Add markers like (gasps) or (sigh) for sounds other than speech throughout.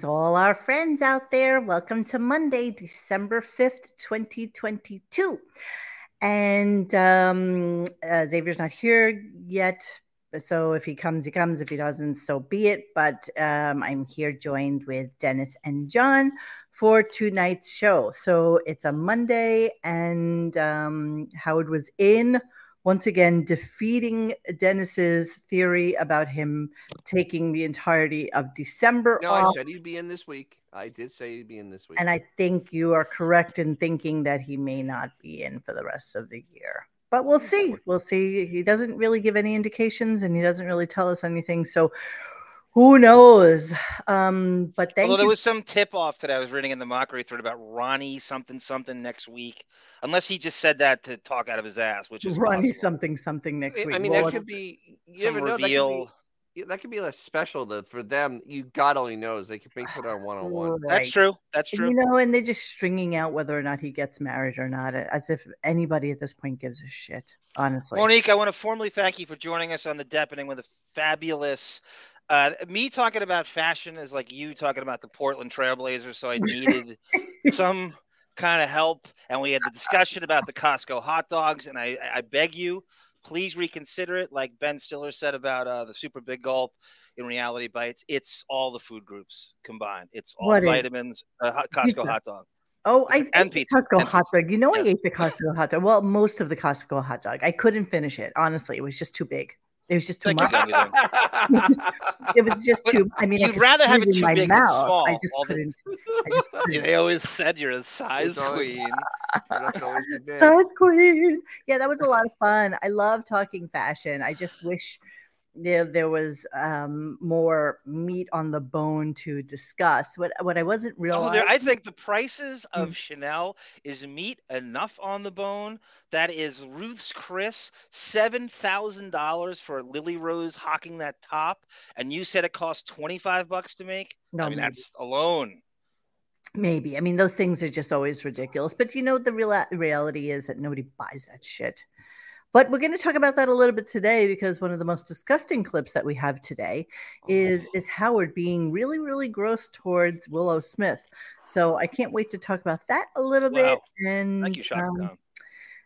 Greetings, all our friends out there. Welcome to Monday, December 5th, 2022. And um, uh, Xavier's not here yet. So if he comes, he comes. If he doesn't, so be it. But um, I'm here joined with Dennis and John for tonight's show. So it's a Monday, and um, Howard was in once again defeating Dennis's theory about him taking the entirety of December No, off. I said he'd be in this week. I did say he'd be in this week. And I think you are correct in thinking that he may not be in for the rest of the year. But we'll see. We'll see. He doesn't really give any indications and he doesn't really tell us anything. So who knows? Um, but thank Although there you. was some tip off that I was reading in the mockery thread about Ronnie something something next week, unless he just said that to talk out of his ass, which is Ronnie possible. something something next week. I mean, Well, that could be. You some never know. That could, reveal. be, that could be a special that for them. You God only knows. They could make it on one on one. That's true. That's true. You know, and they're just stringing out whether or not he gets married or not, as if anybody at this point gives a shit. Honestly, Monique, I want to formally thank you for joining us on the Depening with a fabulous. Uh, me talking about fashion is like you talking about the Portland Trailblazers, so I needed (laughs) some kind of help. And we had the discussion about the Costco hot dogs, and I, I beg you, please reconsider it. Like Ben Stiller said about uh, the Super Big Gulp in Reality Bites, it's all the food groups combined. It's all What vitamins, uh, hot- Costco Pizza. hot dog. Oh, I And ate the pizza, Costco and hot dog. You know, I ate the Costco hot dog. Well, most of the Costco hot dog. I couldn't finish it. Honestly, it was just too big. It was just too much. (laughs) It was just But too. I mean, I you'd could rather have it in too my big than mouth. small, (laughs) I just (laughs) couldn't. I just couldn't. They always said you're a size It's always- queen. That's always the big. Size queen. Yeah, that was a lot of fun. I love talking fashion. I just wish there there was um, more meat on the bone to discuss. What what I wasn't Oh, realizing. there, I think the prices of Mm. Chanel is meat enough on the bone. That is Ruth's Chris, seven thousand dollars for Lily Rose hawking that top, and you said it cost twenty five bucks to make. no, I mean, maybe. that's alone. Maybe. I mean, those things are just always ridiculous. But you know, the real reality is that nobody buys that shit. But we're going to talk about that a little bit today because one of the most disgusting clips that we have today is Oh. is Howard being really, really gross towards Willow Smith. So I can't wait to talk about that a little bit. Wow. And Thank you, um,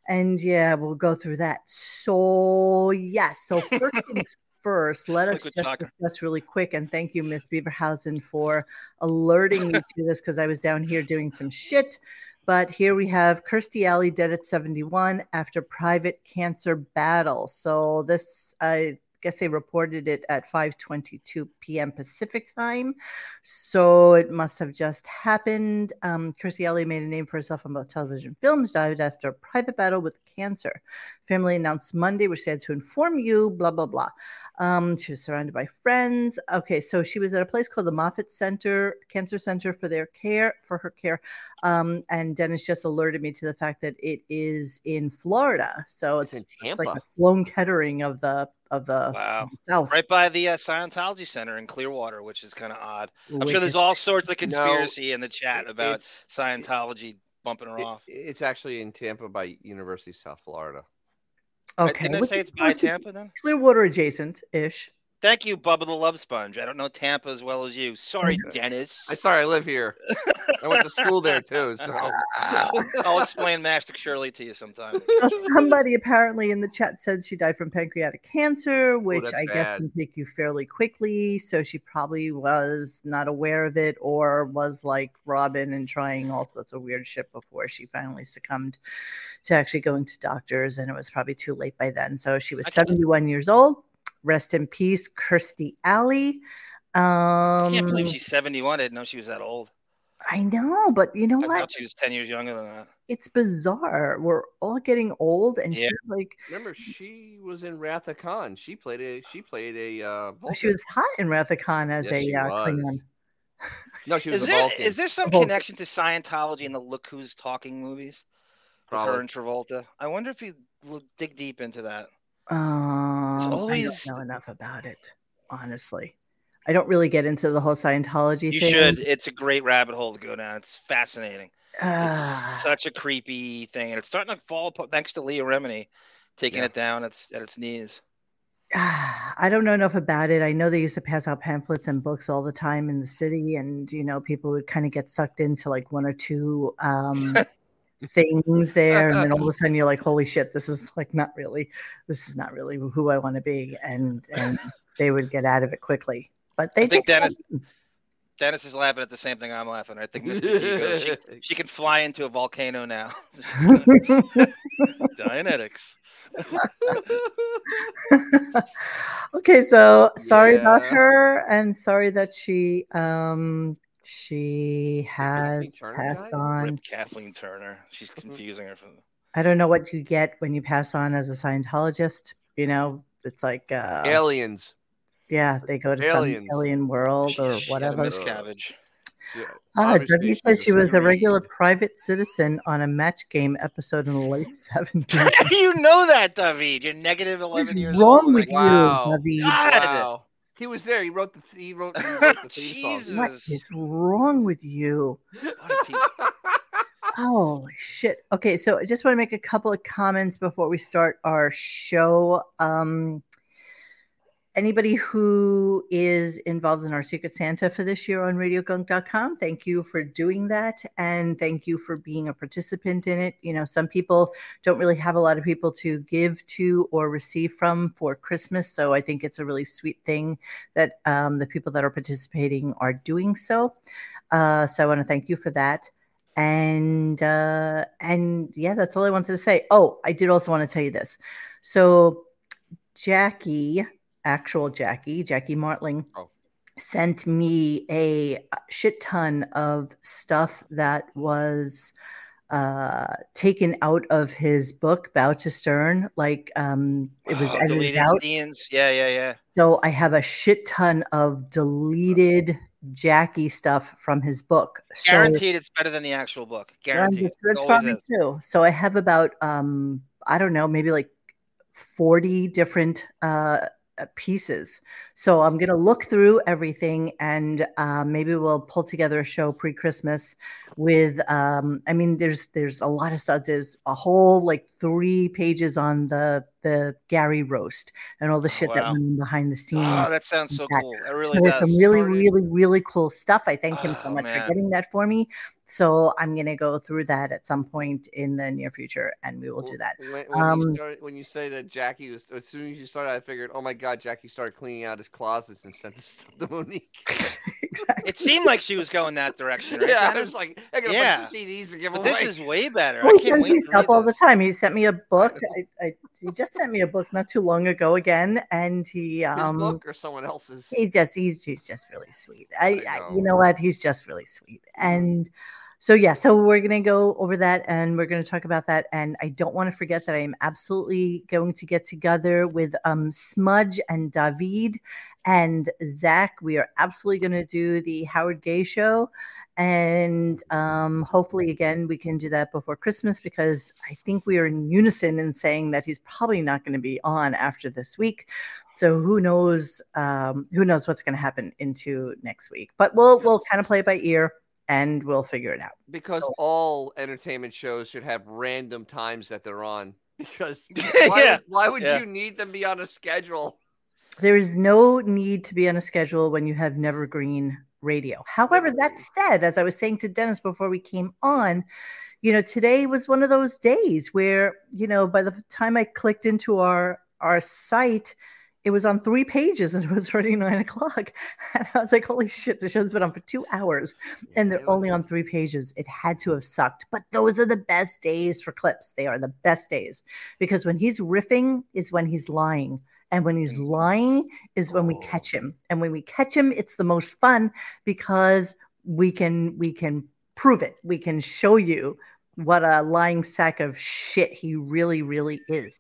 and yeah, we'll go through that. So yes, so first (laughs) things first, let us just chocolate. discuss really quick. And thank you, Miss Beaverhausen, for alerting me to this because I was down here doing some shit. But here we have Kirstie Alley dead at 71 after private cancer battle. So this, I guess they reported it at 5:22 p.m. Pacific time. So it must have just happened. Um, Kirstie Alley made a name for herself on both television films, died after a private battle with cancer. Family announced Monday, which said to inform you, blah, blah, blah. Um, she was surrounded by friends. Okay, so she was at a place called the Moffitt Center, Cancer Center for their care, for her care. Um, and Dennis just alerted me to the fact that it is in Florida. So It's it's, in it's like Tampa. a Sloan Kettering of the of the Wow. South. Right by the uh, Scientology Center in Clearwater, which is kind of odd. I'm which sure there's is- all sorts of No, conspiracy in the chat about it's- Scientology bumping her it- off. it's actually in Tampa by University of South Florida. I- okay. Didn't I which say it's by Tampa then? Clearwater adjacent ish. Thank you, Bubba the Love Sponge. I don't know Tampa as well as you. Sorry, Okay. Dennis. I sorry, I live here. I went to school there too. So (laughs) I'll explain Master Shirley to you sometime. So somebody apparently in the chat said she died from pancreatic cancer, which that's I guess bad. can take you fairly quickly. So she probably was not aware of it or was like Robin and trying all sorts of weird shit before she finally succumbed to actually going to doctors. And it was probably too late by then. So she was I can't- 71 years old. Rest in peace, Kirstie Alley. Um, I can't believe she's 71. I didn't know she was that old. I know, but you know I what? she was 10 years younger than that. It's bizarre. We're all getting old, and Yeah. she's like, remember she was in Wrath of Khan. She played a she played a uh Oh, Vulcan. she was hot in Wrath of Khan as Yes, a uh. Klingon. (laughs) no, she was Is a there, Vulcan. is there some connection to Scientology in the Look Who's Talking movies? With her and Travolta? I wonder if you will dig deep into that. Um, always- I don't know enough about it, honestly. I don't really get into the whole Scientology You thing. should. It's a great rabbit hole to go down. It's fascinating. Ah, It's such a creepy thing, and it's starting to fall apart thanks to Leah Remini taking Yeah. it down at its, at its knees. I don't know enough about it. I know they used to pass out pamphlets and books all the time in the city, and you know, people would kind of get sucked into like one or two um, (laughs) things there, and then all of a (laughs) sudden you're like, "Holy shit, this is like not really, this is not really who I want to be," and and they would get out of it quickly. But they I think Dennis Dennis is laughing at the same thing I'm laughing. I think Mr. She, (laughs) she can fly into a volcano now. (laughs) Dianetics. okay, so sorry about her, and sorry that she um she has passed died? on. Rip Kathleen Turner. She's confusing her. From... I don't know what you get when you pass on as a Scientologist. You know, it's like uh, Aliens. yeah, they go to some alien world She- or she had a whatever. Miss Cabbage. Yeah, Ah, obviously Dougie she says she was a very- regular private citizen on a match game episode in the late (laughs) seventies. you know that, David. You're negative What's 11 years wrong old. with Like, Wow. you, David? God. Wow. He was there. He wrote the he wrote, he wrote the theme song. (laughs) What is wrong with you? what a piece- (laughs) Holy shit. Okay, so I just want to make a couple of comments before we start our show. Um, anybody who is involved in our Secret Santa for this year on radiogunk.com, thank you for doing that. And thank you for being a participant in it. You know, some people don't really have a lot of people to give to or receive from for Christmas. So I think it's a really sweet thing that um, the people that are participating are doing so. Uh, so I want to thank you for that and uh and yeah that's all i wanted to say oh i did also want to tell you this so jackie actual jackie jackie martling Oh. sent me a shit ton of stuff that was uh taken out of his book bow to stern like um it was Oh, edited out scenes. Yeah, yeah, yeah. so I have a shit ton of deleted Jackie stuff from his book. So Guaranteed it's better than the actual book. Guaranteed. that's probably is. true. So I have about um I don't know, maybe like 40 different uh, pieces. So I'm gonna look through everything and uh, maybe we'll pull together a show pre-Christmas with um I mean there's there's a lot of stuff. There's a whole like three pages on the the Gary roast and all the Oh, shit that went on behind the scenes. Oh, that sounds so that. cool. That really So some really, really, really cool stuff. I thank him so Oh, much man. for getting that for me. So I'm gonna go through that at some point in the near future, and we will do that. When, when, Um, you started, when you say that Jackie was, as soon as you started, I figured, oh my god, Jackie started cleaning out his closets and sent the (laughs) stuff to Monique. (laughs) exactly. It seemed like she was going that direction, right? (laughs) yeah, I was like, I got a Yeah. bunch of CDs to give but away. this is way better. Well, I he can't sends wait me stuff read all the time. He sent me a book. I, I, he just sent me a book not too long ago again, and he His um book or someone else's. he's just he's he's just really sweet. I, I I know. you know what? He's just really sweet. And so yeah, so we're gonna go over that and we're gonna talk about that. And I don't want to forget that I am absolutely going to get together with um Smudge and David and Zach. We are absolutely gonna do the Howard Gay show. And um, hopefully, again, we can do that before Christmas because I think we are in unison in saying that he's probably not going to be on after this week. So who knows? Um, who knows what's going to happen into next week? But we'll we'll kind of play by ear and we'll figure it out. Because So- all entertainment shows should have random times that they're on. (laughs) Because (laughs) why, Yeah. would, why would Yeah. you need them be on a schedule? There is no need to be on a schedule when you have Nevergreen Radio. However, that said, as I was saying to Dennis before we came on, you know, today was one of those days where, you know, by the time I clicked into our our site, it was on three pages and it was already (laughs) nine o'clock. (laughs) And I was like, holy shit, the show's been on for two hours and they're only on three pages. It had to have sucked. But those are the best days for clips. They are the best days because when he's riffing is when he's lying. And when he's lying is when we Oh. catch him. And when we catch him, it's the most fun because we can we can prove it. We can show you what a lying sack of shit he really, really is.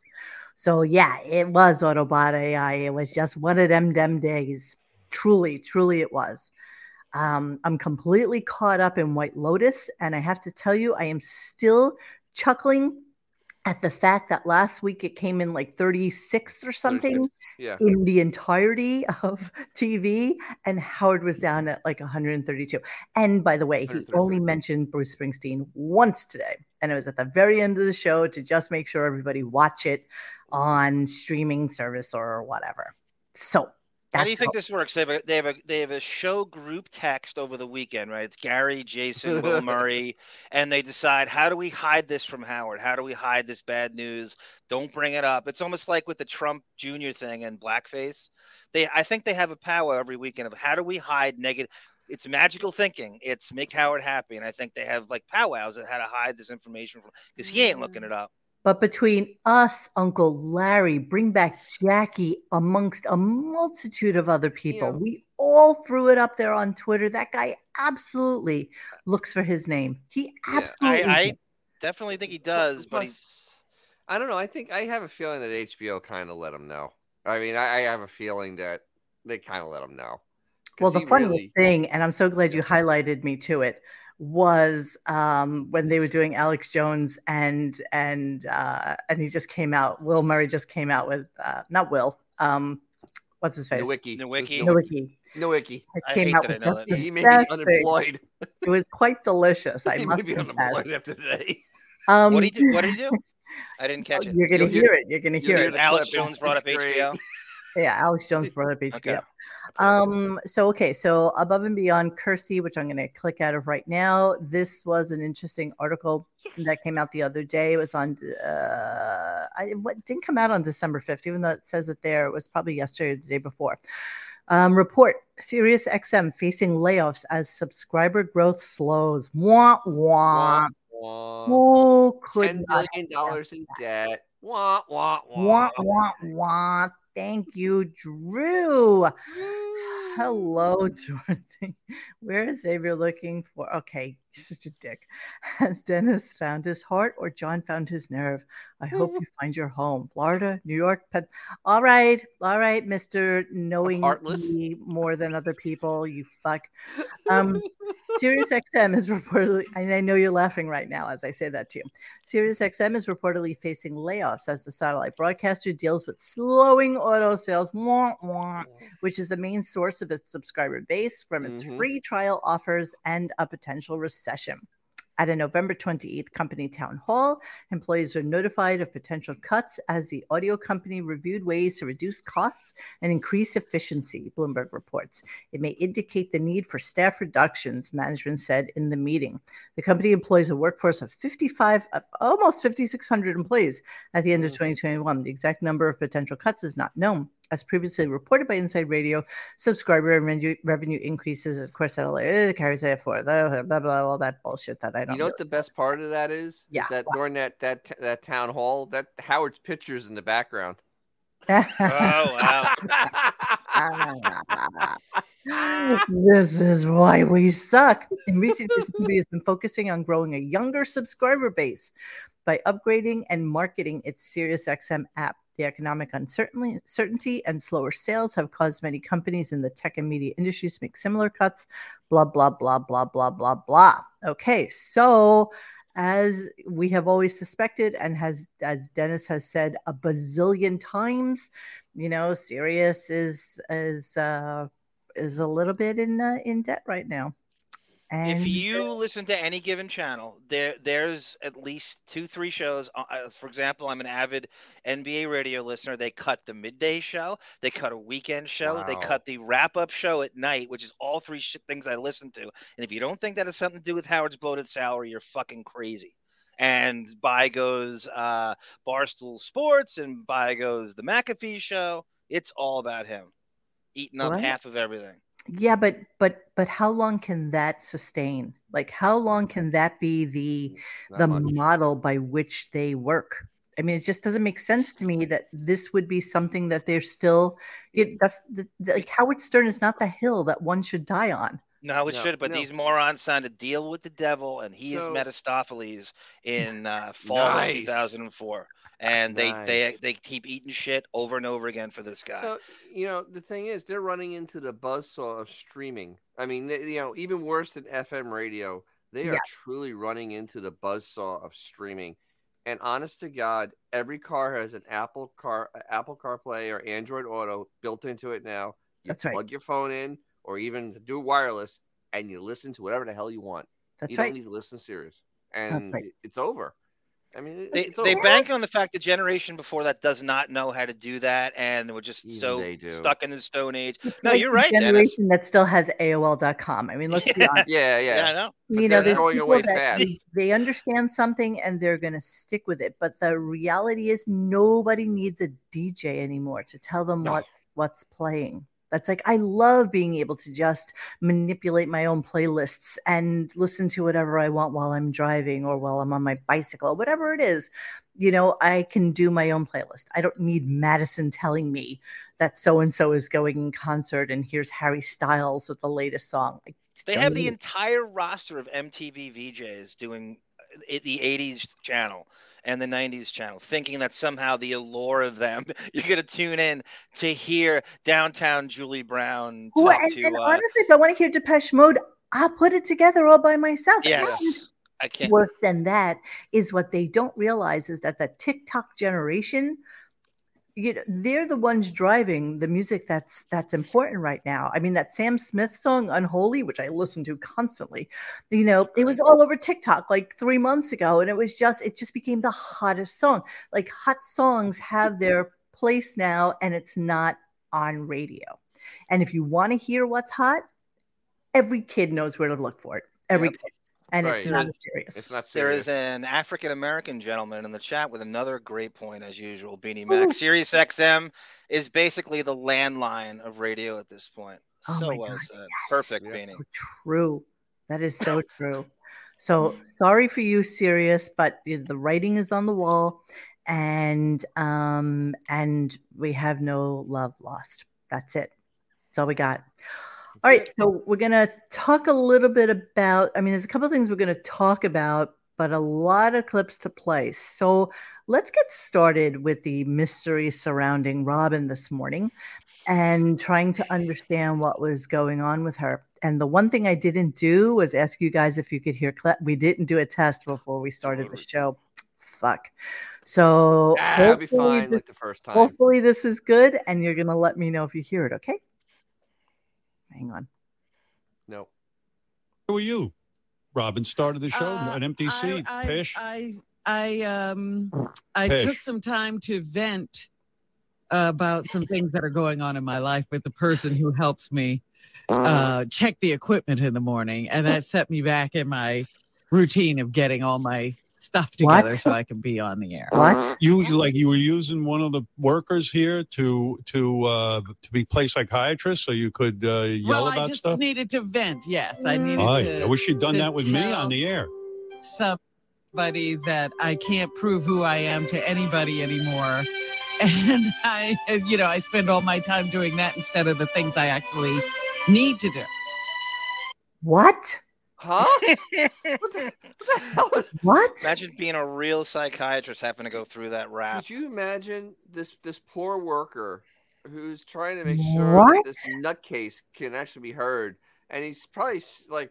So yeah, it was Autobot AI. It was just one of them dem days. Truly, truly it was. Um, I'm completely caught up in White Lotus, and I have to tell you, I am still chuckling at the fact that last week it came in like 36th or something 36. Yeah. in the entirety (laughs) of TV, and Howard was down at like 132. And by the way, he only mentioned Bruce Springsteen once today, and it was at the very end of the show to just make sure everybody watch it on streaming service or whatever. So how do you think this works? They have a they have a they have a show group text over the weekend, right? It's Gary, Jason, Will (laughs) Murray, and they decide how do we hide this from Howard? How do we hide this bad news? Don't bring it up. It's almost like with the Trump Jr. thing and blackface. They I think they have a power every weekend of how do we hide negative it's magical thinking. It's make Howard happy. And I think they have like powwows that how to hide this information from because he ain't looking mm. it up. But between us, Uncle Larry, bring back Jackie amongst a multitude of other people, yeah. we all threw it up there on Twitter. That guy absolutely looks for his name. He absolutely. Yeah, I, I, definitely think he does, but he's. I don't know. I think I have a feeling that HBO kind of let him know. I mean, I, I have a feeling that they kind of let him know. Well, the funny really... thing, and I'm so glad you highlighted me to it, was um, when they were doing Alex Jones and and uh, and he just came out. Will Murray just came out with uh, not Will. Um, what's his face? Nowicki. Nowicki. Nowicki. Nowicki. I came out with that. He may be unemployed. It was quite delicious. (laughs) I he must may be unemployed after today. Um, what did you do? What did you do? (laughs) I didn't catch it. You're gonna hear, hear, it. You're gonna hear it. Alex Jones brought up HBO. Yeah, Alex Jones brought up HBO. Okay. Um, so okay, so above and beyond Kirsty, which I'm gonna click out of right now. This was an interesting article yes. that came out the other day. It was on uh I what didn't come out on December 5th, even though it says it there. It was probably yesterday or the day before. Um, report Sirius XM facing layoffs as subscriber growth slows. Wah wah. wah. Oh, $10 million in debt. Wah wah wah. Wah wah wah. Thank you, Drew. Mm. Hello, (laughs) Dorothy. Where is Xavier looking for? Okay, you're such a dick. (laughs) Has Dennis found his heart or John found his nerve? I hope (laughs) you find your home. Florida, New York, Pet. All right, all right, Mister Knowing me more than other people. You fuck. Um, Sirius XM is reportedly, and I know you're laughing right now as I say that to you. Sirius XM is reportedly facing layoffs as the satellite broadcaster deals with slowing auto sales, wah, wah, which is the main source of its subscriber base from its mm-hmm. free trial offers and a potential recession. At a November 28th company town hall, employees were notified of potential cuts as the audio company reviewed ways to reduce costs and increase efficiency, Bloomberg reports. It may indicate the need for staff reductions, management said in the meeting. The company employs a workforce of 55, almost 5,600 employees at the end of 2021. The exact number of potential cuts is not known. As previously reported by Inside Radio, subscriber and revenue increases. Of course, that it eh, carries that for blah, blah, blah, all that bullshit that I don't. You know what the best part of that is? Yeah. Is that during that that that town hall, that Howard's pictures in the background. oh wow! (laughs) this is why we suck. In recent years, the has been focusing on growing a younger subscriber base by upgrading and marketing its SiriusXM app. The economic uncertainty and slower sales have caused many companies in the tech and media industries to make similar cuts. Blah, blah, blah, blah, blah, blah, blah. Okay, so as we have always suspected, and has as Dennis has said a bazillion times, you know, Sirius is is uh, is a little bit in uh, in debt right now. And if you listen to any given channel, there there's at least two, three shows. Uh, uh for example, I'm an avid NBA radio listener. They cut the midday show, they cut a weekend show, wow. they cut the wrap up show at night, which is all three sh- things I listen to. And if you don't think that has something to do with Howard's bloated salary, you're fucking crazy. And by goes uh, Barstool Sports, and by goes the McAfee show. It's all about him eating up half of everything. Yeah, but but but how long can that sustain? Like how long can that be the Not the much. model by which they work? I mean, it just doesn't make sense to me that this would be something that they're still. It, that's the, the, like Howard Stern is not the hill that one should die on. No, it no, should, but no. these morons signed a deal with the devil, and he so, is Mephistopheles in uh, fall nice. of 2004 and they nice. they they keep eating shit over and over again for this guy. So you know the thing is, they're running into the buzzsaw of streaming. I mean, you know, even worse than FM radio, they are yeah. truly running into the buzzsaw of streaming. And honest to God, every car has an Apple car, Apple CarPlay or Android Auto built into it now. You That's plug right. your phone in, or even do wireless, and you listen to whatever the hell you want. That's you right. don't need to listen to Sirius, and right. it's over. I mean, they, they bank on the fact the generation before that does not know how to do that, and we're just Even so stuck in the Stone Age. It's no, like you're right. Generation Dennis. that still has AOL.com. I mean, let's (laughs) yeah. be honest. Yeah, yeah, yeah I know. you know, they're going away fast. They, they understand something and they're going to stick with it. But the reality is, nobody needs a DJ anymore to tell them no. what what's playing. That's like I love being able to just manipulate my own playlists and listen to whatever I want while I'm driving or while I'm on my bicycle, whatever it is. You know, I can do my own playlist. I don't need Madison telling me that so and so is going in concert and here's Harry Styles with the latest song. They have the entire roster of MTV VJs doing uh, the 80s channel and the 90s channel, thinking that somehow the allure of them, (laughs) you're going to tune in to hear downtown Julie Brown. Well, and, to, and uh, honestly, if I want to hear Depeche Mode, I'll put it together all by myself. Yes. I can't. Worse than that is what they don't realize is that the TikTok generation you know they're the ones driving the music that's that's important right now. I mean that sam smith song unholy which i listen to constantly you know it was all over tiktok like three months ago and it was just it just became the hottest song. Like hot songs have their place now and it's not on radio. And if you want to hear what's hot every kid knows where to look for it. Every yep. kid and right. it's not serious. It's not serious. There is an African American gentleman in the chat with another great point, as usual. Beanie Mac. Ooh. Sirius XM is basically the landline of radio at this point. Oh so well God, said. Yes. Perfect, Beanie. So true. That is so (laughs) true. So sorry for you, Sirius, but the writing is on the wall, and um, and we have no love lost. That's it. That's all we got. All right, so we're going to talk a little bit about. I mean, there's a couple of things we're going to talk about, but a lot of clips to play. So let's get started with the mystery surrounding Robin this morning and trying to understand what was going on with her. And the one thing I didn't do was ask you guys if you could hear. Cle- we didn't do a test before we started the show. Fuck. So be fine this, like the first time. Hopefully this is good, and you're gonna let me know if you hear it. Okay. Hang on. No. Who are you? Robin started the show uh, an empty seat. I, Pish. I, I, um, I Pish. took some time to vent about some things that are going on in my life with the person who helps me uh, check the equipment in the morning, and that set me back in my routine of getting all my stuff together what? so I can be on the air. What you, you like? You were using one of the workers here to to uh, to be play psychiatrist, so you could uh, yell well, about I just stuff. Needed to vent. Yes, I needed. Oh, to, I wish you'd done that with me on the air. Somebody that I can't prove who I am to anybody anymore. (laughs) And I, you know, I spend all my time doing that instead of the things I actually need to do. What? Huh? (laughs) what, the, hell is (laughs) what? Imagine being a real psychiatrist having to go through that rap. Could you imagine this this poor worker who's trying to make sure what? that this nutcase can actually be heard, and he's probably like,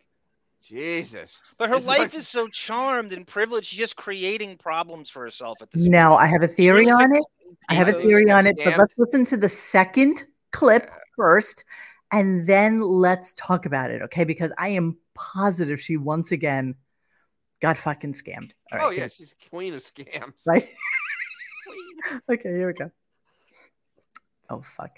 Jesus. But her life like... is so charmed and privileged. She's just creating problems for herself at this. No, point. I have a theory on it. I have a theory on it, but let's listen to the second clip yeah. first, and then let's talk about it, okay? Because I am positive she once again got fucking scammed. oh yeah, she's queen of scams. (laughs) Right. (laughs) okay, here we go. Oh fuck.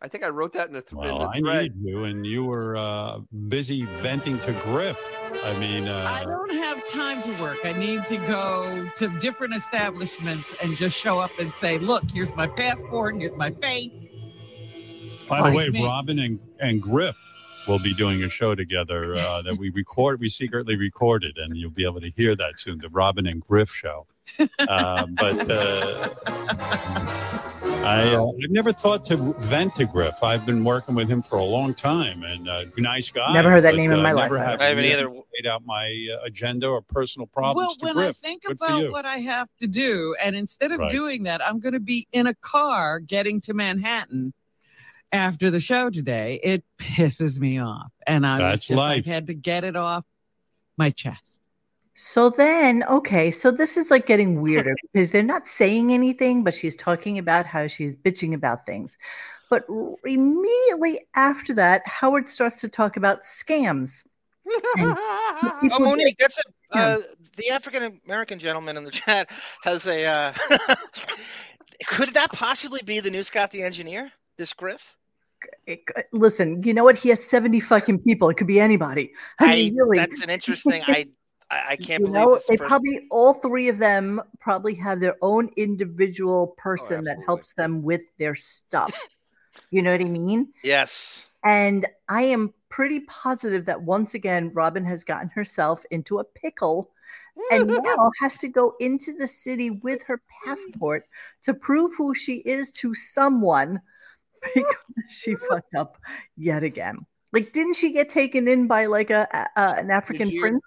I think I wrote that in the, th- well, in the thread. I need you, and you were uh, busy venting to Griff. I mean, uh... I don't have time to work. I need to go to different establishments and just show up and say, "Look, here's my passport. Here's my face." By the way. Robin and, and Griff we'll be doing a show together uh, (laughs) that we record, we secretly recorded, and you'll be able to hear that soon. The Robin and Griff show. Uh, but uh, I, uh, I've never thought to vent to Griff. I've been working with him for a long time, and uh, nice guy. Never heard that but, name in uh, my life. Have I haven't either. Laid out my uh, agenda or personal problems. Well, when Griff. I think Good about what I have to do, and instead of right. doing that, I'm going to be in a car getting to Manhattan after the show today, it (laughs) pisses me off. And I That's just, life. I had to get it off my chest. So then, okay, so this is like getting weirder (laughs) because they're not saying anything, but she's talking about how she's bitching about things. But immediately after that, Howard starts to talk about scams. (laughs) oh, Monique, that's a uh, the African American gentleman in the chat has a. Uh, could that possibly be the new Scott the engineer? This Griff? Listen, you know what? He has 70 fucking people. It could be anybody. I, I mean, really. That's an interesting. I I (laughs) can't you believe know, they person. probably all three of them probably have their own individual oh, person oh, that helps them with their stuff. you know what I mean? Yes. And I am pretty positive that once again Robin has gotten herself into a pickle and (laughs) now has to go into the city with her mm. passport to prove who she is to someone (laughs) she fucked up yet again. Like, didn't she get taken in by like a, a an African prince?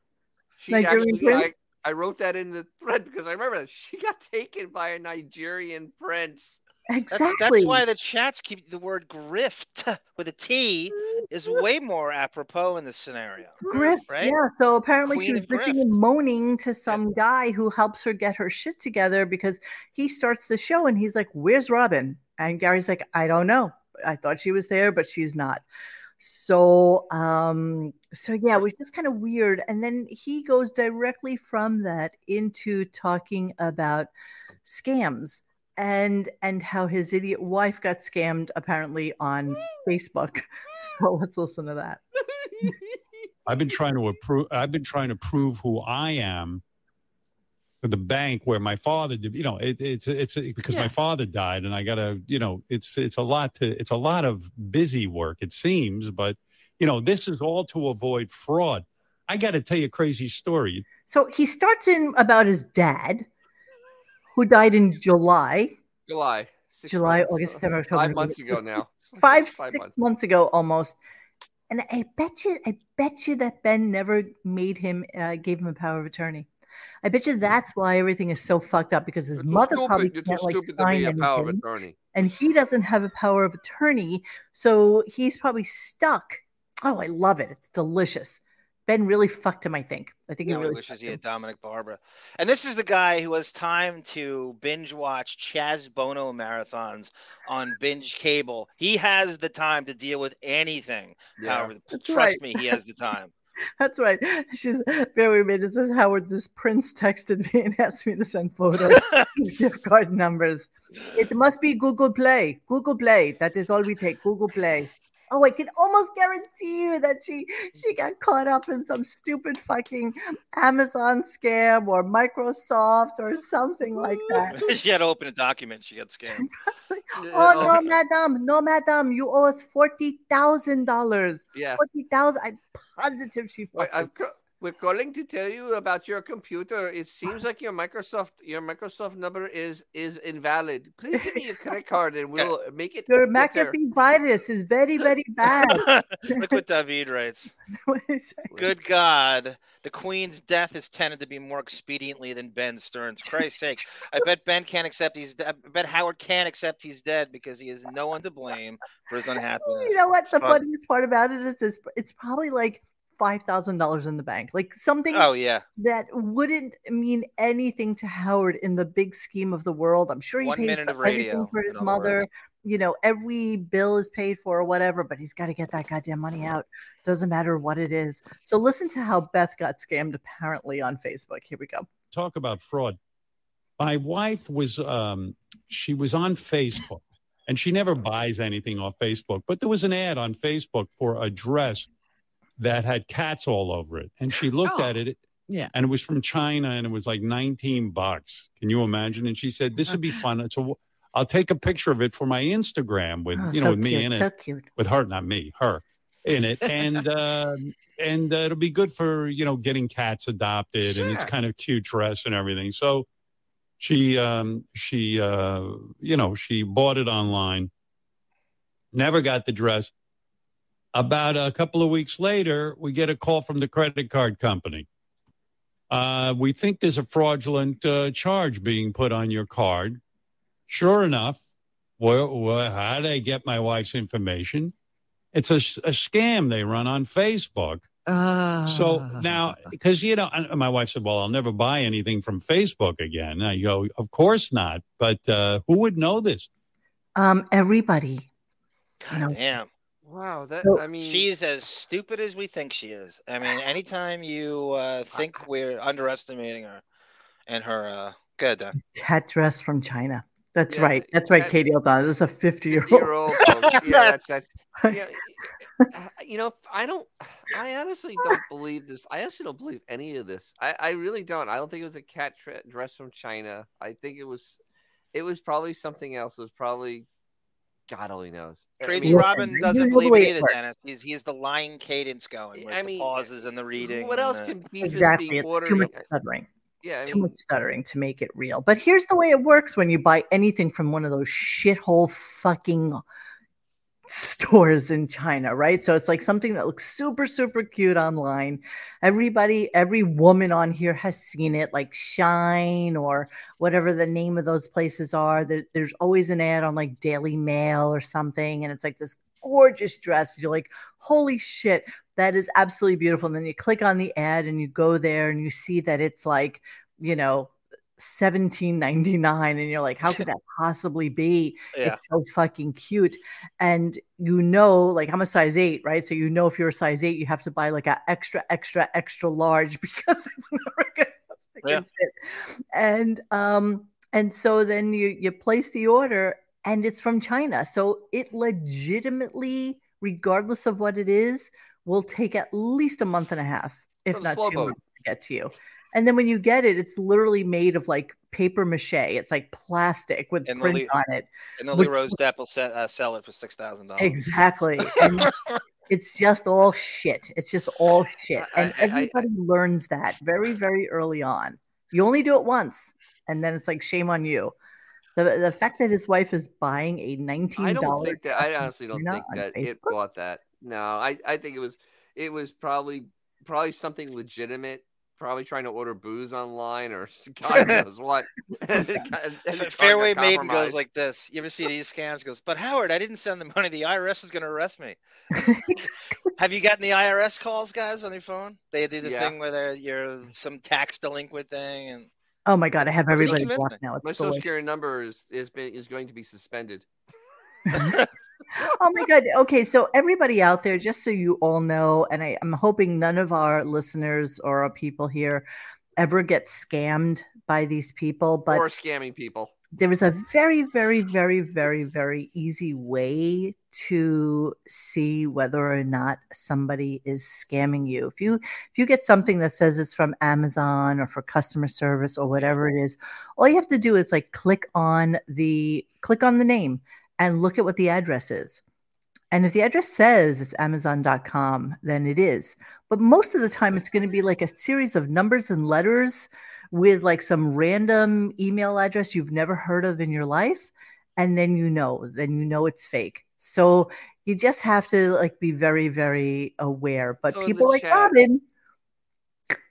She Nigerian actually, prince? I, I wrote that in the thread because I remember that she got taken by a Nigerian prince. Exactly. That's, that's, why the chats keep the word grift (laughs) with a T is way more apropos in this scenario. Grift, right? Yeah. So apparently Queen she was bitching and moaning to some yeah. guy who helps her get her shit together because he starts the show and he's like, "Where's Robin?" And Gary's like, I don't know. I thought she was there, but she's not. So, um, so yeah, it was just kind of weird. And then he goes directly from that into talking about scams and and how his idiot wife got scammed apparently on Facebook. (laughs) So (laughs) let's listen to that. I've been trying to approve. I've been trying to prove who I am the bank where my father did. You know, it, it's it's because yeah. my father died, and I got to. You know, it's it's a lot to. It's a lot of busy work. It seems, but you know, this is all to avoid fraud. I got to tell you a crazy story. So he starts in about his dad, who died in July. July. July, months, August, September, October. Five months ago now. (laughs) Five, five six months. months. ago almost. And I bet you, I bet you that Ben never made him, uh, gave him a power of attorney. I bet you that's why everything is so fucked up because his mother stupid. probably You're can't like sign anything, power of attorney. and he doesn't have a power of attorney, so he's probably stuck. Oh, I love it! It's delicious. Ben really fucked him. I think. I think he really wishes he had Dominic Barbara. And this is the guy who has time to binge watch Chaz Bono marathons on binge cable. He has the time to deal with anything. Yeah. However, That's trust right. me, he has the time. (laughs) That's right. She's very weird. It says Howard, this prince texted me and (laughs) asked me to send photos, (laughs) gift card numbers. It must be Google Play. Google Play. That is all we take. Google Play. Oh, I can almost guarantee you that she she got caught up in some stupid fucking Amazon scam or Microsoft or something like that. (laughs) she had to open a document. She got scammed. (laughs) Oh, oh no, madam, no, madam, you owe us forty thousand dollars. Yeah, forty thousand. I'm positive she. Wait, I've we're calling to tell you about your computer. It seems like your Microsoft your Microsoft number is is invalid. Please give me your credit card and we'll make it. Your McAfee virus is very very bad. (laughs) Look what David writes. (laughs) Good God, the Queen's death is tended to be more expediently than Ben Stern's. Christ's sake, I bet Ben can't accept he's. I bet Howard can't accept he's dead because he has no one to blame for his unhappiness. You know what? The funniest part about it is this: it's probably like five thousand dollars in the bank, like something. Oh yeah, that wouldn't mean anything to Howard in the big scheme of the world. I'm sure he One pays for everything for his mother. Words. You know, every bill is paid for or whatever, but he's got to get that goddamn money out. Doesn't matter what it is. So listen to how Beth got scammed apparently on Facebook. Here we go. Talk about fraud. My wife was um, she was on Facebook and she never buys anything off Facebook, but there was an ad on Facebook for a dress that had cats all over it. And she looked oh, at it. Yeah. And it was from China and it was like 19 bucks. Can you imagine? And she said, This would be fun. So I'll take a picture of it for my Instagram with, oh, you know, so with me in so it. Cute. With her, not me, her in it. (laughs) And, uh, and uh, it'll be good for, you know, getting cats adopted sure. and it's kind of cute dress and everything. So she, um, she, uh, you know, she bought it online, never got the dress about a couple of weeks later, we get a call from the credit card company. Uh, we think there's a fraudulent uh, charge being put on your card. Sure enough, well, well, how did I get my wife's information? It's a, a scam they run on Facebook. Uh. So now, because you know, my wife said, "Well, I'll never buy anything from Facebook again." I go, "Of course not." But uh, who would know this? Um, everybody. God damn. Wow, that so, I mean, she's as stupid as we think she is. I mean, (laughs) anytime you uh, think we're underestimating her and her, uh, good. Cat dress from China. That's yeah, right. That's right, Katie O'Donnell. This is a 50 year old. yeah, that's, that's, yeah, (laughs) you know, I don't, I honestly don't believe this. I actually don't believe any of this. I, I really don't. I don't think it was a cat tra- dress from China. I think it was, it was probably something else. It was probably, God only knows. Crazy I mean, Robin doesn't believe it either, Dennis. He's, he's the line cadence going. I mean, pauses and the reading. What else the... can be exactly? Too much stuttering. Yeah, I mean, too much stuttering to make it real. But here's the way it works when you buy anything from one of those shithole fucking stores in China, right? So it's like something that looks super, super cute online. Everybody, every woman on here has seen it, like Shein or whatever the name of those places are. There, there's always an ad on like Daily Mail or something, and it's like this gorgeous dress. You're like, holy shit, that is absolutely beautiful. And then you click on the ad and you go there and you see that it's like, you know, 17.99 and you're like how could that possibly be? Yeah. it's so fucking cute. And you know like i'm a size 8 right? So you know if you're a size 8 you have to buy like an extra extra extra large (laughs) because it's never good (laughs) yeah. and um and so then you you place the order and it's from china. So it legitimately regardless of what it is will take at least a month and a half if not two months to get to you and then when you get it, it's literally made of like paper mache. It's like plastic with and print Lily, on it. And the Lee Rose Depp will set, uh, sell it for six thousand dollars. Exactly. (laughs) it's just all shit. It's just all shit, and I, I, everybody I, learns that very, very early on. You only do it once, and then it's like shame on you. The, the fact that his wife is buying a nineteen dollars. I don't think that. I honestly don't think that Facebook? it bought that. No, I I think it was it was probably probably something legitimate probably trying to order booze online or (laughs) God (laughs) knows what. (laughs) and, and Fairway Maiden goes like this. You ever see these scams? Goes, but Howard, I didn't send the money. The IRS is going to arrest me. Have you gotten the IRS calls, guys, on your phone? They do the yeah. thing where they're, you're some tax delinquent thing, and oh my god, I have everybody blocked now. It's my social security number is is, been, is going to be suspended oh my god okay so everybody out there just so you all know and I, i'm hoping none of our listeners or our people here ever get scammed by these people but or scamming people. there is a very very very very very easy way to see whether or not somebody is scamming you. If you if you get something that says it's from amazon or for customer service or whatever it is all you have to do is like click on the click on the name and look at what the address is. And if the address says it's Amazon.com, then it is. But most of the time, it's going to be like a series of numbers and letters with like some random email address you've never heard of in your life. And then you know, then you know it's fake. So you just have to like be very, very aware. But so people like chat, Robin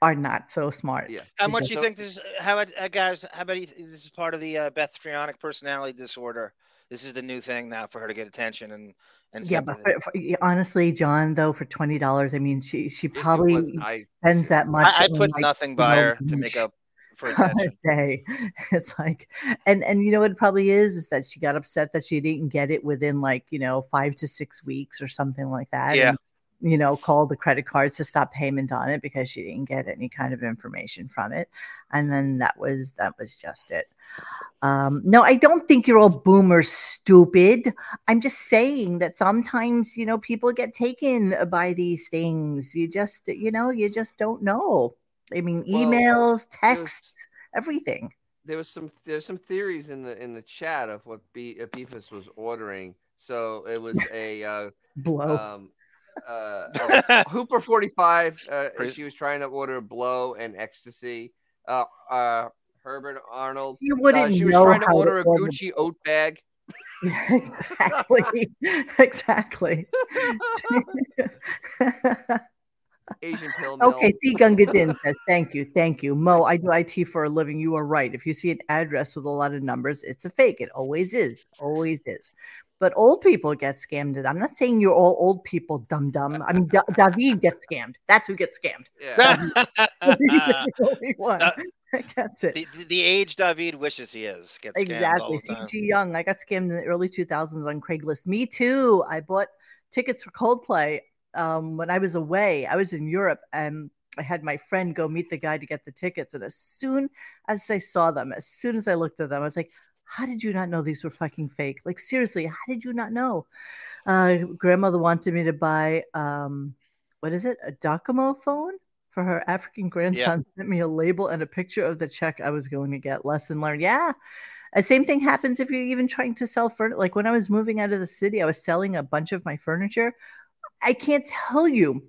are not so smart. Yeah. How much do you think this? Is, how about uh, guys? How about this is part of the uh, Beth Trionic personality disorder? This is the new thing now for her to get attention and and yeah but for, for, honestly john though for $20 i mean she she probably was, spends that much i, I put like, nothing by her to make up for (laughs) attention. day (laughs) it's like and and you know what it probably is is that she got upset that she didn't get it within like you know five to six weeks or something like that yeah and, you know, called the credit card to stop payment on it because she didn't get any kind of information from it. And then that was that was just it. Um, no, I don't think you're all boomers stupid. I'm just saying that sometimes, you know, people get taken by these things. You just, you know, you just don't know. I mean, emails, well, texts, everything. There was some there's some theories in the in the chat of what B, uh, Beefus was ordering. So it was a uh, blow. Um, uh, (laughs) oh, Hooper 45. Uh, she was trying to order blow and ecstasy. Uh, uh, Herbert Arnold. You wouldn't uh, she was trying to order a order Gucci oat bag. exactly. (laughs) exactly. (laughs) Asian pill mill. Okay, C. Gungadin says, Thank you, thank you. Mo, I do IT for a living. You are right. If you see an address with a lot of numbers, it's a fake. It always is. Always is but old people get scammed. I'm not saying you're all old people, dumb dumb. I mean, da- (laughs) David gets scammed. That's who gets scammed. Yeah. (laughs) the one. (laughs) That's it. The, the, age David wishes he is. Gets scammed. exactly. CG Young. I got scammed in the early 2000s on Craigslist. Me too. I bought tickets for Coldplay um, when I was away. I was in Europe and I had my friend go meet the guy to get the tickets. And as soon as I saw them, as soon as I looked at them, I was like, how did you not know these were fucking fake? Like, seriously, how did you not know? Uh, grandmother wanted me to buy, um, what is it, a Docomo phone for her African grandson. Yeah. Sent me a label and a picture of the check I was going to get. Lesson learned. Yeah. The same thing happens if you're even trying to sell furniture. Like when I was moving out of the city, I was selling a bunch of my furniture. I can't tell you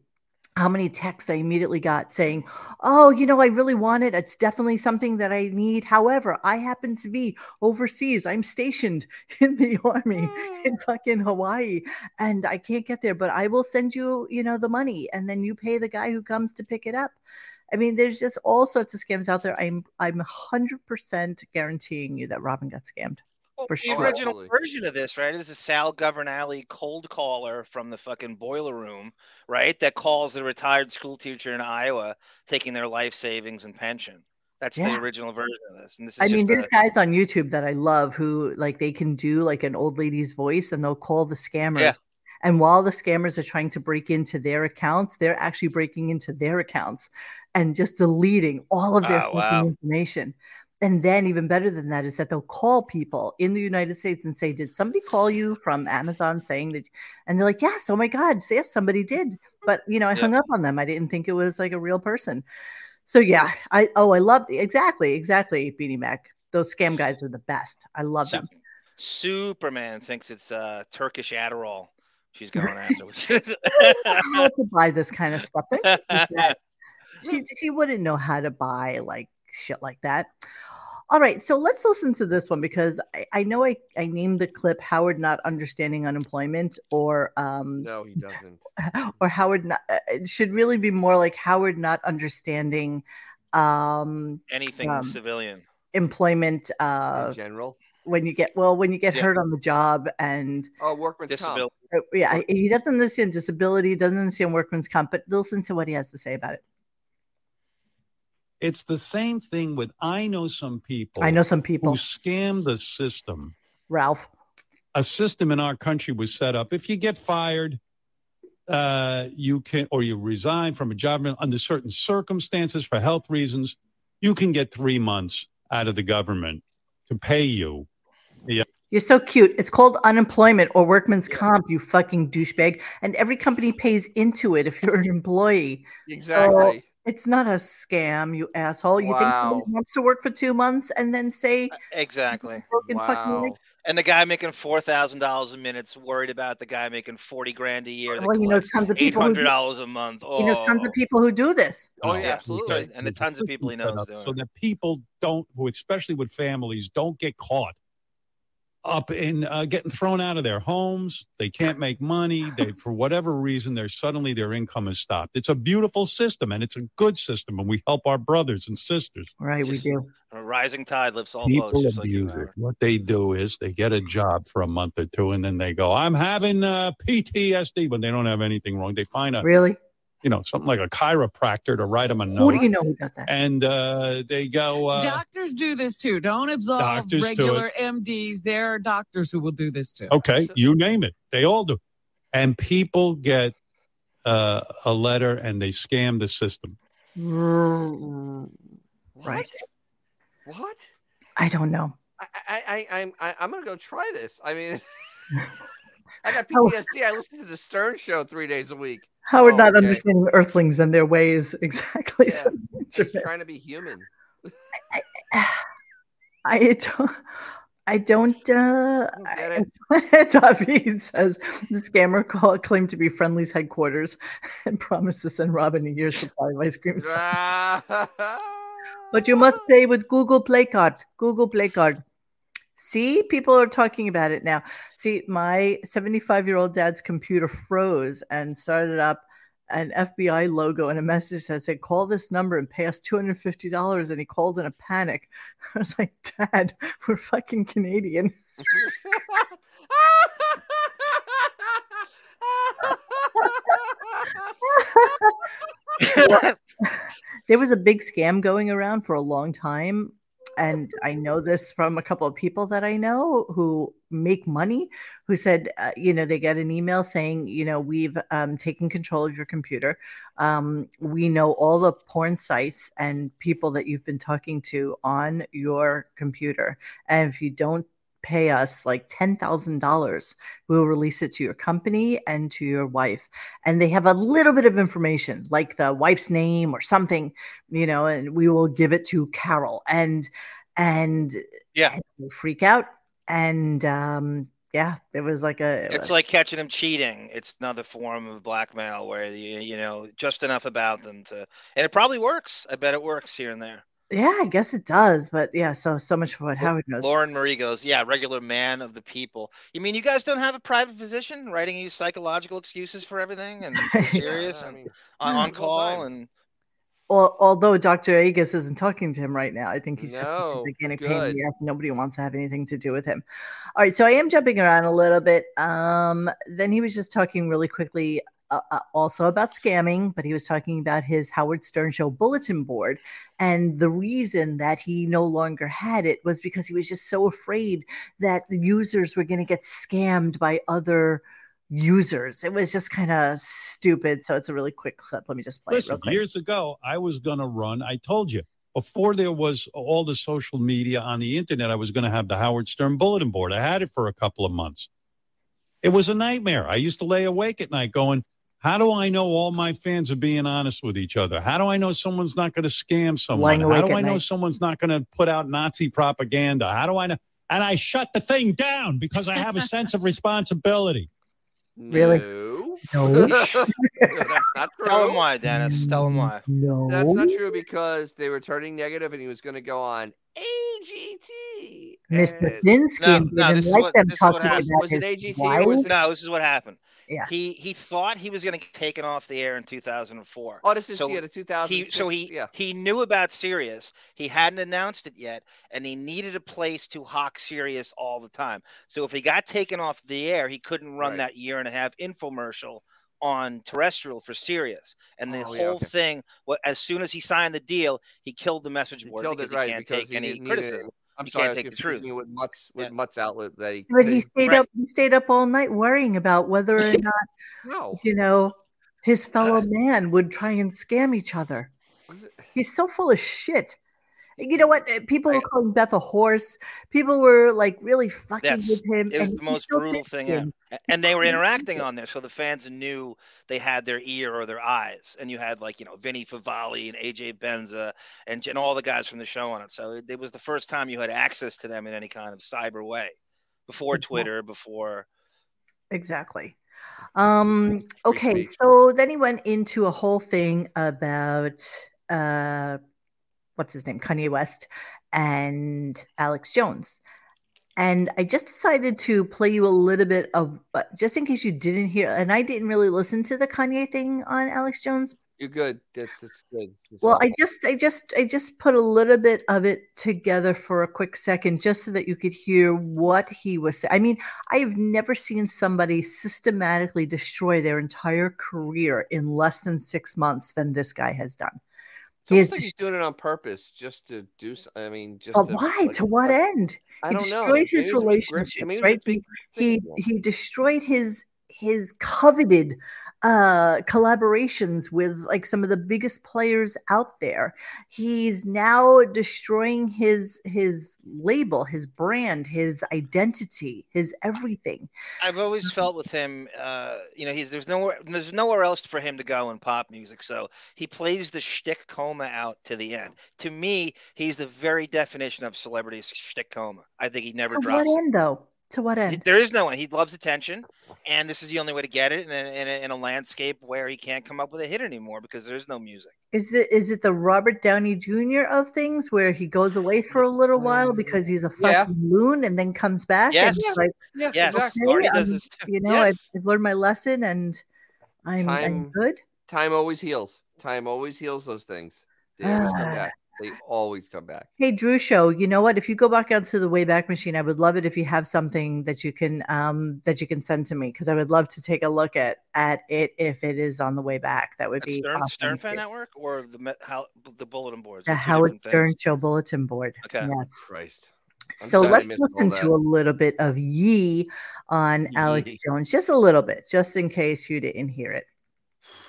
how many texts I immediately got saying, Oh, you know, I really want it. It's definitely something that I need. However, I happen to be overseas. I'm stationed (laughs) in the army in mm. fucking Hawaii and I can't get there, but I will send you, you know, the money and then you pay the guy who comes to pick it up. I mean, there's just all sorts of scams out there. I'm I'm 100% guaranteeing you that Robin got scammed. Well, for the sure. original version of this, right, is a Sal Governale cold caller from the fucking boiler room, right? That calls a retired school teacher in Iowa taking their life savings and pension. That's yeah. the original version of this. And this I mean, there's a... guys on YouTube that I love who like they can do like an old lady's voice and they'll call the scammers. Yeah. And while the scammers are trying to break into their accounts, they're actually breaking into their accounts and just deleting all of their oh, wow. information. And then, even better than that, is that they'll call people in the United States and say, Did somebody call you from Amazon saying that? And they're like, Yes, oh my God, yes, somebody did. But, you know, I yeah. hung up on them. I didn't think it was like a real person. So, yeah, I, oh, I love the, exactly, exactly, Beanie Mac. Those scam guys are the best. I love them. Superman thinks it's uh, Turkish Adderall she's (laughs) going after. how to buy this kind of stuff. (laughs) she, she wouldn't know how to buy like shit like that. All right, so let's listen to this one because I, I know I, I named the clip Howard not understanding unemployment or um no he doesn't (laughs) or Howard not uh, it should really be more like Howard not understanding um anything um, civilian employment uh in general when you get well when you get yeah. hurt on the job and oh workman's disability comp. Uh, yeah he doesn't understand disability doesn't understand workman's comp but listen to what he has to say about it it's the same thing with I know some people. I know some people who scam the system. Ralph. A system in our country was set up. If you get fired, uh, you can, or you resign from a job under certain circumstances for health reasons, you can get three months out of the government to pay you. Yeah. You're so cute. It's called unemployment or workman's comp, you fucking douchebag. And every company pays into it if you're an employee. Exactly. So it's not a scam, you asshole. You wow. think someone wants to work for two months and then say uh, exactly. Wow. And the guy making four thousand dollars a minute's worried about the guy making forty grand a year. Well, he knows tons of people. Eight hundred dollars a month. Oh. He knows tons of oh. people who do this. Oh, yeah, absolutely. And the tons of people he knows. So that people don't, especially with families, don't get caught up in uh, getting thrown out of their homes. They can't make money. (laughs) They, for whatever reason, they're suddenly their income is stopped. It's a beautiful system and it's a good system, and we help our brothers and sisters. Right, we do. A rising tide lifts all People boats. Abuse like it. What they do is they get a job for a month or two, and then they go, "I'm having uh, PTSD," but they don't have anything wrong. They find a really you know, something like a chiropractor to write them a note. Who do you know who does that? And uh, they go. Uh, doctors do this too. Don't absolve regular MDs. There are doctors who will do this too. Okay, you name it. They all do. And people get uh, a letter and they scam the system. Right. What? I don't know. I, I, I, I'm, I, I'm gonna go try this. I mean, (laughs) I got PTSD. I listened to the Stern Show three days a week. Howard oh, not okay. understanding earthlings and their ways (laughs) exactly. Yeah. So trying to be human. I, I, (sighs) (sighs) I don't. I don't. Uh, David (laughs) says the scammer call, claimed to be Friendly's headquarters (laughs) and promised to send Robin a year's supply of ice cream. but you must pay with Google Play Card. Google Play Card. See, people are talking about it now. See, my 75 year old dad's computer froze and started up an FBI logo and a message that said, call this number and pay us $250. And he called in a panic. (laughs) I was like, Dad, we're fucking Canadian. (laughs) (laughs) there was a big scam going around for a long time and I know this from a couple of people that I know who make money, who said, uh, you know, they get an email saying, you know, we've um, taken control of your computer. Um, we know all the porn sites and people that you've been talking to on your computer. And if you don't pay us like $10,000, we'll release it to your company and to your wife. And they have a little bit of information, like the wife's name or something, you know, and we will give it to Carol. And, and yeah, and freak out. And, um, yeah, it was like a. It's like catching them cheating. It's another form of blackmail where you you know just enough about them to, and it probably works. I bet it works here and there. Yeah, I guess it does, but yeah, so so much for what Howard knows. Lauren Marie goes, yeah, regular man of the people. You mean you guys don't have a private physician writing you psychological excuses for everything and (laughs) serious yeah, and I mean, on, on call and. Well, although Dr. Agus isn't talking to him right now, I think he's no, just such a gigantic pain in the ass. Nobody wants to have anything to do with him. All right, so I am jumping around a little bit. Um, then he was just talking really quickly uh, uh, also about scamming, but he was talking about his Howard Stern show bulletin board. And the reason that he no longer had it was because he was just so afraid that the users were going to get scammed by other users. It was just kind of stupid. So it's a really quick clip. Let me just play Listen, it. Years ago, I was going to run, I told you, before there was all the social media on the internet, I was going to have the Howard Stern bulletin board. I had it for a couple of months. It was a nightmare. I used to lay awake at night going, how do I know all my fans are being honest with each other? How do I know someone's not going to scam someone? How do I know someone's not going to put out Nazi propaganda? How do I know? And I shut the thing down because I have a sense of responsibility. Really? No. (laughs) No. That's not true. Tell him why, Dennis. Tell him why. No. That's not true because they were turning negative and he was going to go on AGT. Mr. and- Finsky No, didn't this like what- them this is what talking about Was it his AGT or was it- No, this is what happened. Yeah. He he thought he was going to get taken off the air in 2004. Oh, this is So yeah, the 2000. he so he yeah. he knew about Sirius. He hadn't announced it yet, and he needed a place to hawk Sirius all the time. So if he got taken off the air, he couldn't run Right. that year and a half infomercial on terrestrial for Sirius. And the Oh, whole yeah, okay. thing, what as soon as he signed the deal, he killed the message board because it right he can't because take he any didn't it. Criticism. I'm you sorry, can't I was take the truth. with Mutt's with Yeah. Mutt's outlet that he. But he stayed Right. up. He stayed up all night worrying about whether or (laughs) not No. you know his uh, fellow man would try and scam each other. He's so full of shit. You know what? Uh, People were calling Beth a horse. People were like really fucking with him. It was the most brutal thing him. And they were interacting on there, so the fans knew they had their ear or their eyes. And you had like, you know, Vinnie Favale and AJ Benza and, and all the guys from the show on it. So it, it was the first time you had access to them in any kind of cyber way before Exactly. Twitter, before. Exactly. Um, okay, so then he went into a whole thing about uh what's his name? Kanye West and Alex Jones. And I just decided to play you a little bit of uh, just in case you didn't hear and I didn't really listen to the Kanye thing on Alex Jones, You're good. That's it's good. It's well, all- I just, I just, I just put a little bit of it together for a quick second, just so that you could hear what he was saying. I mean, I've never seen somebody systematically destroy their entire career in less than six months than this guy has done. It's He almost like he's doing it on purpose, just to do. I mean, just. To, why? like, to what like- end? I he don't know. destroyed his it was with Griff- relationships, maybe it was a right? big He he destroyed his his coveted uh collaborations with like some of the biggest players out there he's now destroying his his label his brand his identity his everything I've always felt with him, uh, you know, he's there's nowhere there's nowhere else for him to go in pop music. So he plays the shtick coma out to the end. To me, he's the very definition of celebrity shtick coma. I think he never to drops. what end though to what end There is no one. He loves attention, and this is the only way to get it in a, in a, in a landscape where he can't come up with a hit anymore because there's no music. is it is it the robert downey jr of things where he goes away for a little while because he's a fucking Yeah. loon and then comes back Yes. and he's like Yeah, Yes, exactly. Okay, Artie does this. you know yes. I've, I've learned my lesson and i'm, I'm good Time always heals. Time always heals those things. They always come Ah. back. They always come back. Hey, Drew Show. You know what? If you go back onto the Wayback Machine, I would love it if you have something that you can um that you can send to me because I would love to take a look at at it if it is on the way back. That would At be Stern, awesome. Stern Fan Network or the Met, how, the bulletin boards? the Howard Stern things. Show bulletin board. Okay. Yes. Christ. I'm so let's listen to a little bit of Yee on Alex Jones, just a little bit, just in case you didn't hear it.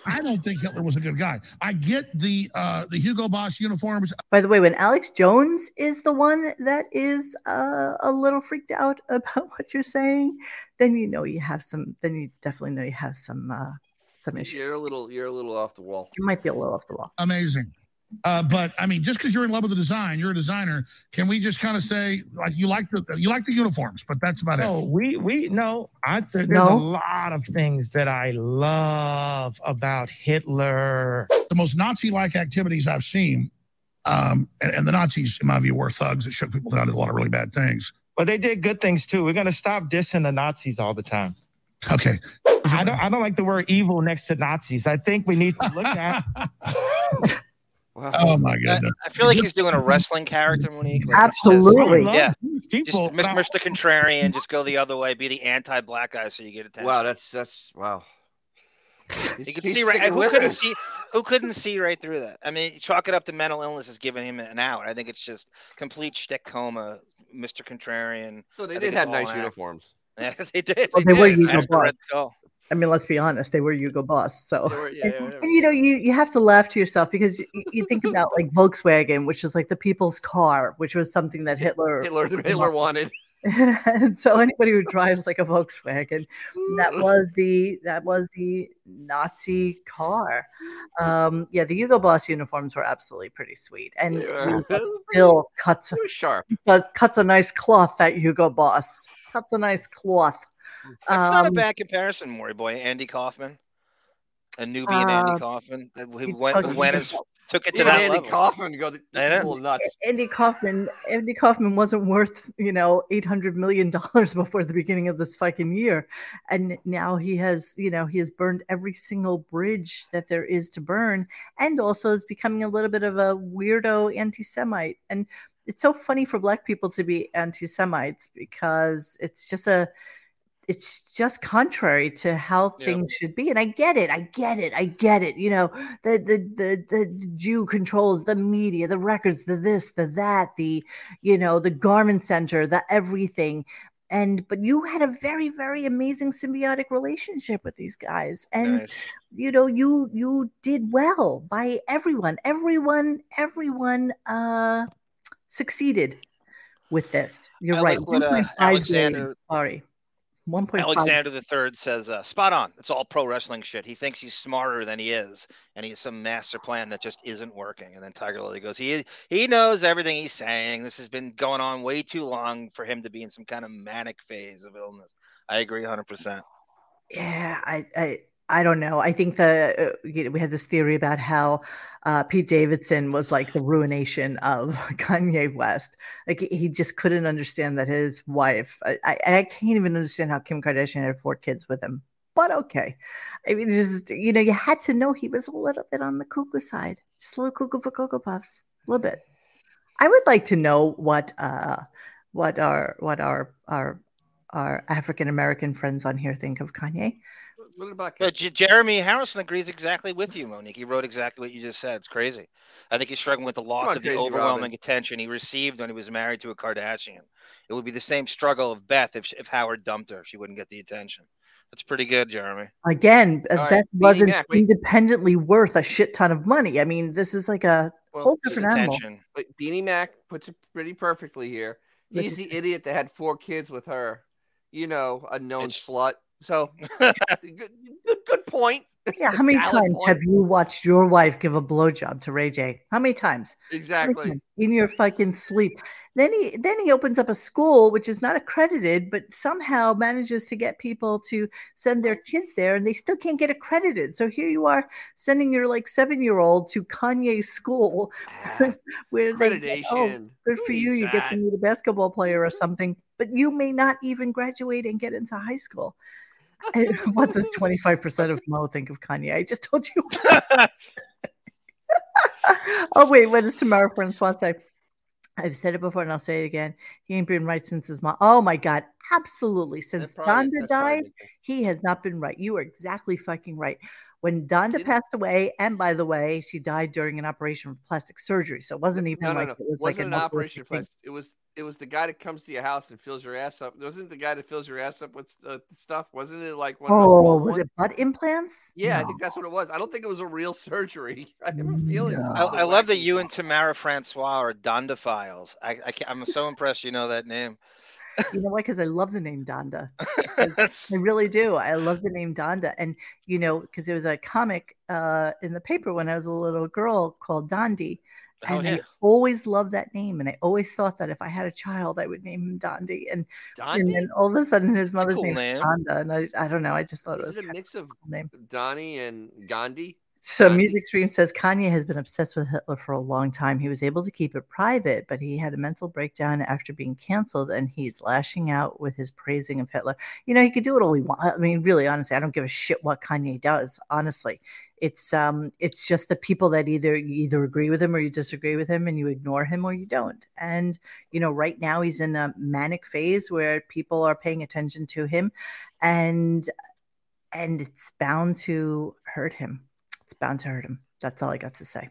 I don't think Hitler was a good guy. I get the uh, the Hugo Boss uniforms. By the way, when Alex Jones is the one that is uh, a little freaked out (laughs) about what you're saying, then you know you have some. Then you definitely know you have some uh, some issues. You're a little. You're a little off the wall. You might be a little off the wall. Amazing. Uh, but I mean, just because you're in love with the design, you're a designer. Can we just kind of say like you like the you like the uniforms, but that's about No, it. No, we we no. I there- there's No? a lot of things that I love about Hitler. The most Nazi-like activities I've seen, um, and, and the Nazis, in my view, were thugs that shook people down, did a lot of really bad things. But they did good things too. We're gonna stop dissing the Nazis all the time. Okay, I don't I don't like the word evil next to Nazis. I think we need to look at (laughs) Wow. oh my I, goodness. I feel like he's doing a wrestling character, Monique. Like, it's just- Absolutely. Yeah. these Just people. Mis- but Mr. Contrarian, just go the other way, be the anti-black guy, so you get attention. Wow. That's that's wow. (laughs) You He's- could he's see right. Who couldn't it. see? Who couldn't see right through that? I mean, chalk it up to mental illness is giving him an out. I think it's just complete shtick coma, Mr. Contrarian. So they I did have nice uniforms. Yeah, (laughs) they did. Well, they were did. Hugo That's the Boss. Red Skull. I mean, let's be honest, they were Hugo Boss. So, were- yeah, and, yeah, yeah. and, you know, you you have to laugh to yourself because you, you think about like Volkswagen, which is like the people's car, which was something that (laughs) Hitler. Hitler, Hitler wanted. (laughs) (laughs) and so anybody who drives like a Volkswagen, that was the that was the Nazi car. Um, yeah, the Hugo Boss uniforms were absolutely pretty sweet, and. Still cuts sharp. cuts a nice cloth. That Hugo Boss cuts a nice cloth. That's not a Um, bad comparison, Maury boy. Andy Kaufman, a Nubian Andy Uh, Kaufman, that who went, talk- went his, took it to Even that Andy level. Kaufman go. This I is a little nuts. Andy Kaufman, Andy Kaufman wasn't worth, you know, eight hundred million (laughs) dollars before the beginning of this fucking year, and now he has, you know, he has burned every single bridge that there is to burn, and also is becoming a little bit of a weirdo anti-Semite. And it's so funny for Black people to be anti-Semites because it's just a, it's just contrary to how Yeah. things should be. And I get it, I get it, I get it. You know, the the the the Jew controls the media, the records, the this, the that, the you know, the garment center, the everything. And but you had a very, very amazing symbiotic relationship with these guys. And Nice. you know, you you did well by everyone. Everyone, everyone uh succeeded with this. You're I right. like what, uh, Alexander- billion. Sorry. 1.5 Alexander the Third says, uh, "Spot on. It's all pro wrestling shit. He thinks he's smarter than he is, and he has some master plan that just isn't working." And then Tiger Lily goes, "He he knows everything he's saying. This has been going on way too long for him to be in some kind of manic phase of illness." I agree, hundred percent. Yeah, I, I, I don't know. I think the uh, you know, we had this theory about how uh, Pete Davidson was like the ruination of (laughs) Kanye West. Like he- he just couldn't understand that his wife. I, I, I can't even understand how Kim Kardashian had four kids with him. But okay, I mean, just you know, you had to know he was a little bit on the cuckoo side, just a little cuckoo for cocoa puffs, a little bit. I would like to know what uh, what our what our our our African American friends on here think of Kanye. What about But J- Jeremy Harrison agrees exactly with you, Monique. He wrote exactly what you just said. It's crazy. I think he's struggling with the loss on, of the Crazy overwhelming Robin. attention he received when he was married to a Kardashian. It would be the same struggle of Beth if, if Howard dumped her. She wouldn't get the attention. That's pretty good, Jeremy. Again, uh, All right, Beth Beanie wasn't Mac, independently worth a shit ton of money. I mean, this is like a Well, whole His different animal. attention. Beanie Mac puts it pretty perfectly here. He's the idiot that had four kids with her. You know, a known It's- slut. So (laughs) good, good, good point. Yeah, how many (laughs) times point. have you watched your wife give a blowjob to Ray J? How many times? How many Exactly. times? In your fucking sleep. Then he then he opens up a school which is not accredited, but somehow manages to get people to send their kids there, and they still can't get accredited. So here you are sending your like seven year old to Kanye's school, (laughs) Ah, where they oh, Accreditation. good Who for you. needs You get to meet a basketball player or something, but you may not even graduate and get into high school. And what does 25% of Mo think of Kanye? I just told you. (laughs) oh wait, what does Tamara Francois say? I've said it before and I'll say it again. He ain't been right since his mom. Oh my God, absolutely. Since probably- Donda probably died, he has not been right. You are exactly fucking right. When Donda passed away, and by the way, she died during an operation for plastic surgery, so it wasn't even No, no, like no. it was wasn't like an an operation. thing. Place. It was it was the guy that comes to your house and fills your ass up. It Wasn't the guy that fills your ass up with uh, stuff? Wasn't it like one of those Oh, was ones? it butt implants? Yeah, I think that's what it was. I don't think it was a real (laughs) surgery. I have a feeling. it No. I, just love that you and Tamara Francois are Donda files. I, I can't, I'm so impressed you know that name. You know why? Because I love the name Donda. (laughs) I really do. I love the name Donda. And, you know, because there was a comic uh, in the paper when I was a little girl called Dondi. oh, And yeah. I always loved that name. And I always thought that if I had a child, I would name him Dondi. And, and then all of a sudden his mother's cool name, name. is Donda. And I, I don't know. I just thought it was a mix of cool name. Donnie and Gandhi? So? Music Stream says Kanye has been obsessed with Hitler for a long time. He was able to keep it private, but he had a mental breakdown after being canceled, and he's lashing out with his praising of Hitler. You know, he could do it all he wants. I mean, really, honestly, I don't give a shit what Kanye does. Honestly, it's um, it's just the people that either you either agree with him or you disagree with him, and you ignore him or you don't. And you know, right now he's in a manic phase where people are paying attention to him, and and it's bound to hurt him. It's bound to hurt him. That's all I got to say.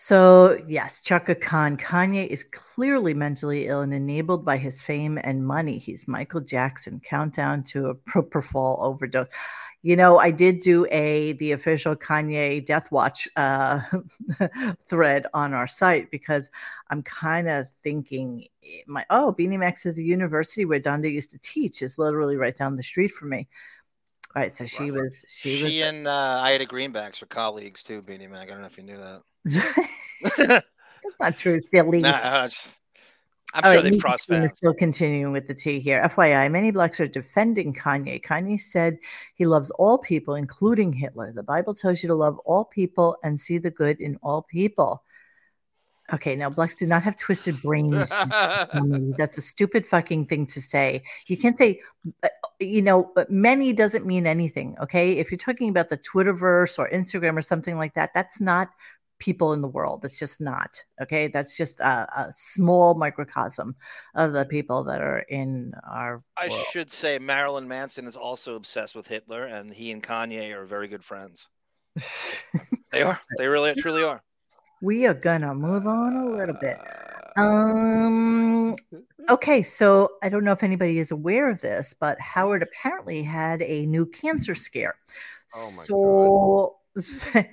So, yes, Chaka Khan. Kanye is clearly mentally ill and enabled by his fame and money. He's Michael Jackson. Countdown to a propofol overdose. You know, I did do a the official Kanye Death Watch uh, (laughs) thread on our site because I'm kind of thinking eh, my oh Beanie Max at the university where Donda used to teach is literally right down the street from me. Right, so she Wow. was she, She was and uh, Ida Greenbacks are colleagues too, Beanie Mac. I don't know if you knew that. (laughs) That's not true, (laughs) silly. nah, uh, it's- I'm All sure right, crossed Stream still continuing with the tea here. FYI, many blacks are defending Kanye. Kanye said he loves all people, including Hitler. The Bible tells you to love all people and see the good in all people. Okay, now blacks do not have twisted brains. (laughs) That's a stupid fucking thing to say. You can't say, uh, you know, many doesn't mean anything. Okay. If you're talking about the Twitterverse or Instagram or something like that, that's not people in the world. That's just not. Okay. That's just a, a small microcosm of the people that are in our I world. should say Marilyn Manson is also obsessed with Hitler, and he and Kanye are very good friends. (laughs) They are. They really, truly are. We are gonna move on a little bit. Um. (laughs) Okay, so I don't know if anybody is aware of this, but Howard apparently had a new cancer scare. Oh my so (laughs)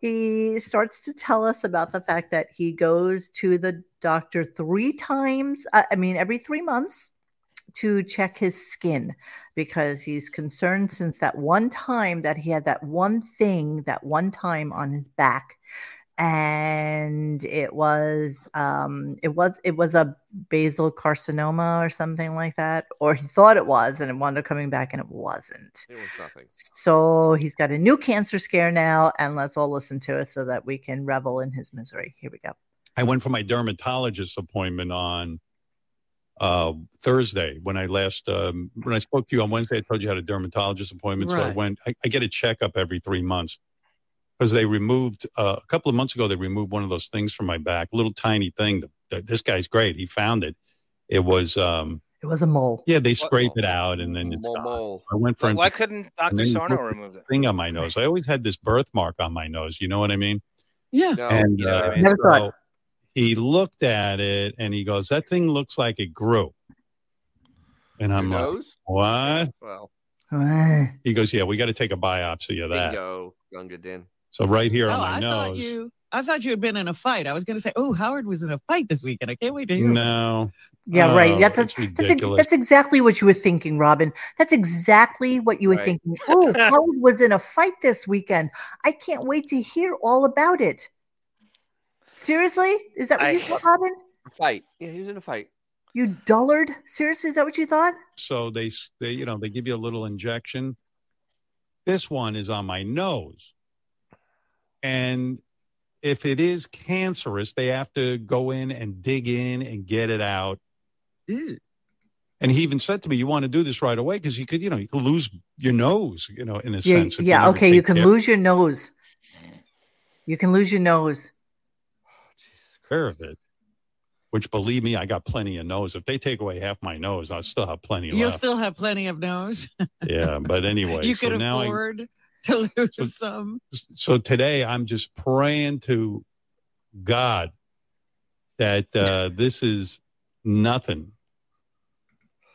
he starts to tell us about the fact that he goes to the doctor three times. uh, I mean, every three months to check his skin because he's concerned since that one time that he had that one thing that one time on his back and it was um it was it was a basal carcinoma or something like that or he thought it was and it wound up coming back and it wasn't It was nothing. so he's got a new cancer scare now and let's all listen to it so that we can revel in his misery here we go I went for my dermatologist appointment on uh, Thursday when I last um, when I spoke to you on Wednesday. I told you I had a dermatologist appointment, so I went. I, I get a checkup every three months because they removed uh, a couple of months ago. They removed one of those things from my back, a little tiny thing. That, that- this guy's great. He found it. It was um, it was a mole yeah. They scrape it out and then it's Mole, gone. mole. I went for Why, why couldn't Dr. then Sarno remove it? thing on my nose. I always had this birthmark on my nose. You know what I mean? Yeah. No, and you know I uh, mean? Never so he looked at it and he goes, "That thing looks like it grew." And I'm like, nose? "What?" Well. He goes, "Yeah, we got to take a biopsy of that." bingo, Gunga Din. So right here Oh, on my I thought you. I thought you had been in a fight. I was going to say, "Oh, Howard was in a fight this weekend." I can't wait to hear. No, Yeah, right. Oh, That's that's, ridiculous. that's exactly what you were thinking, Robin. That's exactly what you were Right. thinking. Oh, (laughs) Howard was in a fight this weekend. I can't wait to hear all about it. Seriously? Is that what you thought, Robin? Fight. Yeah, he was in a fight. You dullard? Seriously, is that what you thought? so they they you know they give you a little injection. This one is on my nose, and if it is cancerous, they have to go in and dig in and get it out. Ew. And he even said to me, "You want to do this right away because you could, you know, you could lose your nose, you know, in a Yeah, sense." yeah. never Okay, you can care." lose your nose. You can lose your nose. Care of it. Which, believe me, I got plenty of nose. If they take away half my nose, I'll still have plenty left. You'll left. still have plenty of nose. yeah, but (laughs) anyway, you so could now I, afford (laughs) to lose So- some. so today I'm just praying to God that uh, (laughs) this is nothing.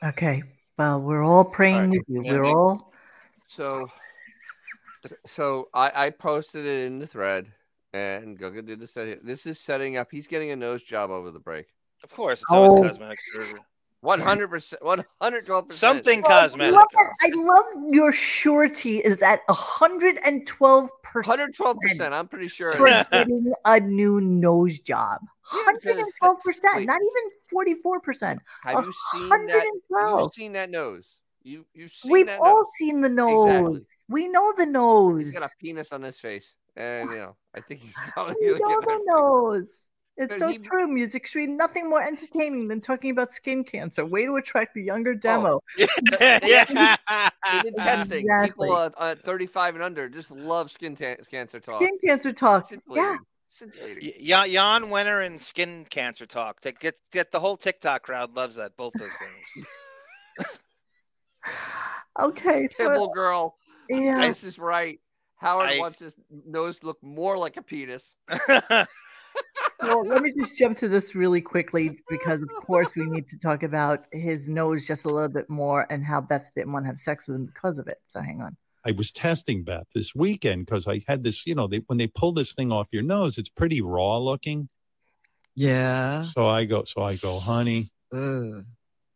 Okay. Well, we're all praying All right. with you. Yeah. We're all So, so I, I posted it in the thread, and Guga did the setting. This is setting up. He's getting a nose job over the break. Of course, it's always Oh. cosmetic surgery. One hundred percent. One hundred twelve percent. Something Oh, I cosmetic. love. I love your surety is at 112 percent Hundred twelve percent. I'm pretty sure. for (laughs) getting a new nose job. 112 percent, not even 44 percent. Have you seen that? You've seen that nose. You you've seen We've that all nose. seen the nose. Exactly. We know the nose. He's got a penis on his face, and you know, I think he's (laughs) probably We gonna know the that. nose. It's so he- true, Music Street. Nothing more entertaining than talking about skin cancer. Way to attract the younger Oh, demo. yeah. (laughs) They did testing. Exactly. People uh, uh, 35 and under just love skin ta- cancer talk. Skin cancer talk. Scintillating. Yeah. Scintillating. Y- Jan Wenner and skin cancer talk. To get get the whole TikTok crowd loves that. Both those things. (laughs) Okay. So, Sybil girl. yeah. This is right. Howard I- wants his nose to look more like a penis. (laughs) Well, let me just jump to this really quickly because, of course, we need to talk about his nose just a little bit more and how Beth didn't want to have sex with him because of it. So hang on. I was testing Beth this weekend because I had this, you know, they, when they pull this thing off your nose, it's pretty raw looking. Yeah. So I go, so I go, honey, Ugh.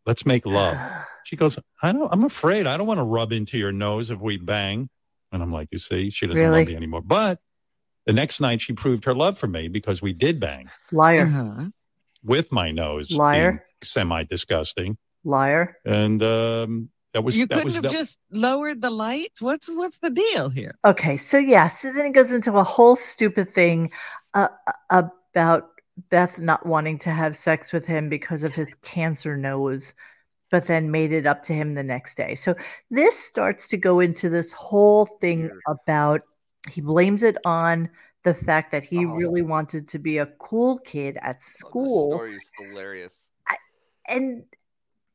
let's make love. (sighs) She goes, I don't, I'm afraid I don't want to rub into your nose if we bang. And I'm like, you see, she doesn't Really? love me anymore. But the next night she proved her love for me because we did bang Liar. Uh-huh. with my nose Liar. semi disgusting. Liar. And um, that was, You that couldn't was, have that- just lowered the lights. What's what's the deal here? Okay, so yeah, so then it goes into a whole stupid thing uh, about Beth not wanting to have sex with him because of his cancer nose, but then made it up to him the next day. So this starts to go into this whole thing about he blames it on the fact that he Oh. really wanted to be a cool kid at Oh, school. story is hilarious. and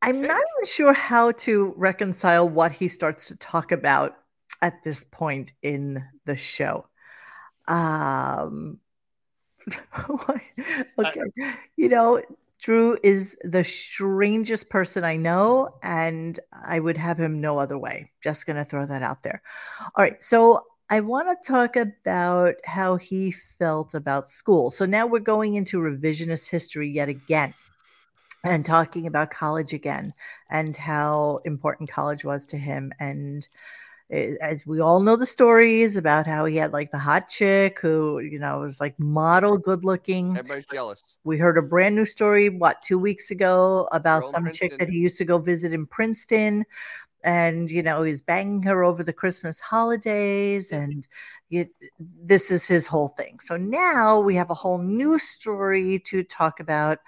I'm Fake. not even sure how to reconcile what he starts to talk about at this point in the show. Um, (laughs) okay, you know, Drew is the strangest person I know, and I would have him no other way. Just gonna throw that out there. All right, so I want to talk about how he felt about school. So now we're going into revisionist history yet again and talking about college again and how important college was to him. And eh, as we all know the stories about how he had like the hot chick who, you know, was like model good looking. Everybody's jealous. We heard a brand new story, what, two weeks ago about Girl some chick that he used to go visit in Princeton. And, you know, he's banging her over the Christmas holidays. And you, this is his whole thing. So now we have a whole new story to talk about.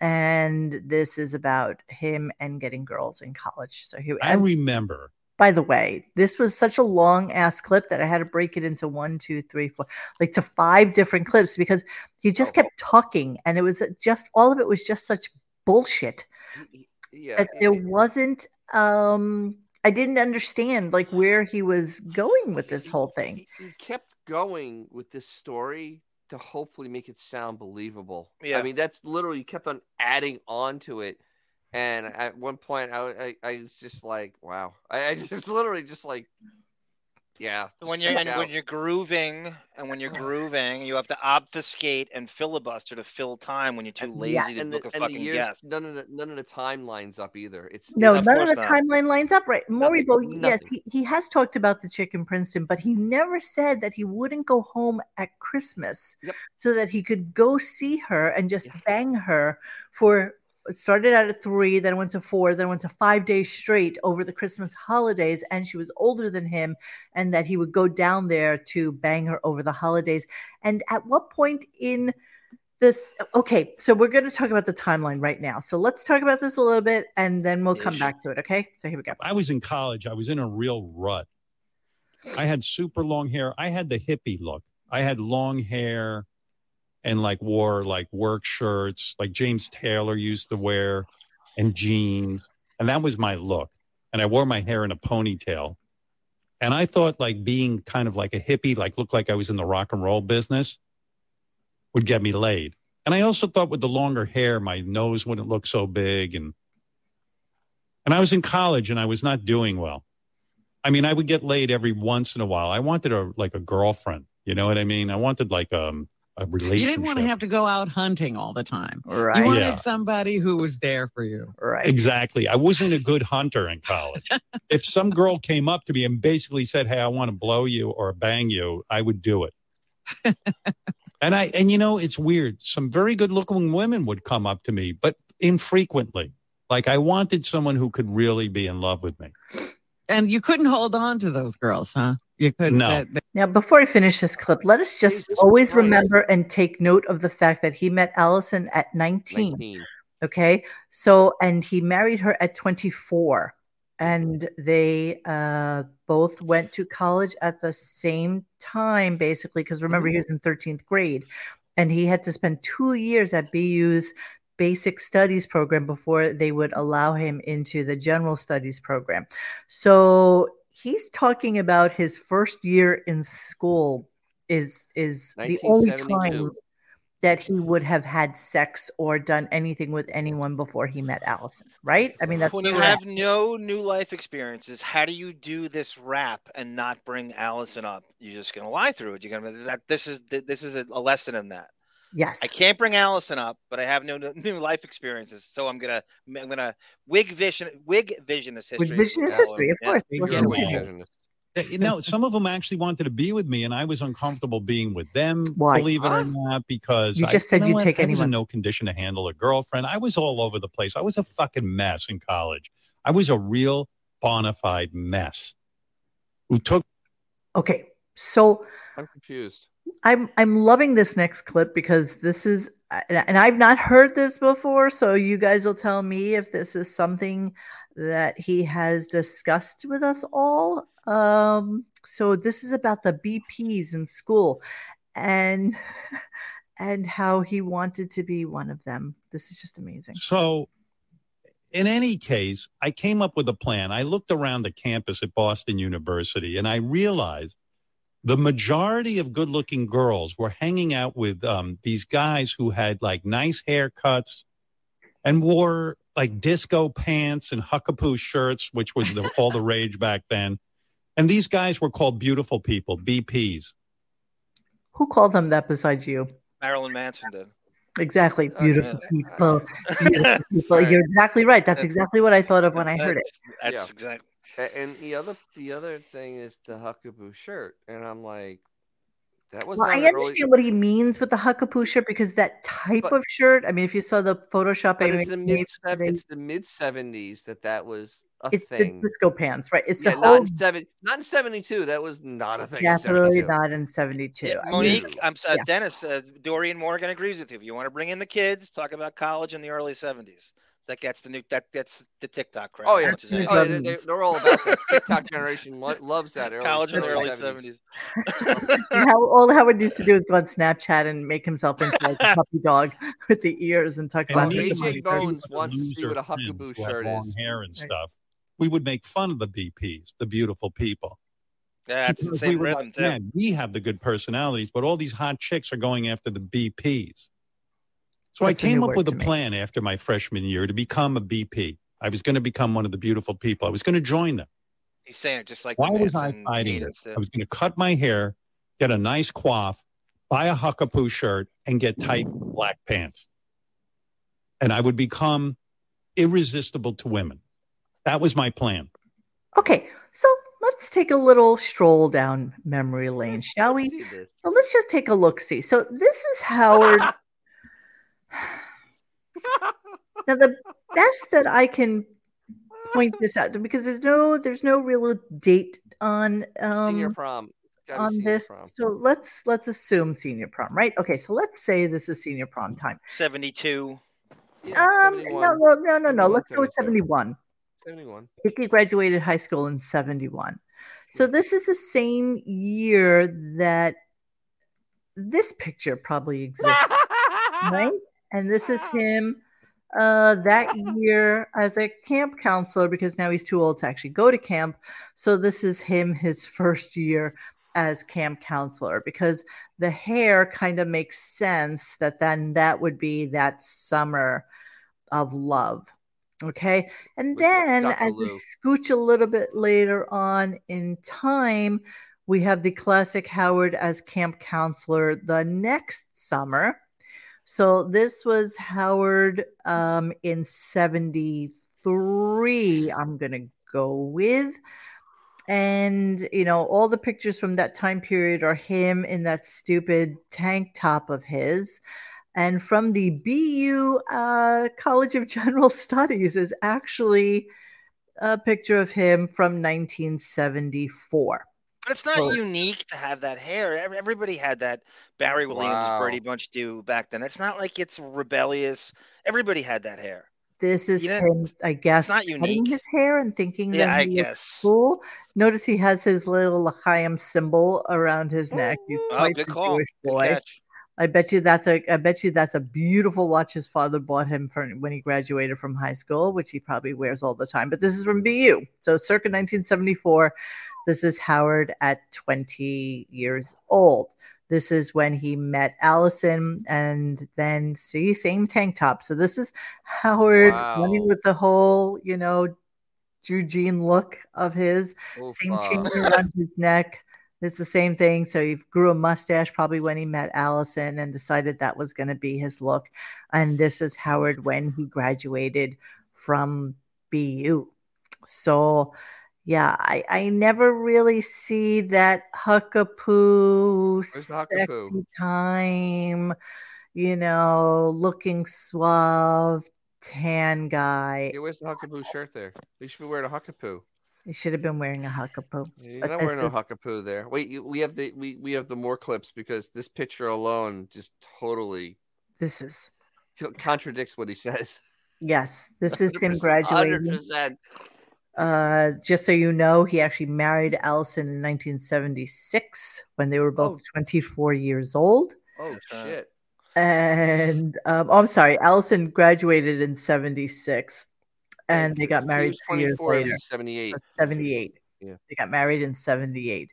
And this is about him and getting girls in college. So here, I remember by the way, this was such a long ass clip that I had to break it into one, two, three, four, like to five different clips because he just Oh. kept talking and it was just all of it was just such bullshit mm, He- he- Yeah. that there wasn't um I didn't understand like where he was going with this whole thing. He, he kept going with this story to hopefully make it sound believable. Yeah. I mean, that's literally he kept on adding on to it. And at one point, I, I, I was just like, wow. I, I (laughs) just literally just like, yeah. when you're and when you're grooving and when you're (sighs) grooving, you have to obfuscate and filibuster to fill time when you're too uh, And- lazy yeah, to and book the, a fucking years, guest. none of the none of the timelines up either. It's No, Of none of course the not. timeline lines up right. Nothing, Moribo, yes, nothing. he, he has talked about the chick in Princeton, but he never said that he wouldn't go home at Christmas Yep. so that he could go see her and just Yeah. bang her for it started out at three, then went to four, then went to five days straight over the Christmas holidays. And she was older than him, and that he would go down there to bang her over the holidays. And at what point in this okay so we're going to talk about the timeline right now so let's talk about this a little bit and then we'll come back to it okay so here we go I was in college. I was in a real rut. I had super long hair. I had the hippie look. I had long hair and like wore like work shirts, like James Taylor used to wear, and jeans. And that was my look. And I wore my hair in a ponytail. And I thought like being kind of like a hippie, like looked like I was in the rock and roll business, would get me laid. And I also thought with the longer hair, my nose wouldn't look so big. And and I was in college and I was not doing well. I mean, I would get laid every once in a while. I wanted a like a girlfriend. You know what I mean? I wanted like um a relationship. You didn't want to have to go out hunting all the time. Right. You wanted Yeah. somebody who was there for you. Right. Exactly. I wasn't a good hunter in college. (laughs) if some girl came up to me and basically said, "Hey, I want to blow you or bang you," I would do it. (laughs) and I and you know, it's weird. Some very good-looking women would come up to me, but infrequently. Like I wanted someone who could really be in love with me. And you couldn't hold on to those girls, huh? You couldn't. No. that- that- Now, before I finish this clip, let us just Jesus always Christ. remember and take note of the fact that he met Allison at 19. 19. Okay. So, and he married her at 24. And they uh, both went to college at the same time, basically, because remember, he was in 13th grade. And he had to spend two years at BU's basic studies program before they would allow him into the general studies program. So he's talking about his first year in school is is the only time that he would have had sex or done anything with anyone before he met Allison, right? I mean, that's When you have no new life experiences, how do you do this rap and not bring Allison up? You're just gonna lie through it. You're gonna that this is this is a lesson in that. Yes, I can't bring Allison up, but I have no new (laughs) life experiences, so I'm gonna I'm gonna wig vision wig vision this history. With vision is history, of Yeah. course. Yeah. Yeah, wrong we with you? envision this. You know, some of them actually wanted to be with me, and I was uncomfortable being with them. Why? Believe it or not, because You I- just said know you'd what? take I was in no condition to handle a girlfriend. I was all over the place. I was a fucking mess in college. I was a real bona fide mess who took Okay, so I'm confused. I'm I'm loving this next clip because this is and I've not heard this before, so you guys will tell me if this is something that he has discussed with us all. Um, so this is about the BPs in school and (laughs) and how he wanted to be one of them. This is just amazing. So, in any case, I came up with a plan. I looked around the campus at Boston University and I realized the majority of good looking girls were hanging out with um, these guys who had like nice haircuts and wore like disco pants and huckapoo shirts, which was the, all the rage back then. And these guys were called beautiful people, BPs. Who called them that besides you? Marilyn Manson did. Exactly. Oh, Beautiful yeah. people. Beautiful people. (laughs) You're exactly right. That's That's- exactly what I thought of when I heard it. That's, Yeah. that's exactly. A- And the other the other thing is the huckapoo shirt, and I'm like, that was. Well, I an early- understand what he means with the huckapoo shirt because that type But- of shirt. I mean, if you saw the Photoshop, But I it's the mid today, it's the mid seventies that that was a it's thing. the disco pants, right? It's yeah, the not in seven, not in seventy two. That was not a thing. in definitely 72. not in '72. Yeah, I mean, Monique, I'm uh, yeah. Dennis. Uh, Dorian Morgan agrees with you. If you want to bring in the kids, talk about college in the early '70s. That gets the new. That gets the TikTok crowd. Oh yeah, as much as Absolutely. anything. oh, yeah they, they're all about that. TikTok generation lo- loves that. Early, college in the early 70s. '70s. (laughs) how all Howard needs to do is go on Snapchat and make himself into like a puppy dog (laughs) with the ears and tuck. And about Well, me it. and my AJ Bones wants to see what a friends huckapoo who had shirt long is. hair and Right. stuff. We would make fun of the BPs, the beautiful people. Yeah, it's the Because same we were rhythm like, too. Man, we have the good personalities, but all these hot chicks are going after the BPs. So That's a I came up with a to me. plan after my freshman year to become a BP. I was going to become one of the beautiful people. I was going to join them. He's saying it just like Why was I Manson fighting it? I was going to cut my hair, get a nice coif, buy a huckapoo shirt, and get tight black pants. And I would become irresistible to women. That was my plan. Okay, so let's take a little stroll down memory lane, shall we? So let's just take a look. See, so this is Howard. (laughs) now the best that I can point (laughs) this out because there's no there's no real date on senior um prom. It's gotta be on this. prom. So let's let's assume senior prom, right? Okay, so let's say this is senior prom time. 72. Yeah, Um, no, no, no, no, no. Let's go with 71. 71. Hickey graduated high school in 71. So this is the same year that this picture probably exists, (laughs) right? And this is him uh, that (laughs) year as a camp counselor because now he's too old to actually go to camp. So this is him his first year as camp counselor because the hair kind of makes sense that then that would be that summer of love. Okay. And then as we scooch a little bit later on in time, we have the classic Howard as camp counselor the next summer. So this was Howard um, in 73, I'm going to go with. And, you know, all the pictures from that time period are him in that stupid tank top of his. And from the BU uh, College of General (laughs) Studies is actually a picture of him from 1974. But it's not so, unique to have that hair. Everybody had that. Barry Williams, wow. Brady Bunch do back then. It's not like it's rebellious. Everybody had that hair. This is you know, him, I guess, not unique. his hair and thinking yeah, that I guess. cool. Notice he has his little L'chaim symbol around his neck. He's oh, quite good call. Jewish boy. I bet you that's a I bet you that's a beautiful watch his father bought him for when he graduated from high school, which he probably wears all the time. But this is from BU. So circa 1974. This is Howard at 20 years old. This is when he met Allison and then see same tank top. So this is Howard wow. running with the whole, you know, Eugene look of his, same chain around his neck. It's the same thing. So he grew a mustache probably when he met Allison and decided that was going to be his look. And this is Howard when he graduated from BU. So yeah, I, I never really see that huckapoo sexy time, you know, looking suave, tan guy. Hey, where's the huckapoo shirt there? You should be wearing a huckapoo. He should have been wearing a huckapoo. You're not wearing a huckapoo there. Wait, we have the we, we have the more clips because this picture alone just totally this is contradicts what he says. Yes, this (laughs) is him graduating. 100%. Uh, just so you know, he actually married Allison in 1976 when they were both oh. 24 years old. Oh shit! And um, oh, I'm sorry, Allison graduated in 76, and they got married two years later. 78. 78. Yeah. They got married in 78.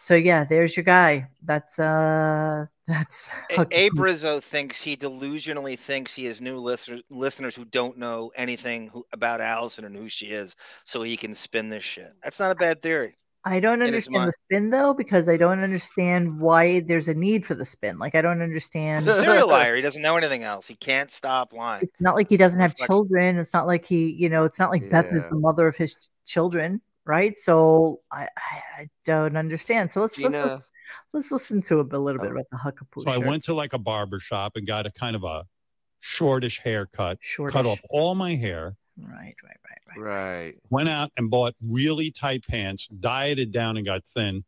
So yeah, there's your guy. That's uh (laughs) that's Abe Rizzo thinks he delusionally thinks he has new listeners listeners who don't know anything who, about Allison and who she is, so he can spin this shit. That's not a bad theory. I don't understand the spin though, because I don't understand why there's a need for the spin. Like I don't understand. He's a serial liar. He doesn't know anything else. He can't stop lying. It's not like he doesn't have children. It's not like he, you know, it's not like yeah. Beth is the mother of his children, right? So I, I, I don't understand. So let's, Gina, let's let's listen to a, a little bit about the huckapoo. So shirt. I went to like a barber shop and got a kind of a shortish haircut, shortish. cut off all my hair. Right, right, right, right. Right. Went out and bought really tight pants, dieted down and got thin,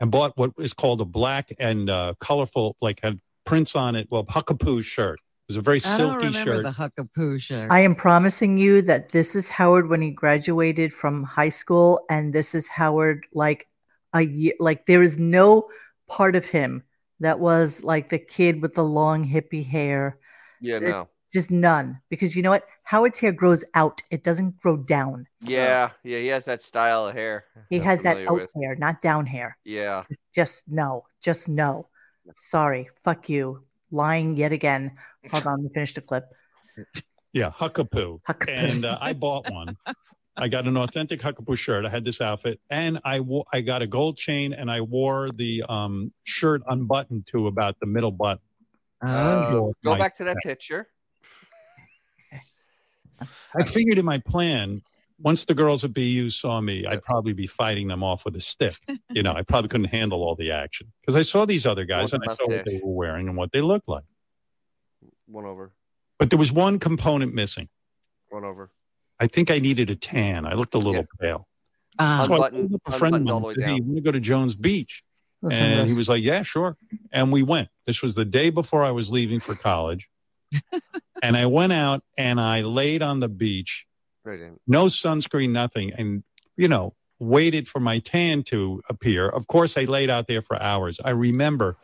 and bought what is called a black and uh, colorful, like had prints on it. Well, huckapoo shirt. It was a very silky I shirt. The huckapoo shirt. I am promising you that this is Howard when he graduated from high school, and this is Howard like a year. Like there is no part of him that was like the kid with the long hippie hair. Yeah, it, no. Just none. Because you know what? Howard's hair grows out. It doesn't grow down. Yeah, yeah, he has that style of hair. He I'm has that out with. hair, not down hair. Yeah. Just, just no. Just no. Sorry. Fuck you. Lying yet again. Hold (laughs) on, let me finish the clip. Yeah, Huckapoo. Huckapoo. And uh, I bought one. I got an authentic Huckapoo shirt. I had this outfit, and I wo- I got a gold chain, and I wore the um, shirt unbuttoned to about the middle button. Oh, go back to that (laughs) picture. I figured in my plan, once the girls at BU saw me, I'd probably be fighting them off with a stick. (laughs) You know, I probably couldn't handle all the action because I saw these other guys and I saw what they were wearing and what they looked like. One over. But there was one component missing. One over. I think I needed a tan. I looked a little yeah. pale. Uh, so unbutton, a friend of mine said, Hey, you want to go to Jones Beach? and he was like, Yeah, sure. And we went. This was the day before I was leaving for college. (laughs) and I went out and I laid on the beach. Right no sunscreen, nothing. And, you know, waited for my tan to appear. Of course, I laid out there for hours. I remember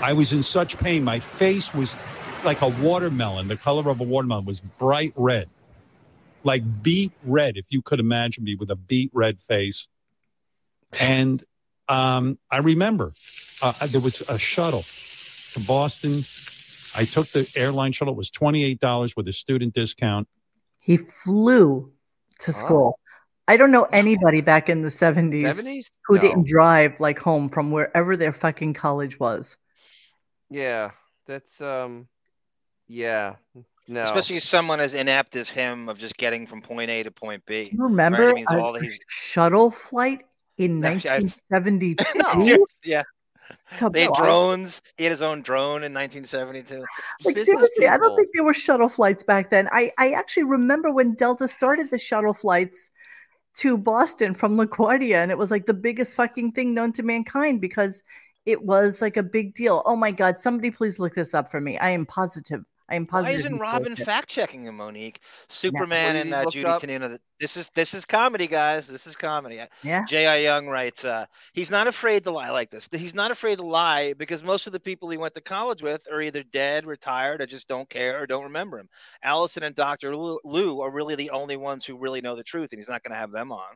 I was in such pain. My face was like a watermelon. The color of a watermelon was bright red, like beet red, if you could imagine me with a beet red face. And um, I remember uh, there was a shuttle to Boston. I took the airline shuttle. It was $28 with a student discount. He flew to school. I don't know anybody back in the 70s, 70s? who No. didn't drive like home from wherever their fucking college was. Yeah, that's um, yeah, no. Especially someone as inept as him of just getting from point A to point B. Do you remember Right, it means all that he's- shuttle flight in Actually, I- 1972? (laughs) yeah. To They had drones. He had his own drone in 1972. Like seriously, I don't think there were shuttle flights back then. I, I actually remember when Delta started the shuttle flights to Boston from LaGuardia, and it was like the biggest fucking thing known to mankind because it was like a big deal. Oh my god, somebody please look this up for me. I am positive. I am Why positive. isn't he Robin fact checking him, Monique? Superman What and uh, Judy up? Tenuta. This is this is comedy, guys. This is comedy. Yeah. J.I. Young writes, uh, he's not afraid to lie like this. He's not afraid to lie because most of the people he went to college with are either dead, retired, or just don't care or don't remember him. Allison and Dr. Lou, Lou are really the only ones who really know the truth, and he's not going to have them on.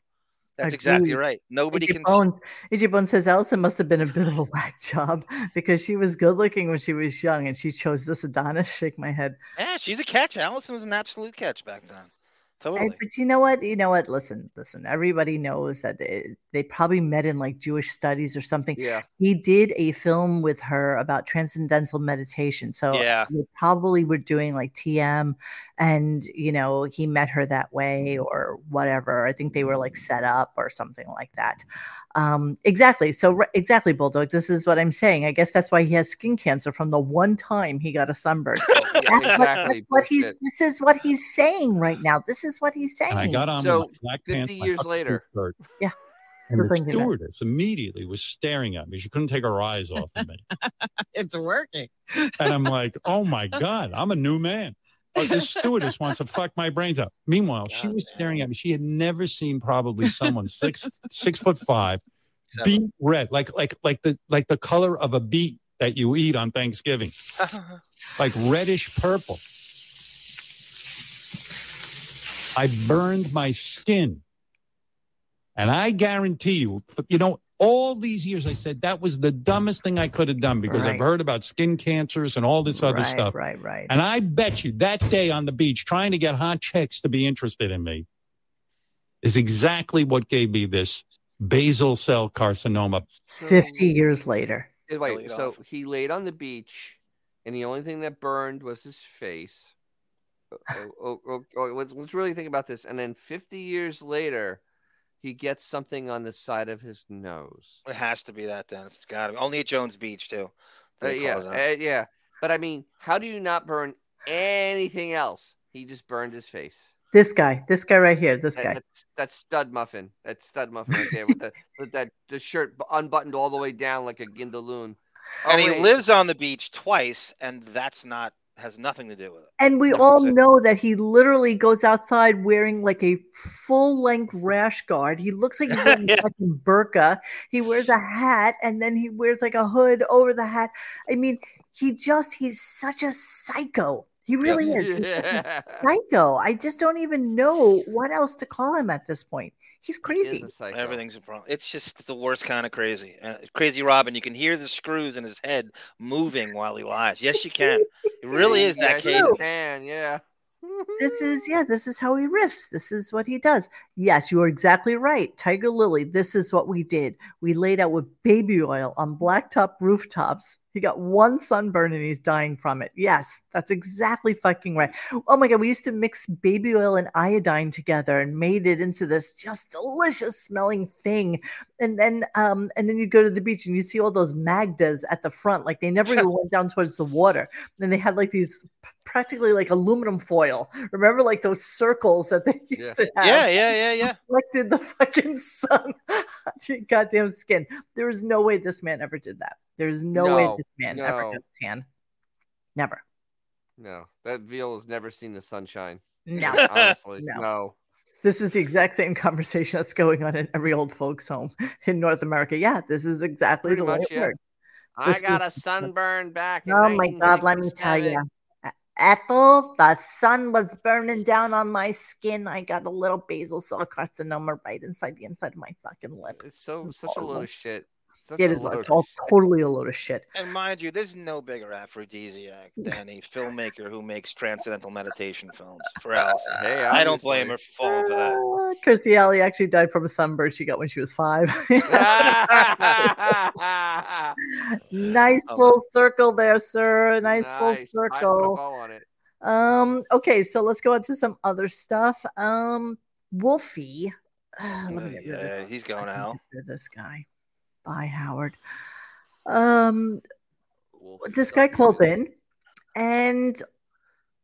That's exactly right. Nobody AJ can. Bones, AJ Bones says Allison must have been a bit of a (laughs) whack job because she was good looking when she was young and she chose this Adonis. Shake my head. Yeah, she's a catch. Allison was an absolute catch back then. And- but you know what? You know what? Listen, listen. Everybody knows that they, they probably met in like Jewish studies or something. Yeah, He did a film with her about transcendental meditation. So Yeah. they probably were doing like TM and, you know, he met her that way or whatever. I think they were like set up or something like that. Um, exactly. So, re- exactly, Bulldog. This is what I'm saying. I guess that's why he has skin cancer from the one time he got a sunburn. (laughs) yeah, That's what- exactly. that's what he's. This is what he's saying right now. This is what he's saying. And I got on So, my Black 50 pants, my years tuxedo later. shirt. Yeah. And We're the thinking that. stewardess immediately was staring at me. She couldn't take her eyes off of me. (laughs) It's working. And I'm (laughs) like, oh my God, I'm a new man. But this stewardess wants to fuck my brains out. Meanwhile, she was damn. staring at me. She had never seen probably someone six six foot five, Seven. beet red, like like like the like the color of a beet that you eat on Thanksgiving, (laughs) like reddish purple. I burned my skin. And I guarantee you, you know, all these years I said that was the dumbest thing I could have done because I've heard about skin cancers and all this other right, stuff. Right, right. And I bet you that day on the beach, trying to get hot chicks to be interested in me, is exactly what gave me this basal cell carcinoma. 50 years later. Eh, Wait, so he laid on the beach, and the only thing that burned was his face. Oh, oh, oh, oh, let's, let's really think about this. And then 50 years later, he gets something on the side of his nose. It has to be that then. It's got to be. Only at Jones Beach too. Uh, yeah, uh, yeah. But I mean, how do you not burn anything else? He just burned his face. This guy, this guy right here, this That, guy. that's, that's stud muffin. That's stud muffin right there (laughs) with the with that the shirt unbuttoned all the way down like a gindaloon. Oh, and he wait. lives on the beach twice, and that's not has nothing to do with it. And we all know that he literally goes outside wearing like a full length rash guard. He looks like he's wearing a (laughs) Yeah. fucking burqa. He wears a hat and then he wears like a hood over the hat. I mean, he just, he's such a psycho. He really is. He's a Yeah. (laughs) psycho. I just don't even know what else to call him at this point. He's He crazy. is a. Everything's a problem. It's just the worst kind of crazy. Uh, crazy Robin, you can hear the screws in his head moving while he lies. Yes, you can. It (laughs) really is that Yes, you cadence. can, yeah. this is (laughs) yeah this is how he riffs this is what he does yes you are exactly right tiger lily this is what we did we laid out with baby oil on blacktop rooftops he got one sunburn and he's dying from it yes that's exactly fucking right oh my god we used to mix baby oil and iodine together and made it into this just delicious smelling thing and then um and then you go to the beach and you see all those magdas at the front like they never (laughs) went down towards the water and they had like these practically like aluminum foil. Remember, like those circles that they (laughs) used Yeah. to have? Yeah, yeah, yeah, yeah. Reflected the fucking (laughs) sun onto your goddamn skin. There is no way this man ever did that. There's no, way this man ever gets tan. Never. No, that veal has never seen the sunshine. No. (laughs) Honestly, No. no. This is the exact same conversation that's going on in every old folks' home in North America. Yeah, this is exactly Pretty the way much, it yeah. works. I got a sunburn back. In Oh my God, let me tell you. Ethel, the sun was burning down on my skin. I got a little basal cell carcinoma right inside the inside of my fucking lip. It's so It's such a load of shit. Such It a is load it's all shit. totally a load of shit. And mind you, there's no bigger aphrodisiac (laughs) than a filmmaker who makes transcendental meditation films for Allison. Hey, I don't blame her for falling for that. Uh, Kirstie Alley actually died from a sunburn she got when she was five. (laughs) nice Oh, (laughs) full circle there, sir. Nice, full Nice. I put a circle. bow on it. Um, okay, so let's go on to some other stuff. Um, Wolfie. Uh, (sighs) let me get rid of Yeah, this. he's going out. I can hell. get rid of This guy. Bye, Howard. Um, this guy calls in, and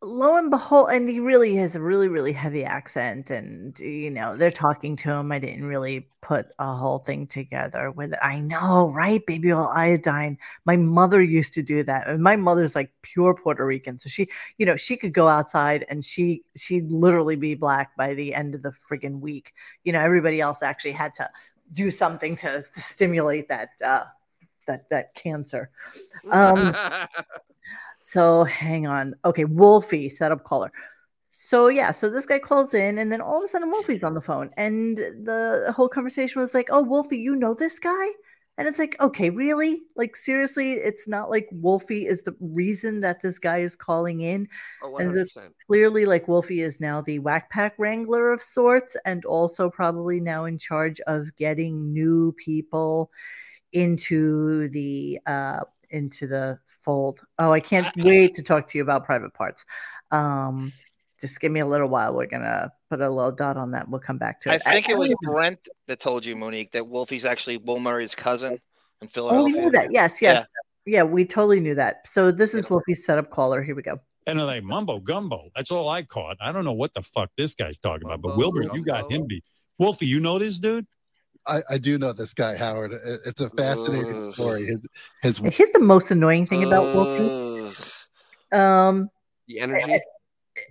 lo and behold, and he really has a really, really heavy accent. And you know, they're talking to him. I didn't really put a whole thing together with it. I know, right? Baby oil iodine. My mother used to do that. And my mother's like pure Puerto Rican. So she, you know, she could go outside and she she'd literally be black by the end of the friggin' week. You know, everybody else actually had to do something to, to stimulate that uh that that cancer. (laughs) Um, so hang on. Okay, Wolfie, setup caller. So yeah, so this guy calls in, and then all of a sudden Wolfie's on the phone, and the whole conversation was like, "Oh, Wolfie, you know this guy?" And it's like, okay, really? Like seriously, it's not like Wolfie is the reason that this guy is calling in. oh, And so 100%. clearly, like Wolfie is now the whack pack wrangler of sorts, and also probably now in charge of getting new people into the uh into the fold. Oh, I can't wait to talk to you about private parts. Um, just give me a little while. We're gonna put a little dot on that. We'll come back to it. I it. think it was oh, Brent that told you, Monique, that Wolfie's actually Will Murray's cousin in Oh, we knew that. Yes, yes. Yeah. we totally knew that. So this is Wolfie's setup caller. Here we go. And they're like mumbo gumbo. That's all I caught. I don't know what the fuck this guy's talking about. But Mumbo Wilbur, you got him beat. Wolfie, you know this dude? I, I do know this guy, Howard. It's a fascinating Ugh. story. His his Here's the most annoying thing about Wolfie. Um, The energy.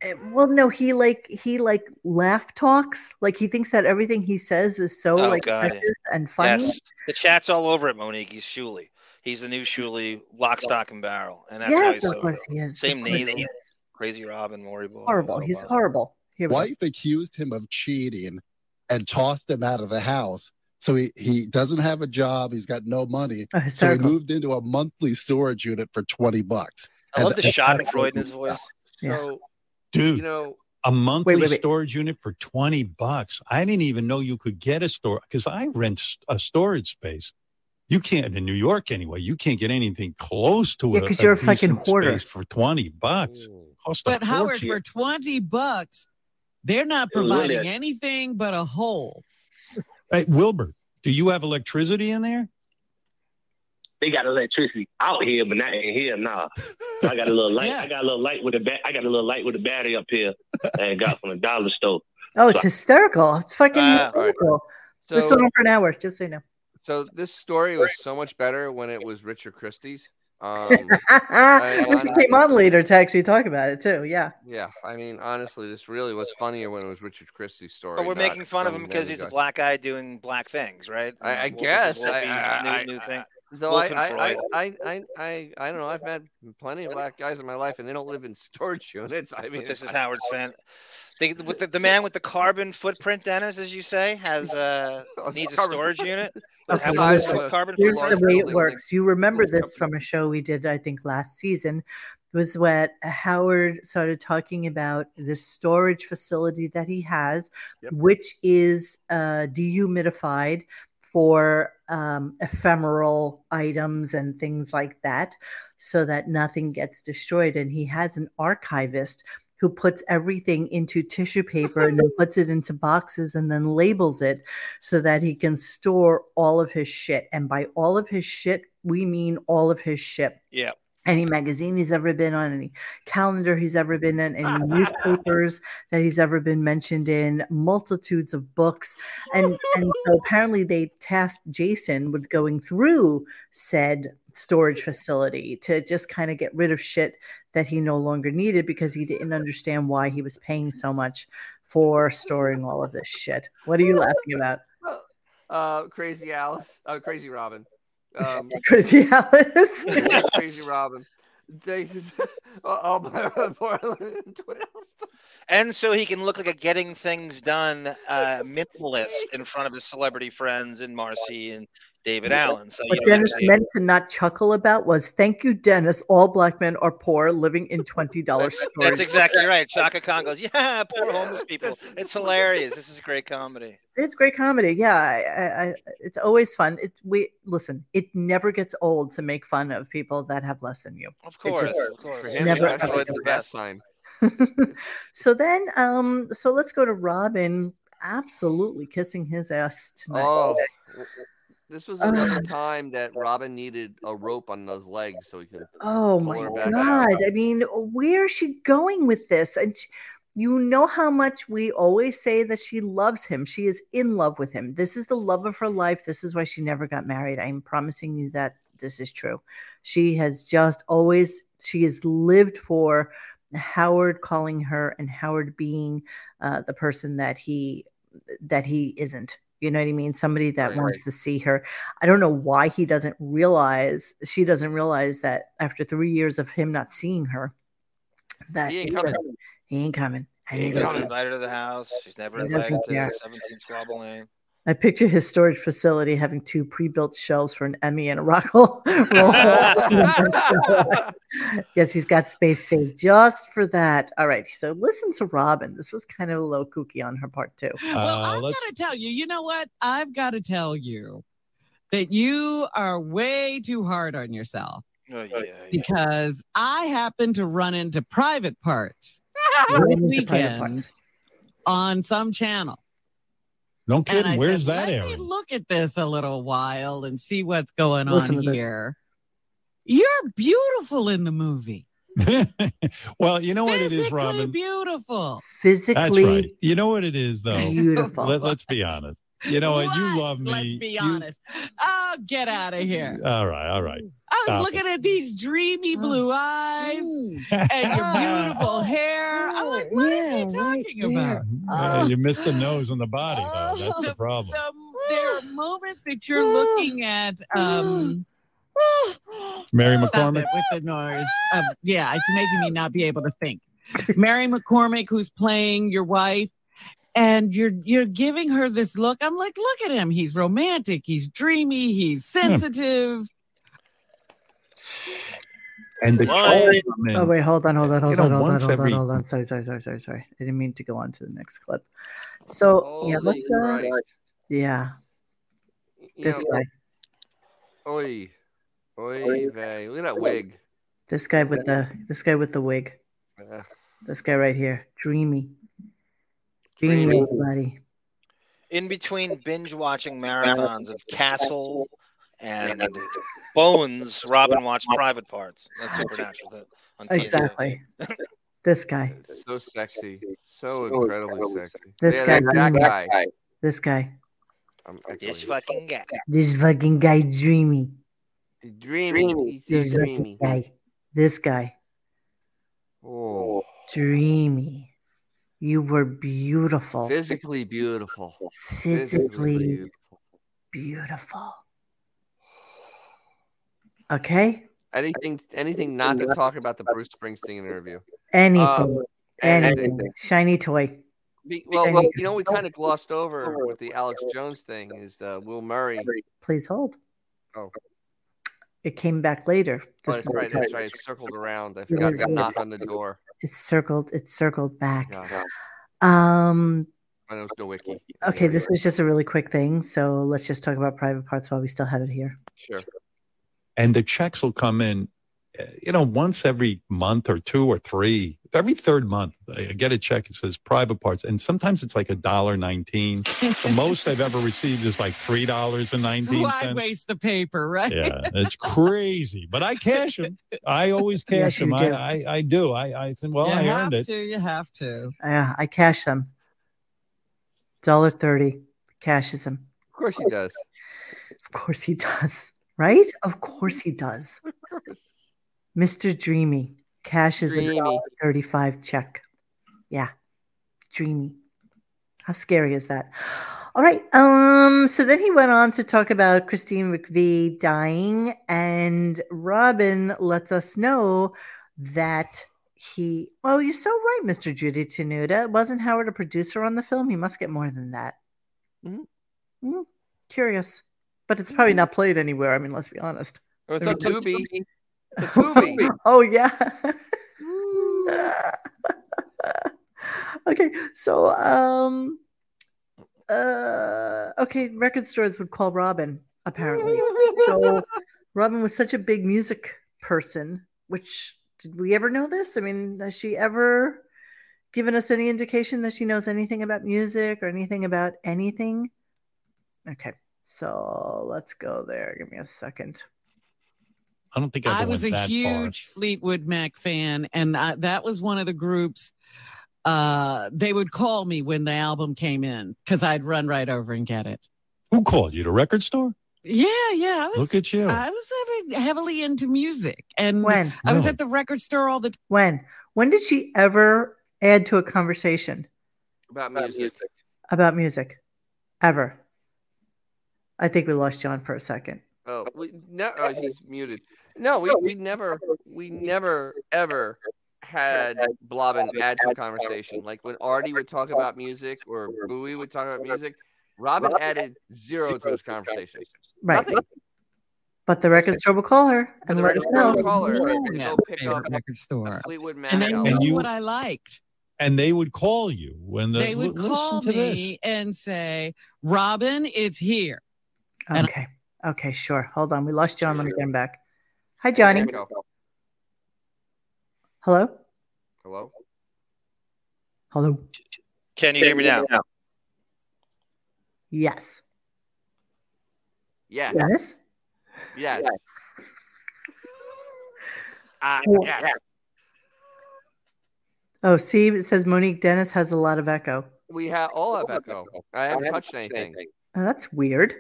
Eh, well, no, he like he like laugh talks. Like he thinks that everything he says is so Oh, like God. precious and funny. Yes, the chat's all over it, Monique. He's Shuli. He's the new Shuli, lock, stock, and barrel, and that's how he's so course he is. Same Of course he nasal. is. crazy. Robin, Maury Ball, Horrible. He's horrible. Here we go. wife accused him of cheating and tossed him out of the house. So he, he doesn't have a job. He's got no money. Oh, So he moved into a monthly storage unit for 20 bucks. I love And- the Schadenfreude in his voice. Yeah. So Dude, you know, a monthly wait, wait. storage unit for 20 bucks. I didn't even know you could get a store because I rent a storage space. You can't in New York anyway. You can't get anything close to Yeah, a, 'cause you're a fucking hoarder. space for 20 bucks. mm, Cost a But Howard, fortune. for 20 bucks, they're not It was really providing anything but a hole. Hey, Wilbur, do you have electricity in there? They got electricity out here, but not in here Nah, So I got a little (laughs) light. Yeah. I got a little light with a bat. I got a little light with a battery up here that I got from the dollar store. (laughs) Oh, it's hysterical. It's fucking Wow. hysterical. this so went on for an hour, just so you know. so this story was so much better when it was Richard Christy's. Um, and she I- came on later to actually talk about it too. Yeah. yeah, I mean, honestly, this really was funnier when it was Richard Christy's story. But we're making fun of him because other he's a black guy doing black things, right? I, I guess. I, I, new, I, new thing. Though I, I, I, I, I, I, I don't know. I've met plenty of black guys in my life, and they don't live in storage (laughs) units. I mean, But this is Howard's fan. They, (laughs) with the, the man with the carbon footprint, Dennis, as you say, has uh, (laughs) Oh, needs a storage unit. the Okay, Has size a of a- carbon Here's the way it works. You remember this from a show we did, I think, last season. Was when Howard started talking about this storage facility that he has, Yep. which is uh, dehumidified for um, ephemeral items and things like that, so that nothing gets destroyed. And he has an archivist who puts everything into tissue paper and then puts it into boxes and then labels it so that he can store all of his shit. And by all of his shit, we mean all of his shit. Yeah. Any magazine he's ever been on, any calendar he's ever been in, any (laughs) newspapers that he's ever been mentioned in, multitudes of books. And and so apparently they tasked Jason with going through said storage facility to just kind of get rid of shit that he no longer needed because he didn't understand why he was paying so much for storing all of this shit. What are you laughing about? (laughs) uh, crazy Alice, uh, crazy Robin. Um, (laughs) Crazy Alice. (laughs) Crazy (laughs) Robin. They, my and so he can look like a getting things done uh, minimalist in front of his celebrity friends and Marcy and David Allen. So what Dennis actually- meant to not chuckle about was, "Thank you, Dennis. All black men are poor, living in twenty dollars (laughs) stores." That's exactly right. (laughs) Chaka Khan goes, "Yeah, poor homeless people. It's hilarious. This is great comedy." It's great comedy. Yeah, I, I, I, it's always fun. It's we listen. It never gets old to make fun of people that have less than you. Of course, just- of course. For him, Never especially, ever it's the best sign. (laughs) so then, um, so let's go to Robin. Absolutely kissing his ass tonight. Oh, this was another time that Robin needed a rope on those legs so he could. Oh my god! out. I mean, where is she going with this? And sh you know how much we always say that she loves him. She is in love with him. This is the love of her life. This is why she never got married. I'm promising you that this is true. She has just always she has lived for Howard calling her and Howard being uh, the person that he that he isn't. You know what I mean? Somebody that Right, wants to see her. I don't know why he doesn't realize she doesn't realize that after three years of him not seeing her, that He ain't it coming. just- he ain't coming. I He need doesn't to- invite her to the house. She's never He invited to care. 17 Squabble Lane. I picture his storage facility having two pre-built shelves for an Emmy and a Rockwell. (laughs) yes, he's got space saved just for that. All right, so listen to Robin. This was kind of a little kooky on her part too. Well, Uh, I've got to tell you, you know what? I've got to tell you that you are way too hard on yourself Oh, yeah, yeah. because I happen to run into private parts (laughs) this into private weekend parts. on some channel. No And kidding. I Where's said, that Let me area? look at this a little while and see what's going Listen on to this. here. You're beautiful in the movie. (laughs) well, you know what it is, Robin. beautiful. Physically That's right. You know what it is, though. beautiful. Let, us be honest. You know what? You love me. Let's be You- honest. Oh, get out of here. All right, all right. I was Stop looking at these dreamy blue eyes (laughs) and your beautiful hair. I'm like, what is he talking about? Uh, you missed the nose and the body, though. That's the problem. The- there are moments that you're looking at. Um, (gasps) Mary Stop McCormack. with the noise. Um, yeah, it's making me not be able to think. Mary McCormack, who's playing your wife, and you're you're giving her this look. I'm like, look at him. He's romantic. He's dreamy. He's sensitive. And the Why? Oh wait, hold on, hold on, hold on, hold on, hold on, hold on. Sorry, sorry, sorry, sorry, sorry. I didn't mean to go on to the next clip. So yeah, let's uh, Christ. yeah, this know, guy, Oi. Oi, vey. Look at that wig. this guy with the this guy with the wig, this guy right here, dreamy, dreamy, Dreamy. everybody. In between binge watching marathons of Castle and Bones, Robin watched Private Parts. That's Supernatural on Exactly. this guy, so sexy. So incredibly sexy. This yeah, guy that, that guy. this guy, This fucking guy. this fucking guy, dreamy. He's dreamy. This He's fucking dreamy. guy, this guy, Oh, dreamy. You were beautiful, physically beautiful. physically beautiful. beautiful. Okay. Anything, anything not to talk about the Bruce Springsteen interview. Anything, Um, anything. anything. Shiny toy. Be- well, well, you know, we kind of glossed over with the Alex Jones thing is uh, Will Murray. Please hold. Oh. It came back later. Oh, This that's is- right. That's right. It circled around. I forgot to knock on the door. It's circled. It's circled back. Yeah, Um. I know it's no wiki. Okay, this was just a really quick thing, so let's just talk about private parts while we still have it here. Sure. and the checks will come in, you know, once every month or two or three. Every third month, I get a check. It says private parts, and sometimes it's like a dollar nineteen. the most I've ever received is like three dollars and nineteen Why cents. waste the paper, right? Yeah, it's crazy, but I cash them. I always (laughs) Yes, cash them. you I, do. I, I do. I, I think, well, you I have earned it. to. You have to. Yeah, I cash them. Dollar thirty. Cashes them. Of course he does. Of course he does. Right? Of course he does. Of course. Mr. Dreamy cashes a Dreamy. dollar thirty-five check. Yeah, dreamy. How scary is that? All right. Um. So then he went on to talk about Christine McVie dying, and Robin lets us know that he. Oh, you're so right, Mr. Judy Tenuta. Wasn't Howard a producer on the film? He must get more than that. Mhm. Hmm, curious, but it's probably not played anywhere. I mean, let's be honest. It's a Tubi. It's a Tubi. (laughs) oh yeah. (laughs) okay, so um uh okay, record stores would call Robin apparently. so (laughs) Robin was such a big music person, which did we ever know this? I mean, has she ever given us any indication that she knows anything about music or anything about anything? Okay, so let's go there. Give me a second. I don't think I, I was a went that huge Fleetwood Mac fan, and I, that was one of the groups. Uh, they would call me when the album came in because I'd run right over and get it. Who called you? The record store? Yeah, yeah. I was, Look at you. I was heavily into music, and When? I was Really? at the record store all the time. When? When did she ever add to a conversation About music. about music? Ever? I think we lost John for a second. Oh, no, oh, he's muted. No, we, we never, we never ever had Blobbin add to a conversation. Like when Artie would talk about music or Bowie would talk about music, Robin added zero to those conversations. Right. Nothing. But the record store will call her and the let record us store know. will call her Yeah, and yeah. go pick up record store, Fleetwood Mac and they knew And you- what I liked. And they would call you when the they would "Li- call listen to this. me and say, "Robin, it's here." And- Okay. Okay, sure. Hold on. We lost John. Let me Sure. get him back. Hi, Johnny. Hello? Hello. Hello. Can you hear me now? Yes. Yes. Yes. Yes. Ah, Oh. yes. Oh, see, it says Monique Dennis has a lot of echo. We have all have echo. I haven't touched anything. Oh, that's weird.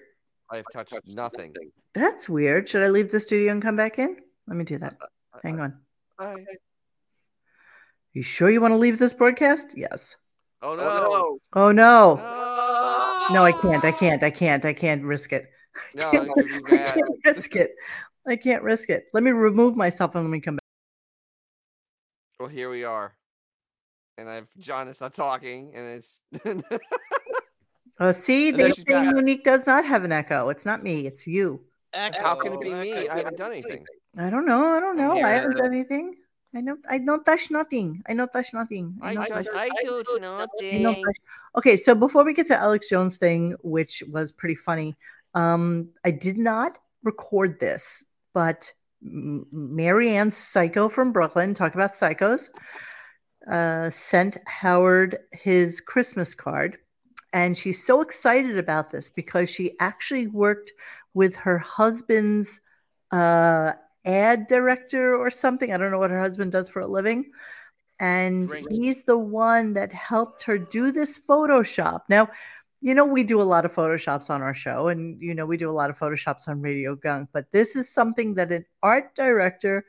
I have touched nothing. That's weird. Should I leave the studio and come back in? Let me do that. Uh, uh, Hang uh, on. I- You sure you want to leave this broadcast? Yes. Oh, oh no. Oh no. No. No, I can't. I can't. I can't. I can't risk it. No, I that can't, I can't (laughs) risk it. I can't risk it. Let me remove myself and let me come back. Well, here we are. And I've John is not talking, and it's (laughs) Oh, see, And then they say back. Monique does not have an echo. It's not me. It's you. how can it be me? I haven't done anything. I don't know. I don't I'm know. I haven't done anything. I know. I don't touch nothing. I don't touch nothing. I, don't I, touch- I do I don't nothing. touch- Okay, so before we get to Alex Jones thing, which was pretty funny, um, I did not record this, but M- Marianne Psycho from Brooklyn, talk about psychos, uh, sent Howard his Christmas card. And she's so excited about this because she actually worked with her husband's uh, ad director or something. I don't know what her husband does for a living. And Great. he's the one that helped her do this Photoshop. Now, you know, we do a lot of Photoshops on our show, and, you know, we do a lot of Photoshops on Radio Gunk, but this is something that an art director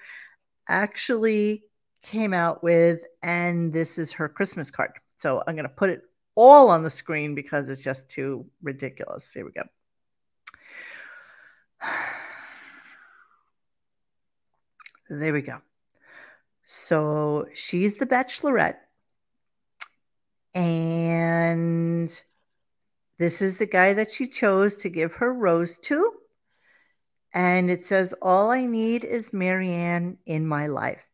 actually came out with, and this is her Christmas card. So I'm going to put it all on the screen because it's just too ridiculous. Here we go. (sighs) There we go. So she's the bachelorette. And this is the guy that she chose to give her rose to. And it says, All I need is Marianne in my life.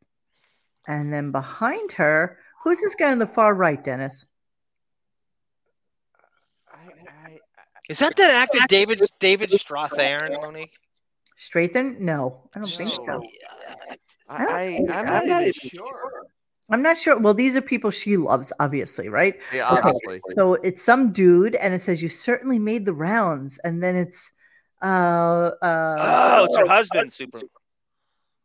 And then behind her, who's this guy on the far right, Dennis? I, I, Is that that actor David David Strathairn, Monique? Straithen? No, I don't think so. No. Yeah. I, I, am so. not even sure. I'm not sure. Well, these are people she loves, obviously, right? Yeah, Okay. obviously. So it's some dude, and it says you certainly made the rounds, and then it's uh uh Oh, it's her husband. Super.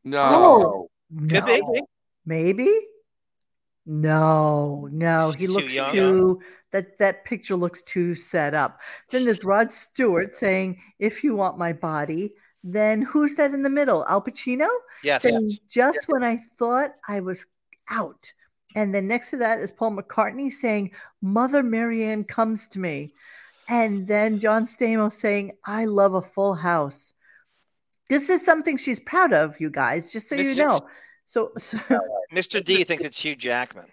No. Could be. no. maybe no no he Too looks young. too that that picture looks too set up then there's rod stewart saying if you want my body then who's that in the middle al pacino Yes. saying just when i thought i was out and then next to that is paul mccartney saying mother marianne comes to me And then John Stamos saying, I love a full house. This is something she's proud of, you guys, just so you Mrs. know. So, (laughs) so (laughs) Mr. D thinks it's Hugh Jackman.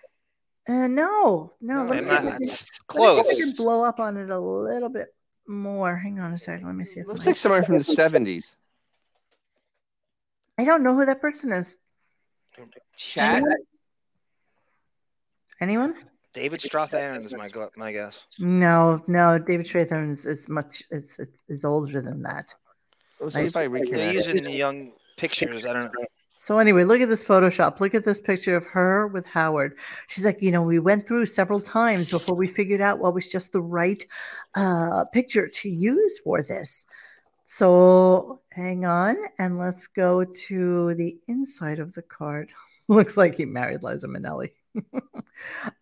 uh, no, no, let me see if I that- can- it's let me see if close. I can blow up on it a little bit more. Hang on a second. Let me see if Looks my- like somebody from the (laughs) seventies. I don't know who that person is. Chat. Anyone? David Strathairn is my go- my guess. No, no. David Strathairn is, is much. It's, it's it's older than that. Let's see if I They reconnect. use it in the young pictures. I don't know. So anyway, look at this Photoshop. Look at this picture of her with Howard. She's like, you know, we went through several times before we figured out what was just the right uh, picture to use for this. So hang on, and let's go to the inside of the card. (laughs) Looks like he married Liza Minnelli. (laughs)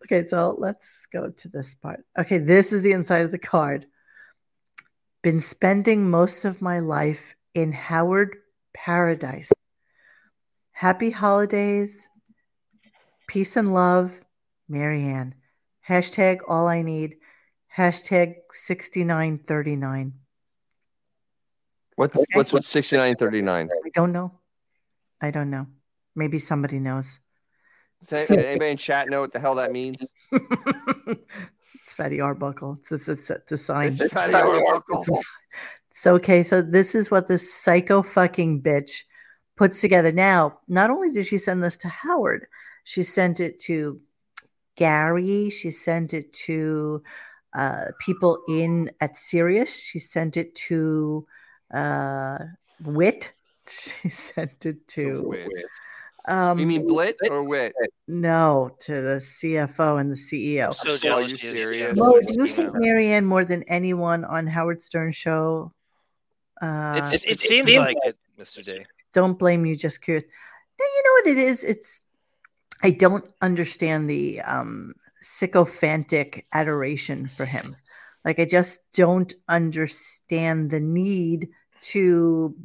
okay, so let's go to this part. Okay, this is the inside of the card. Been spending most of my life in Howard Paradise. Happy holidays, peace and love, Marianne. Hashtag all I need. Hashtag 6939. What's what's sixty nine thirty nine? I don't know. I don't know. Maybe somebody knows. Does any- (laughs) anybody in chat know what the hell that means? (laughs) It's Fatty Arbuckle. It's, it's, it's a sign. It's Fatty Arbuckle. It's a sign. So okay, so this is what this psycho fucking bitch puts together. Now, not only did she send this to Howard, she sent it to Gary. She sent it to uh, people in at Sirius. She sent it to uh, Wit. (laughs) She sent it to. Wit. Um, you mean Blit or Wit? No, to the CFO and the CEO. So Are jealous. you serious? Mo, do you email. think Marianne more than anyone on Howard Stern show? Uh, It's, it seems like it, Mr. D. don't blame you. Just curious. No, you know what it is. It's I don't understand the um, sycophantic adoration for him. Like I just don't understand the need to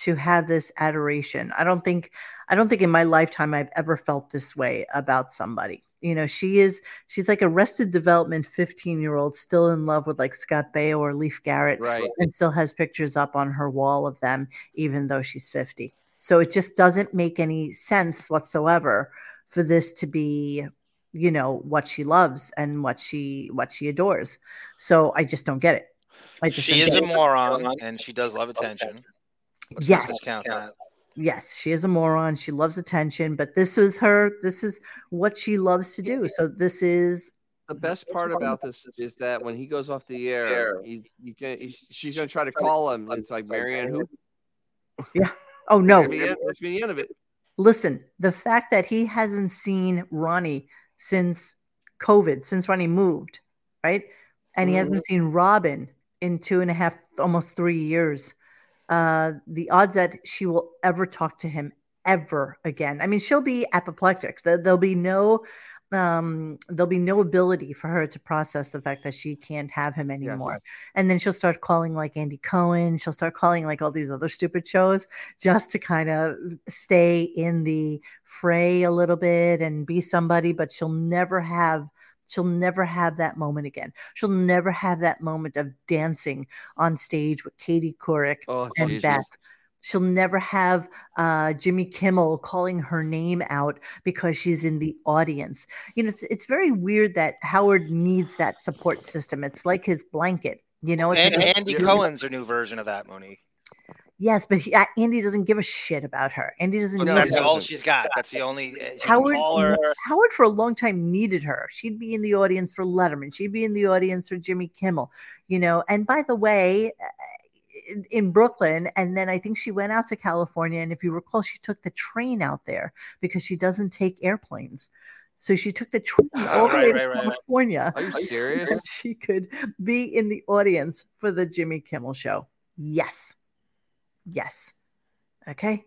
to have this adoration. I don't think I don't think in my lifetime I've ever felt this way about somebody. You know, she is she's like arrested development 15 year old still in love with like Scott Baio or Leif Garrett Right. and still has pictures up on her wall of them even though she's 50. So it just doesn't make any sense whatsoever for this to be you know what she loves and what she what she adores. So I just don't get it. I just She is get a it. moron, and she does love attention. Let's Yes. Not discount that. Yes, she is a moron. She loves attention, but this is her. This is what she loves to do. So this is The best part about this is that when he goes off the air, he's you can he's, she's gonna try to call him. It's like Marianne who (laughs) Yeah. oh no. That's the end- that's the end of it. Listen, the fact that he hasn't seen Ronnie since COVID, since Ronnie moved, right? And he hasn't mm-hmm. seen Robin in two and a half, almost three years. Uh, the odds that she will ever talk to him ever again. I mean, she'll be apoplectic. There- There'll be no, um, there'll be no ability for her to process the fact that she can't have him anymore. And then she'll start calling like Andy Cohen. She'll start calling like all these other stupid shows just to kind of stay in the fray a little bit and be somebody. But she'll never have. She'll never have that moment again. She'll never have that moment of dancing on stage with Katie Couric Oh, and Jesus. Beth. She'll never have uh, Jimmy Kimmel calling her name out because she's in the audience. You know, it's, it's very weird that Howard needs that support system. It's like his blanket. You know, it's And Andy Cohen's a new version of that, Monique. Yes, but he, uh, Andy doesn't give a shit about her. Andy doesn't No, that's her. all she's got. That's the only. uh, Howard, her. Howard for a long time needed her. She'd be in the audience for Letterman. She'd be in the audience for Jimmy Kimmel. You know, and by the way, uh, in, in Brooklyn, and then I think she went out to California. And if you recall, she took the train out there because she doesn't take airplanes. So she took the train all the right, way right, to right. California. Are you (laughs) so serious? that She could be in the audience for the Jimmy Kimmel show. Yes. Yes. Okay.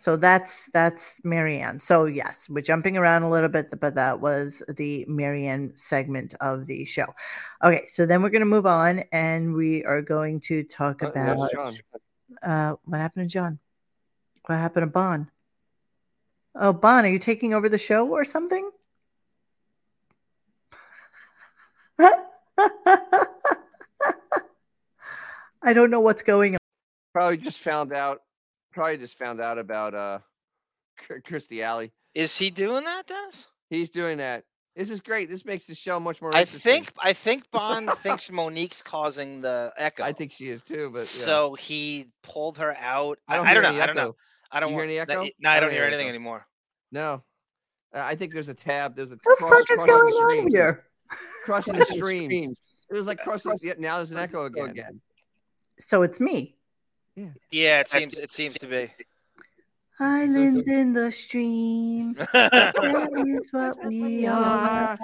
So that's that's Marianne. So yes, we're jumping around a little bit, but that was the Marianne segment of the show. Okay, so then we're going to move on, and we are going to talk about uh, what happened to John. What happened to Bon? Oh, Bon, are you taking over the show or something? (laughs) I don't know what's going on. Probably just found out. Probably just found out about uh, Kirstie Alley. Is he doing that, Dennis? He's doing that. This is great. This makes the show much more. I interesting. think I think (laughs) Bond thinks Monique's causing the echo. I think she is too, but yeah. so he pulled her out. I don't I, hear don't any know. I don't know. I don't You hear want any that- echo? No, I I don't don't hear hear anything echo. anymore. no. Uh, I think there's a tab. There's a What the cross, fuck is going the on streams. here? Crossing (laughs) the streams. It was like crossing. Yeah, now there's an echo again. So it's me. Yeah, it seems it seems to be. Islands in the stream. (laughs) That is what we are.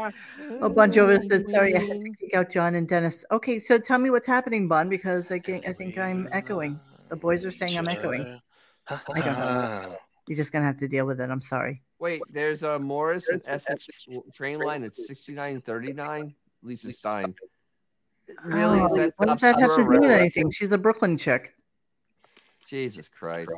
Oh, Bon Jovial said, sorry, I had to kick out John and Dennis. Okay, so tell me what's happening, Bon, because I think I think I'm echoing. The boys are saying I'm echoing. I don't know. (laughs) You're just gonna have to deal with it. I'm sorry. Wait, there's a Morris and Essex train line at 6939. Lisa Stein. Really? Oh, Is that what does that have to do with anything? She's a Brooklyn chick. Jesus Christ.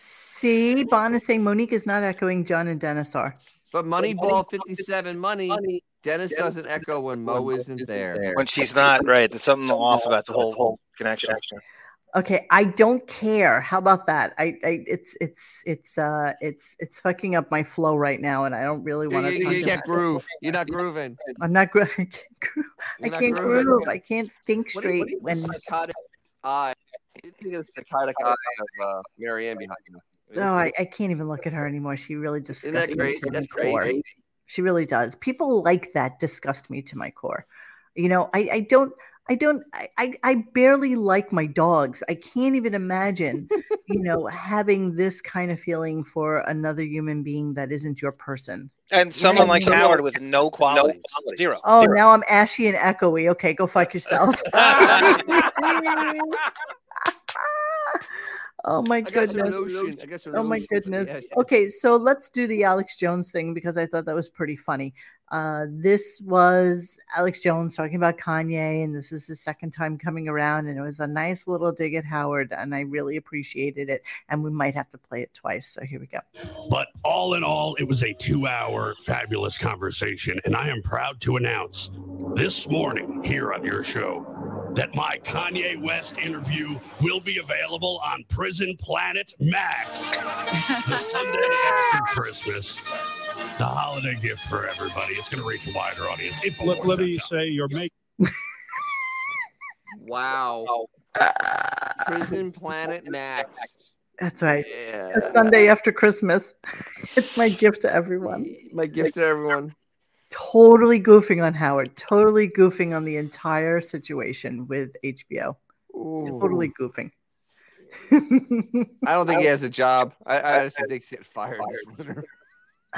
See, Bon is saying Monique is not echoing. John and Dennis are. But Moneyball 57 money. Dennis doesn't echo when Mo isn't there. When she's not right, there's something off about the whole, whole connection. Okay, I don't care. How about that? I, I it's it's it's uh it's it's fucking up my flow right now, and I don't really want to. you- you can't groove. You're not grooving. I'm not grooving. (laughs) I can't groove. I can't groove. I can't think What do straight what do when. the psychotic eye. You think of the psychotic eye of uh, Marianne behind you. (laughs) Oh, I, I can't even look at her anymore. She really Isn't disgusts that me crazy? to my That's core. crazy. She really does. People like that disgust me to my core. You know, I, I don't I don't I, I I barely like my dogs. I can't even imagine, (laughs) you know, having this kind of feeling for another human being that isn't your person. And someone like Someone- Howard with no quality, zero. Oh, Zero. now I'm ashy and echoey. Okay, go fuck yourselves. (laughs) oh my I goodness. notion. I got Oh my notion for the goodness. Okay, so let's do the Alex Jones thing because I thought that was pretty funny. Uh, this was Alex Jones talking about Kanye, and this is his second time coming around, and it was a nice little dig at Howard, and I really appreciated it. And we might have to play it twice. So here we go. But all in all, it was a two hour fabulous conversation. And I am proud to announce this morning here on your show that my Kanye West interview will be available on Prison Planet Max the Sunday after (laughs) Christmas. The holiday gift for everybody. It's going to reach a wider audience. Let, let me say you're making. Wow. (laughs) Prison Planet Max. That's right. Yeah. The Sunday after Christmas. (laughs) It's my gift to everyone. My gift to everyone. Totally goofing on Howard. Totally goofing on the entire situation with HBO. Totally goofing. I don't think he (laughs) has a job. I, I honestly think he's getting fired this winter.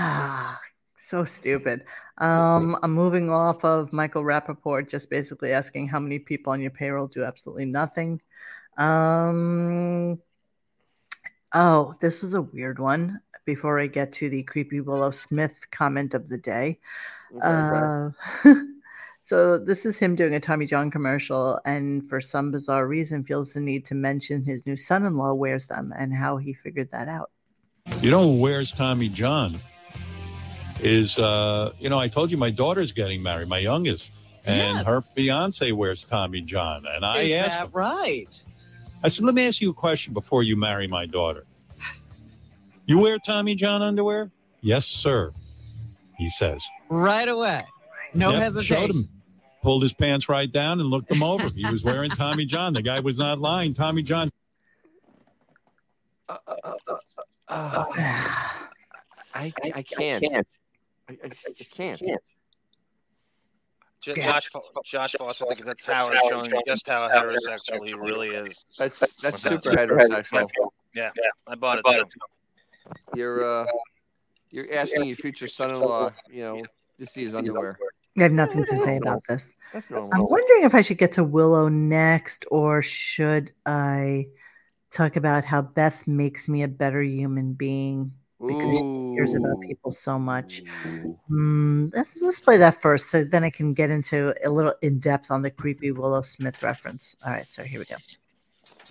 Ah, so stupid. Um, I'm moving off of Michael Rappaport, just basically asking how many people on your payroll do absolutely nothing. Um, oh, this was a weird one. Before I get to the creepy Willow Smith comment of the day, uh, (laughs) so this is him doing a Tommy John commercial, and for some bizarre reason, feels the need to mention his new son-in-law wears them and how he figured that out. You know, where's Tommy John? Is uh, you know, I told you my daughter's getting married, my youngest, and Yes. her fiance wears Tommy John, and I Is asked that him. right? I said, "Let me ask you a question before you marry my daughter. You wear Tommy John underwear?" "Yes, sir." He says. Right away. No Yep, hesitation. Showed him. Pulled his pants right down and looked him over. He was wearing Tommy John. The guy was not lying. Tommy John. I, (sighs) I, I can't. I, I just can't. J- Josh, Fo- Josh Foster thinks that's Howard showing you just how heterosexual he really is. That's that's With super heterosexual. Yeah, I bought it. Too. You're uh, you're asking your future son-in-law, you know, to see his underwear. I have nothing to say about this. I'm wondering if I should get to Willow next, or should I talk about how Beth makes me a better human being because she cares about people so much. Hmm, let's, let's play that first, so then I can get into a little in depth on the creepy Willow Smith reference. All right, so here we go.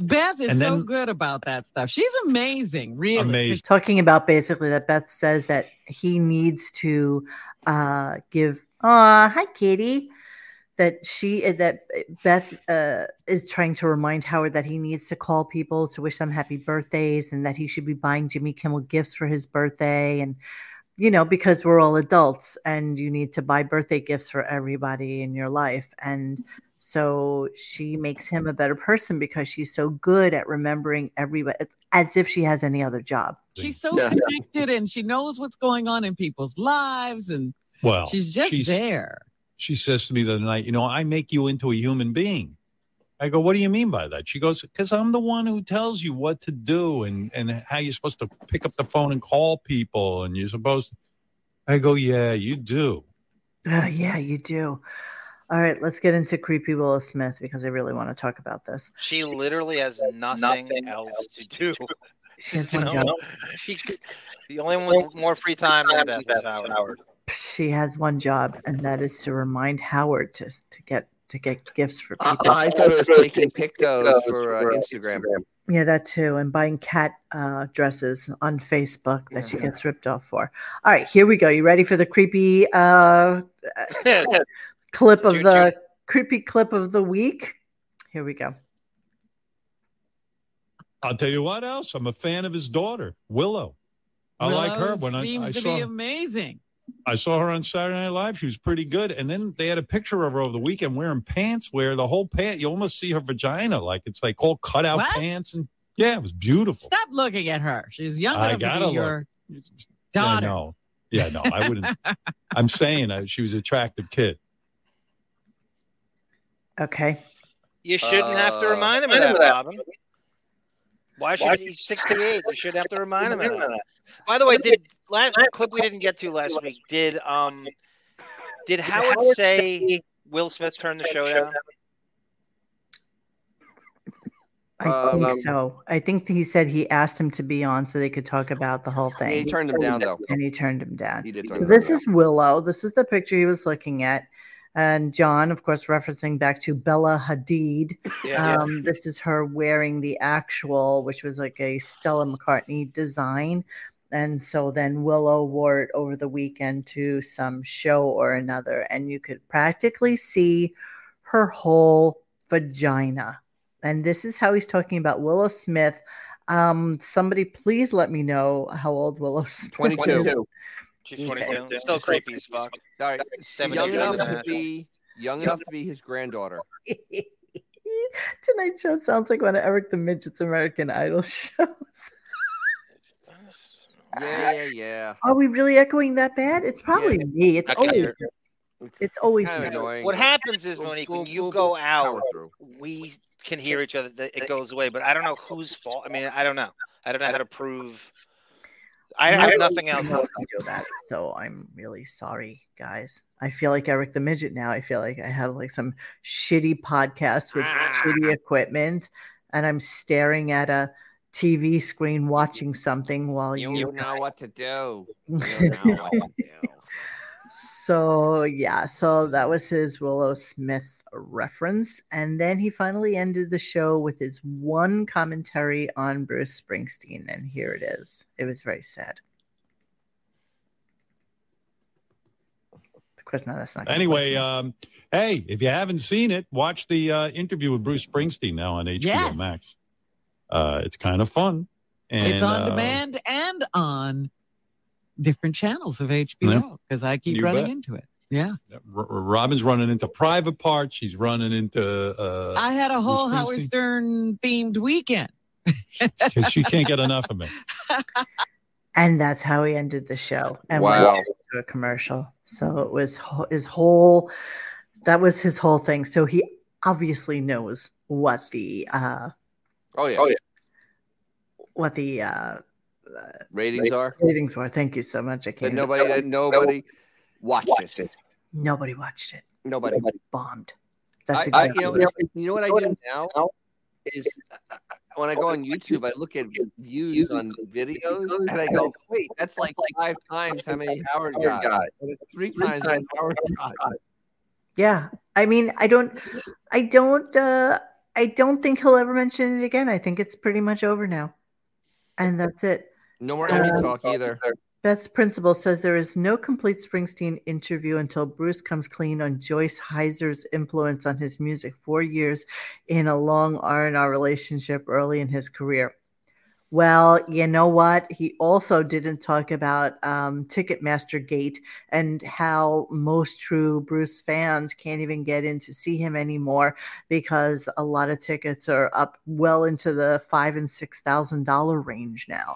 Beth is And so good about that stuff. She's amazing, really. He's talking about basically that Beth says that he needs to uh, give. Ah, hi, Kitty. That she that Beth uh, is trying to remind Howard that he needs to call people to wish them happy birthdays and that he should be buying Jimmy Kimmel gifts for his birthday and you know because we're all adults and you need to buy birthday gifts for everybody in your life and so she makes him a better person because she's so good at remembering everybody as if she has any other job. She's so yeah. connected and she knows what's going on in people's lives and well, she's just she's, there. She says to me the other night, you know, I make you into a human being. I go, what do you mean by that? She goes, because I'm the one who tells you what to do and and how you're supposed to pick up the phone and call people and you're supposed. To... I go, yeah, you do. Uh, yeah, you do. All right, let's get into creepy Willow Smith because I really want to talk about this. She literally has nothing, nothing else to do. She has (laughs) one job. She, the only one with more free time than Beth is Howard. She has one job, and that is to remind Howard to to get to get gifts for people. I thought it was taking pictures for uh, Instagram. Yeah, that too, and buying cat uh, dresses on Facebook that she gets ripped off for. All right, here we go. You ready for the creepy uh, (laughs) clip of the creepy clip of the week. Here we go. I'll tell you what else. I'm a fan of his daughter, Willow. I Willow like her. When seems I, I to saw be her, amazing. I saw her on Saturday Night Live. She was pretty good. And then they had a picture of her over the weekend wearing pants where the whole pant, you almost see her vagina, like it's like all cut out What? pants. And yeah, it was beautiful. Stop looking at her. She's young I enough to gotta be your Yeah, daughter. no. Yeah, no, I wouldn't. (laughs) I'm saying uh, she was an attractive kid. Okay. You shouldn't have to Uh, remind him of that, Robin. Why should he? be 68. You should have to remind him of that. By the way, did last clip we didn't get to last week? Did um, did Howard say Will Smith turned the show down? I think Um, so. I think he said he asked him to be on so they could talk about the whole Yeah, he thing. turned him down though. And he turned him down. He did So turn him this down. is Willow. This is the picture he was looking at. And John, of course, referencing back to Bella Hadid. Yeah. Um, this is her wearing the actual, which was like a Stella McCartney design. And so then Willow wore it over the weekend to some show or another. And you could practically see her whole vagina. And this is how he's talking about Willow Smith. Um, somebody please let me know how old Willow Smith 22. Is. She's 22. Still creepy as fuck. All right, Seven young years enough older to be young enough to be his granddaughter. (laughs) Tonight show sounds like one of Eric the Midget's American Idol (laughs) shows. Yeah, yeah, yeah. Are we really echoing that bad? It's probably me. It's I can always hear it's always kind of me. annoying. What happens is, Monique, when you go out, we can hear each other. It goes away, but I don't know whose fault. I mean, I don't know. I don't know how to prove. I have nothing else. know to do that. So I'm really sorry, guys. I feel like Eric the Midget now. I feel like I have like some shitty podcast with Ah. shitty equipment, and I'm staring at a TV screen watching something while You you. know what to do. You know what to do. (laughs) So yeah, so that was his Willow Smith reference, and then he finally ended the show with his one commentary on Bruce Springsteen, and here it is. It was very sad. Of course, no, that's not. Anyway, um, hey, if you haven't seen it, watch the uh, interview with Bruce Springsteen now on HBO Yes. Max. Uh, it's kind of fun. And, it's on uh, demand and on different channels of HBO because I keep running bet. into it. Yeah. R- R- Robin's running into private parts. She's running into uh, I had a whole Howard Stern themed weekend. (laughs) because she can't get enough of me. (laughs) and that's how he ended the show. And Wow. went to a commercial. So it was ho- his whole. That was his whole thing. So he obviously knows what the uh Oh yeah. Oh yeah. what the uh Ratings are. ratings were. Thank you so much. I can't. nobody. That nobody watched it. Nobody watched it. Nobody. Bombed. That's I, I, exactly you, know, it you know what I do now is uh, when I go on YouTube, I look at views on videos, and I go, "Wait, that's like five times how many Howard got. And Three times how Howard got." Yeah. I mean, I don't I don't uh I don't think he'll ever mention it again. I think it's pretty much over now. And that's it. No more Emmy Um, talk either. Beth's principal says there is no complete Springsteen interview until Bruce comes clean on Joyce Hyser's influence on his music. Four years in a long R&R relationship early in his career. Well, you know what? He also didn't talk about um, Ticketmaster Gate and how most true Bruce fans can't even get in to see him anymore because a lot of tickets are up well into the five and six thousand dollar range now.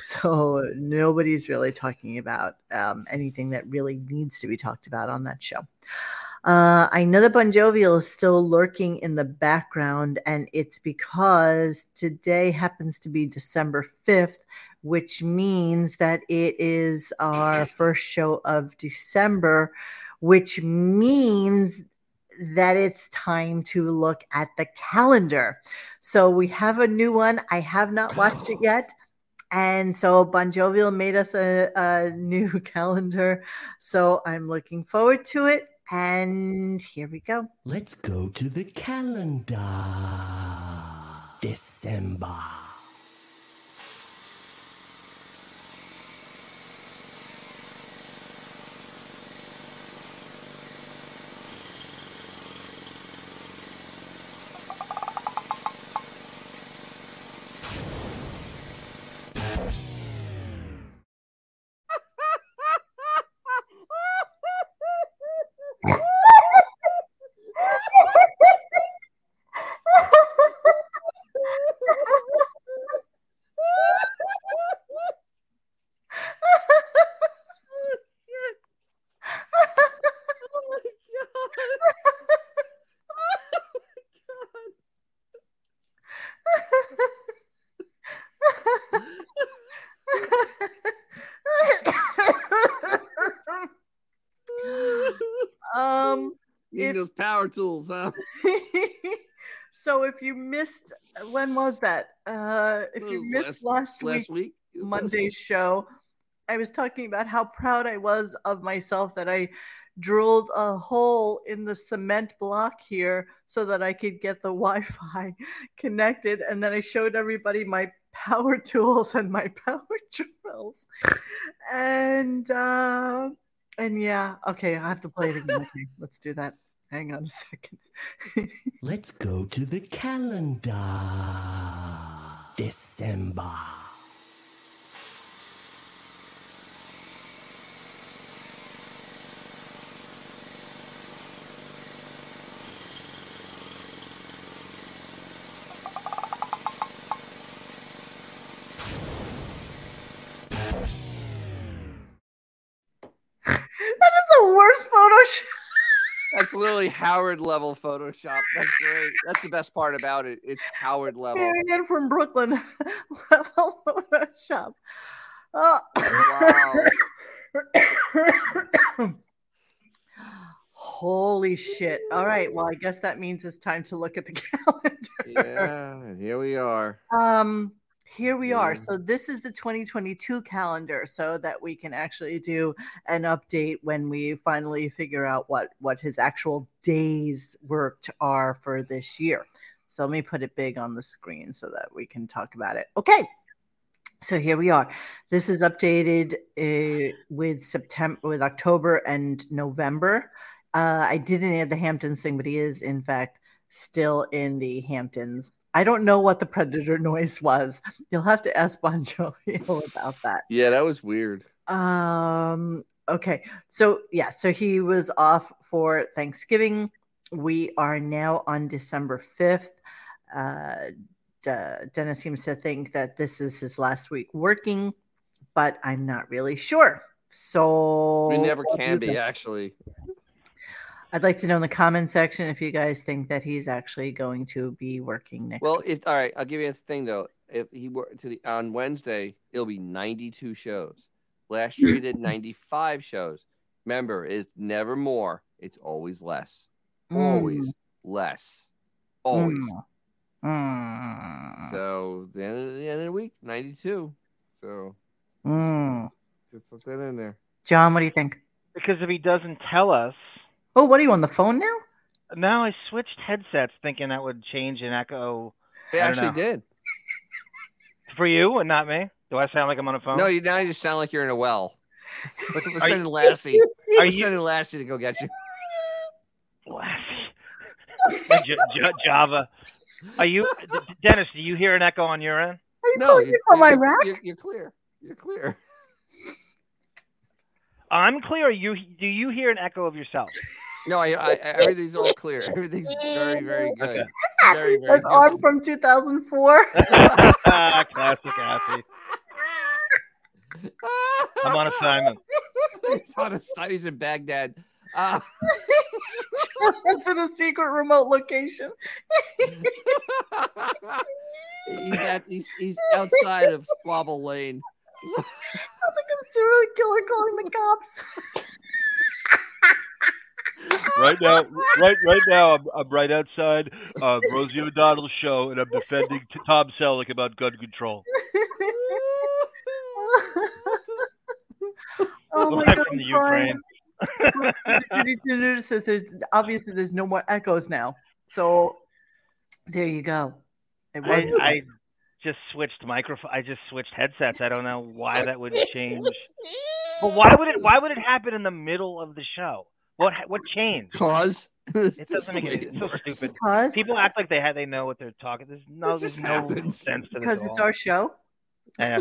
So nobody's really talking about um, anything that really needs to be talked about on that show. Uh, I know that Bon Jovial is still lurking in the background, and it's because today happens to be December 5th, which means that it is our first show of December, which means that it's time to look at the calendar. So we have a new one. I have not watched it yet. And so Bon Jovial made us a, a new (laughs) calendar. So I'm looking forward to it. And here we go. Let's go to the calendar. December. um, Need those power tools, huh? (laughs) so if you missed, when was that? Uh, if you missed last- last, last week, week? It last Monday's show, I was talking about how proud I was of myself that I drilled a hole in the cement block here so that I could get the (laughs) Wi-Fi connected, and then I showed everybody my power (laughs) tools and my power drills, and uh, and yeah, okay, I have to play it again. Okay, let's do that. Hang on a second. Let's go to the calendar. December. Howard level Photoshop. That's great. That's the best part about it. It's Howard level. Marianne from Brooklyn (laughs) level Photoshop. Oh. (coughs) Holy shit. All right. Well, I guess that means it's time to look at the (laughs) calendar. Yeah, here we are. Um, here we are. So this is the 2022 calendar, so that we can actually do an update when we finally figure out what what his actual days worked are for this year. So let me put it big on the screen so that we can talk about it. Okay. So here we are. This is updated uh, with September, with October and November. Uh, I didn't add the Hamptons thing, but he is in fact still in the Hamptons. I don't know what the predator (laughs) noise was. You'll have to ask Bon (laughs) Jovial about that. Yeah, that was weird. Um. Okay. So yeah. So he was off for Thanksgiving. We are now on December fifth. Uh, De- Dennis seems to think that this is his last week working, but I'm not really sure. So We never can be, actually. I'd like to know in the comment section if you guys think that he's actually going to be working next. Well, week. if all right, I'll give you a thing though. If he were to the on Wednesday, it'll be 92 shows. Last year he did (clears throat) 95 shows. Remember, it's never more. It's always less. Always less. Always. Mm. So the end, of, the end of the week, 92. So Mm. just put that in there. John, what do you think? Because if he doesn't tell us, Oh, what are you on the phone now? now I switched headsets thinking that would change an echo. They actually know. did. (laughs) For you and not me. Do I sound like I'm on a phone? No, you now you just sound like you're in a well. We're we're sending you- Lassie. (laughs) Are you- sending Lassie to go get you. (laughs) J- J- Java. Are you, Dennis? Do you hear an echo on your end? Are you No, calling you- me from you're- Iraq? You're, you're clear. You're clear. I'm clear. You do you hear an echo of yourself? No, I, I, everything's all clear. (laughs) Everything's very, very good. Okay. (laughs) Very, Ashley very says arm from 2004. (laughs) Classic Assy. I'm on assignment. He's on a studies in Baghdad. Uh, It's in a secret remote location. he's at he's, he's outside of Squabble Lane. Sounds like a serial killer calling the cops. Right now, right right now, I'm, I'm right outside uh, Rosie O'Donnell's show, and I'm defending t- Tom Selleck about gun control. oh my Live god, from the I'm crying. Ukraine. Judy Tenuta says there's obviously there's no more echoes now. So there you go. I, I just switched microphone. I just switched headsets. I don't know why that would change. But why would it? Why would it happen in the middle of the show? What what changed? Cause (laughs) It doesn't make any. It's so (laughs) stupid. because People act like they had they know what they're talking. There's no there's no happens. sense to this. because at it's all. our show. Yeah.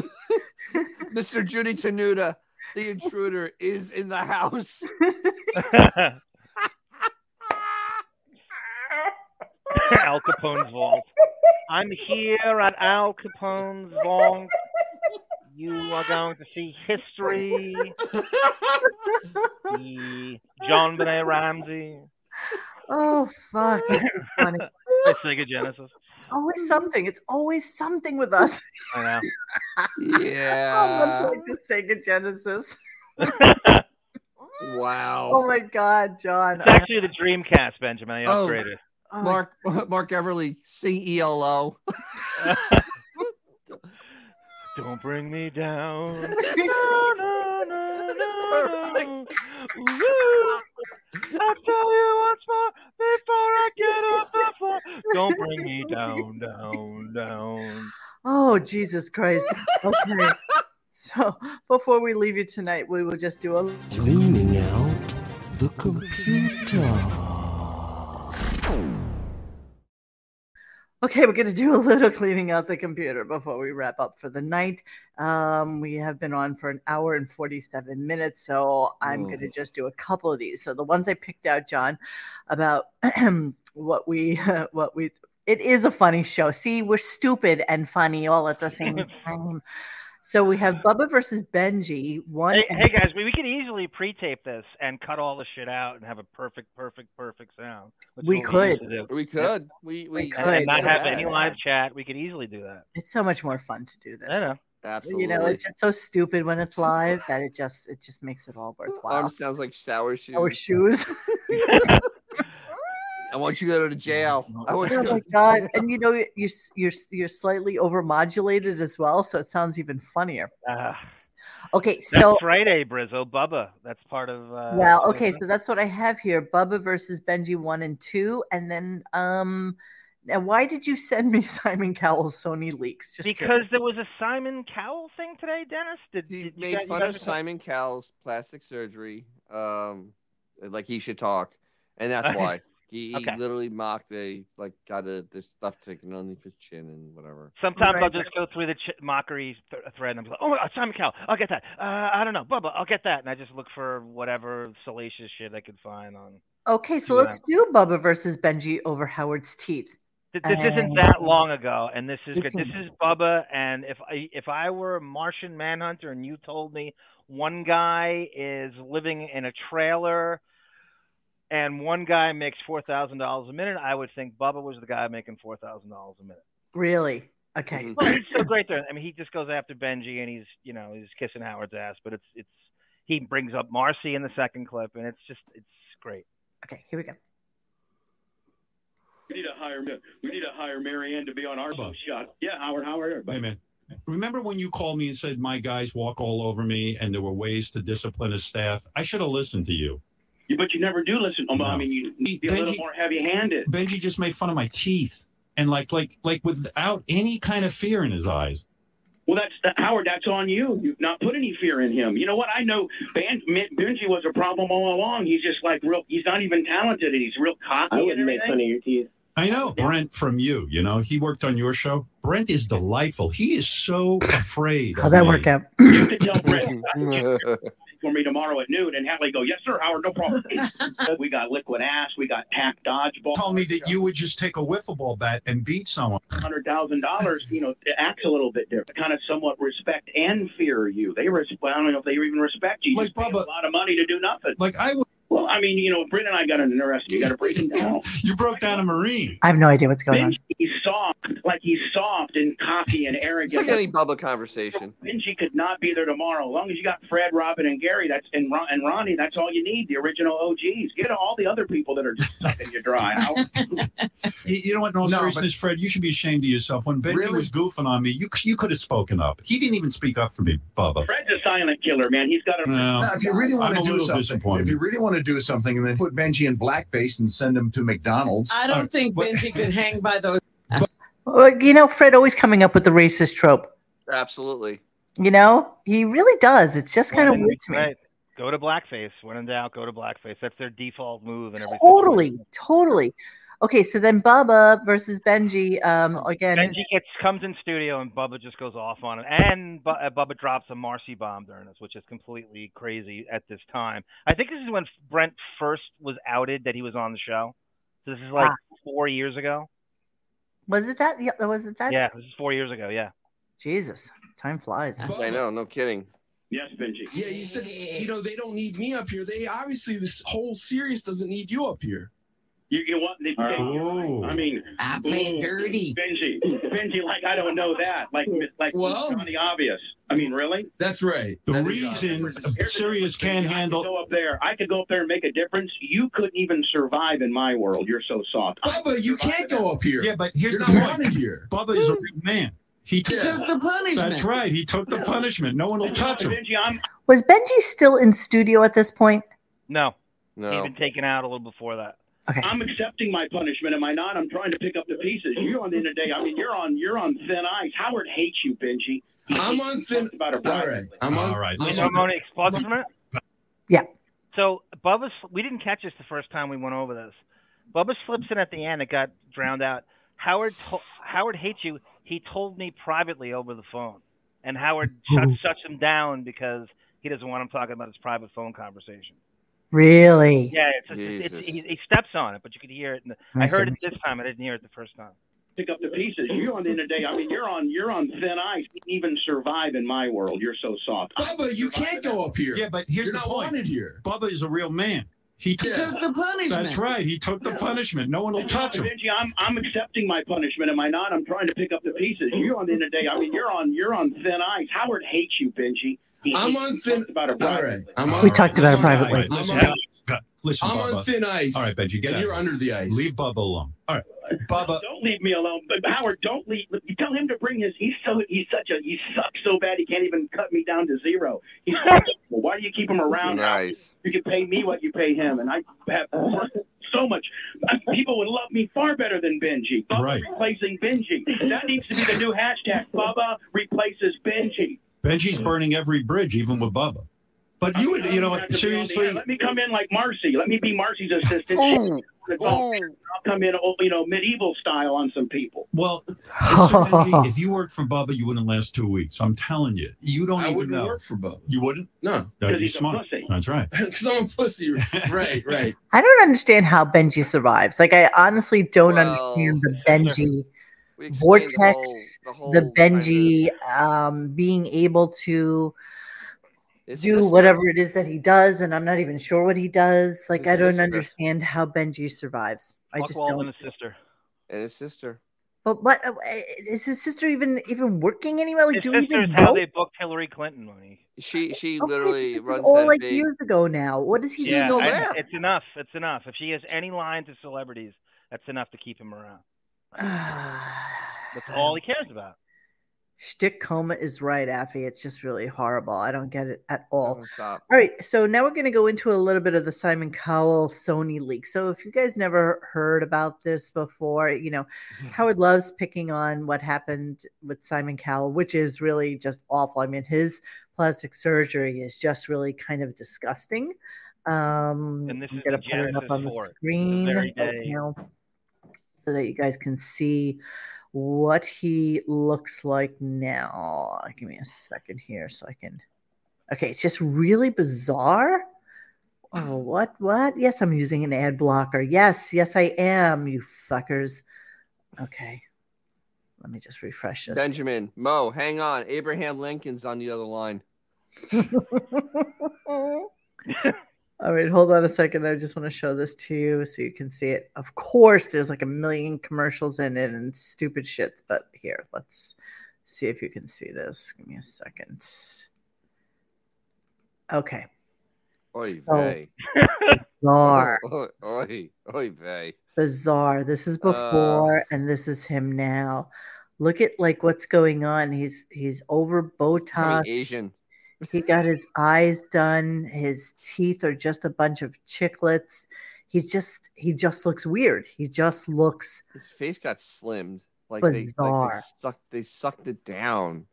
(laughs) Mr. Judy Tenuta, the intruder, is in the house. Al Capone's vault. I'm here at Al Capone's vault. You are going to see history. (laughs) The JonBenét Ramsey. Oh fuck. Funny. (laughs) The Sega Genesis. It's always something. It's always something with us. I know. Yeah. much like the Sega Genesis. (laughs) Wow. Oh my god, John. It's actually the Dreamcast, Benjamin. I Oh. upgraded. Oh, Mark Mark Everly, sing E ELO. Don't bring me down. (laughs) This is perfect. Woo. I'll tell you once more before I get (laughs) off the floor. Don't bring me down, down, down. Oh, Jesus Christ. Okay. so before we leave you tonight, we will just do a Cleaning out the computer. Okay, we're going to do a little cleaning out the computer before we wrap up for the night. Um, we have been on for an hour and 47 minutes, so I'm going to just do a couple of these. So the ones I picked out, John, about (clears throat) what we, (laughs) what we, it is a funny show. See, we're stupid and funny all at the same (laughs) time. So we have Bubba versus Benji. One. Hey, and- hey guys, we, we could easily pre-tape this and cut all the shit out and have a perfect, perfect, perfect sound. We could. used to do. We could. We we, could. And, and not have at any live chat. We could easily do that. It's so much more fun to do this. I know. Absolutely. You know, it's just so stupid when it's live that it just it just makes it all (laughs) worthwhile. Arm sounds like sour shoes. Our shoes. (laughs) (laughs) I want you to go to jail. (laughs) I want you oh to my god! And you know you're you're you're slightly overmodulated as well, so it sounds even funnier. Ah, Okay, that's so Friday, Brizzo. Bubba. That's part of. Uh, well, okay, so that's what I have here: Bubba versus Benji one and two, and then um. Now, why did you send me (laughs) Simon Cowell's Sony leaks? Just because curious. there was a Simon Cowell thing today, Dennis. Did, He did you made guys- fun of Simon Cowell's plastic surgery. Um, like he should talk, and that's (laughs) why he, he Okay. literally mocked. They like got a there's stuff taken underneath his chin and whatever. Sometimes I'll just go through the ch- mockery th- thread and I'm like, oh my God, Simon Cowell, I'll get that. Uh, I don't know, Bubba, I'll get that, and I just look for whatever salacious shit I can find on. okay, so Yeah. let's do Bubba versus Benji over Howard's teeth. Th- This isn't that long ago, and this is good. This is Bubba, and if I if I were a Martian Manhunter and you told me one guy is living in a trailer and one guy makes four thousand dollars a minute, I would think Bubba was the guy making four thousand dollars a minute. Really? Okay. Mhm. Well, he's so great there. I mean, he just goes after Benji, and he's you know he's kissing Howard's ass, but it's it's he brings up Marcy in the second clip, and it's just it's great. Okay, here we go. We need to hire we need to hire Marianne to be on our Bubba. shot. Yeah, Howard, Howard, everybody. Wait a minute. Remember when you called me and said my guys walk all over me and there were ways to discipline his staff? I should have listened to you. Yeah, But you never do listen. Oh, I mean, you need be a little Benji- more heavy-handed. Benji just made fun of my teeth and like like like without any kind of fear in his eyes. Well, that's that, Howard. That's on you. You've not put any fear in him. You know what? I know Ben, Benji was a problem all along. He's just like real. He's not even talented. and He's real cocky. I wouldn't make fun of your teeth. I know Brent from you. You know, he worked on your show. Brent is delightful. He is so afraid. How'd that me. work out? You could tell Brent (laughs) (laughs) for me tomorrow at noon, and Hadley go, "Yes, sir, Howard, no problem." (laughs) (laughs) we got liquid ass. We got tack dodgeball. Told me that you would just take a wiffle ball bat and beat someone. hundred thousand dollars, you know, it acts a little bit different. Kind of somewhat respect and fear you. They res- I don't know if they even respect you. You just pay a lot of money to do nothing. Like I would. Well, I mean, you know, Brent and I got an interesting. You got to break him down. (laughs) You broke down a Marine. I have no idea what's going on. Benji, he's soft, like he's soft and cocky and arrogant. It's arrogant. like any Bubba conversation. Benji could not be there tomorrow. As long as you got Fred, Robin, and Gary, that's and, Ron, and Ronnie, that's all you need. The original OGs. Get all the other people that are just sucking you dry. Howard. (laughs) You you know what? In all No, seriousness, Fred, you should be ashamed of yourself. When Benji was goofing on me, you you could have spoken up. He didn't even speak up for me, Bubba. Fred's a silent killer, man. He's got a. No. Now, if you really want I'm to do something, if you really want to do something, and then put Benji in blackface and send him to McDonald's. I don't think Benji could hang by those. Well, you know, Fred always coming up with the racist trope. Absolutely. You know, he really does. It's just kind of weird to me. right. Go to blackface. When in doubt, go to blackface. That's their default move And every Totally, totally. Okay, so then Bubba versus Benji. Um, again, Benji gets comes in studio and Bubba just goes off on it, and Bu- uh, Bubba drops a Marcy bomb during this, which is completely crazy at this time. I think this is when Brent first was outed that he was on the show. So this is like Ah. four years ago. was it that? Yeah, was it that? Yeah, this is four years ago. Yeah. Jesus, time flies. I know, no kidding. Yes, Benji. Yeah, you said you know they don't need me up here. They obviously this whole series doesn't need you up here. You, you want the, Oh. I mean, I play ooh, dirty. Benji, Benji, like I don't know that, like like Well- on the obvious. I mean, really? That's right. The reason Sirius can't I handle. could go up there. I could go up there and make a difference. You couldn't even survive in my world. You're so soft. Bubba, you can't go up here. Yeah, but here's You're the not point. wanted here. Bubba is a big man. He He took the punishment. That's right. He took the punishment. No one will touch him. Benji, Was Benji still in studio at this point? No. No. He'd been taken out a little before that. I'm accepting my punishment. Am I not? I'm trying to pick up the pieces. You on the end of the day. I mean, you're on you're on thin ice. Howard hates you, Benji. He I'm on thin. Talked About it All privately. right. I'm on. All right. You listen. know, Moni, explosive from it? Yeah. So Bubba, we didn't catch this the first time we went over this. Bubba slips in at the end. It got drowned out. Howard to- Howard hates you. He told me privately over the phone, and Howard shuts, shuts him down because he doesn't want him talking about his private phone conversation. Really? Yeah, it's, it's, it's, he, he steps on it, but you could hear it. in the- I I heard it this time. I didn't hear it the first time. Pick up the pieces. You on the end of the day. I mean, you're on you're on thin ice. You can't even survive in my world. You're so soft. Bubba, you can't go up here. Yeah, but here's You're the not point. wanted here. Bubba is a real man. He He took the punishment. That's right. He took the punishment. No one will touch him. Benji, I'm I'm accepting my punishment. Am I not? I'm trying to pick up the pieces. You on the end of the day. I mean, you're on you're on thin ice. Howard hates you, Benji. He I'm on thin. Talked All right. I'm on. We talked about it privately. All right, listen, I'm on- listen, I'm on thin ice. All right, Benji, get and out. you're under the ice. Leave Bubba alone. All right, Bubba. Don't leave me alone. But Howard, don't leave. You tell him to bring his. He's so he's such a he sucks so bad he can't even cut me down to zero. He's (laughs) well, why do you keep him around? Nice. You can pay me what you pay him, and I have so much. People would love me far better than Benji. Bubba Right. replacing Benji. That needs to be the new hashtag. Bubba replaces Benji. Benji's burning every bridge, even with Bubba. But you would, you know, what, seriously, Let me come in like Marcy. Let me be Marcy's assistant. Oh. oh. I'll come in, oh, you know, medieval style on some people. well, (laughs) Benji, if you worked for Bubba, you wouldn't last two weeks. I'm telling you, you don't I even wouldn't know. work for Bubba. You wouldn't? No, No, 'Cause you're he's a smart. pussy. That's right. (laughs) because I'm a pussy. Right, right. I don't understand how Benji survives. Like, I honestly don't Well, understand the Benji We explained vortex, the whole, the, the whole kind of- Benji um, being able to It's do just- whatever it is that he does, and I'm not even sure what he does. Like, His I don't sister. understand how Benji survives. I just Buckwald don't. and his sister. and his sister. But what is uh, his sister even even working anywhere? Like, His do we sister's even how they booked Hillary Clinton, Moni. She she Okay, literally this runs all that like big. years ago now. What does he Yeah, do? still there. it's enough. It's enough. If she has any line to celebrities, that's enough to keep him around. (sighs) That's all he cares about. Shtick coma is right, Affy. It's just really horrible. I don't get it at all. Stop. All right, so now we're going to go into a little bit of the Simon Cowell Sony leak. So if you guys never heard about this before, you know, (laughs) Howard loves picking on what happened with Simon Cowell, which is really just awful. I mean, his plastic surgery is just really kind of disgusting. Um, And this I'm is gonna the put it up on the for it, the so that you guys can see what he looks like now. Give me a second here so I can. Okay, it's just really bizarre. Oh, what? What? Yes, I'm using an ad blocker. Yes, yes, I am, you fuckers. Okay. Let me just refresh this. Benjamin, Mo, hang on. Abraham Lincoln's on the other line. (laughs) (laughs) All right, hold on a second. I just want to show this to you so you can see it. Of course, there's like a million commercials in it and stupid shit, but here, let's see if you can see this. Give me a second. Okay. Oy So- vey. Bizarre. (laughs) Oy, oy, oy vey. Bizarre. This is Uh, before and this is him now. Look at like what's going on. He's he's over Botox. Asian. He got his eyes done. His teeth are just a bunch of chiclets. He's just he just looks weird. He just looks His face got slimmed. Like they, like they sucked they sucked it down.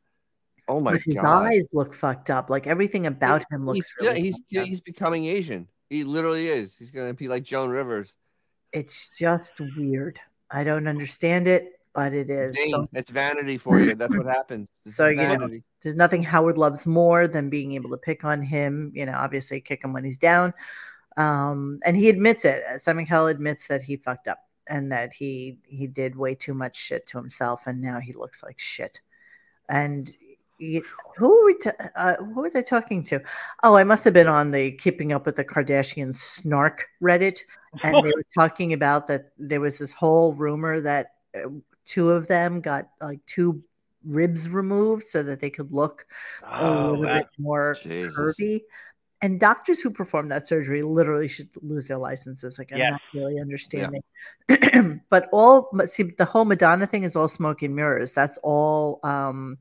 Oh my but his god. eyes look fucked up. Like everything about him looks he's, really he's up. he's becoming Asian. He literally is. He's gonna be like Joan Rivers. It's just weird. I don't understand it, but it is. So, it's vanity for you. That's what happens. (clears throat) This so you know, there's nothing Howard loves more than being able to pick on him. You know, obviously kick him when he's down. Um, and he admits it. Simon Cowell admits that he fucked up and that he he did way too much shit to himself, and now he looks like shit. And who were we? ta- uh, who was I talking to? Oh, I must have been on the Keeping Up with the Kardashians snark Reddit, and they (laughs) were talking about that there was this whole rumor that uh, two of them got like two ribs removed so that they could look a Oh, little wow. bit more Jesus. curvy. And doctors who perform that surgery literally should lose their licenses. Like I'm Yes. not really understanding. (clears throat) but all see the whole Madonna thing is all smoke and mirrors. That's all um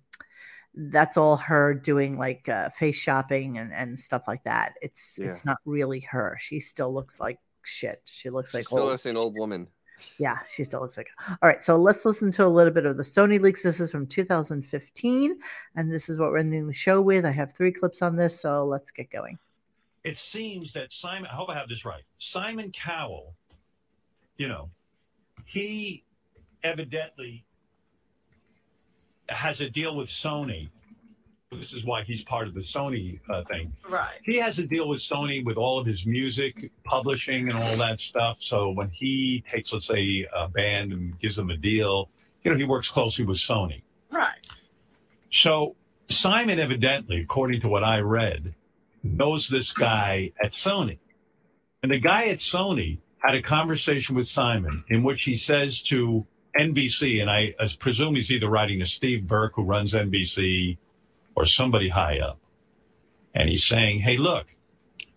that's all her doing like uh, face shopping and, and stuff like that. It's Yeah. it's not really her. She still looks like shit. She looks She like still old looks like an old woman. Yeah, she still looks like. All right, so let's listen to a little bit of the Sony leaks. This is from 2015, and this is what we're ending the show with. I have three clips on this, so let's get going. it seems that Simon, I hope I have this right. Simon Cowell, you know, he evidently has a deal with Sony. This is why he's part of the Sony uh, thing. Right. He has a deal with Sony with all of his music publishing and all that stuff. So when he takes, let's say, a band and gives them a deal, you know, he works closely with Sony. Right. So Simon, evidently, according to what I read, knows this guy at Sony. And the guy at Sony had a conversation with Simon in which he says to NBC, and I presume he's either writing to Steve Burke, who runs NBC, or somebody high up. And he's saying, Hey, look,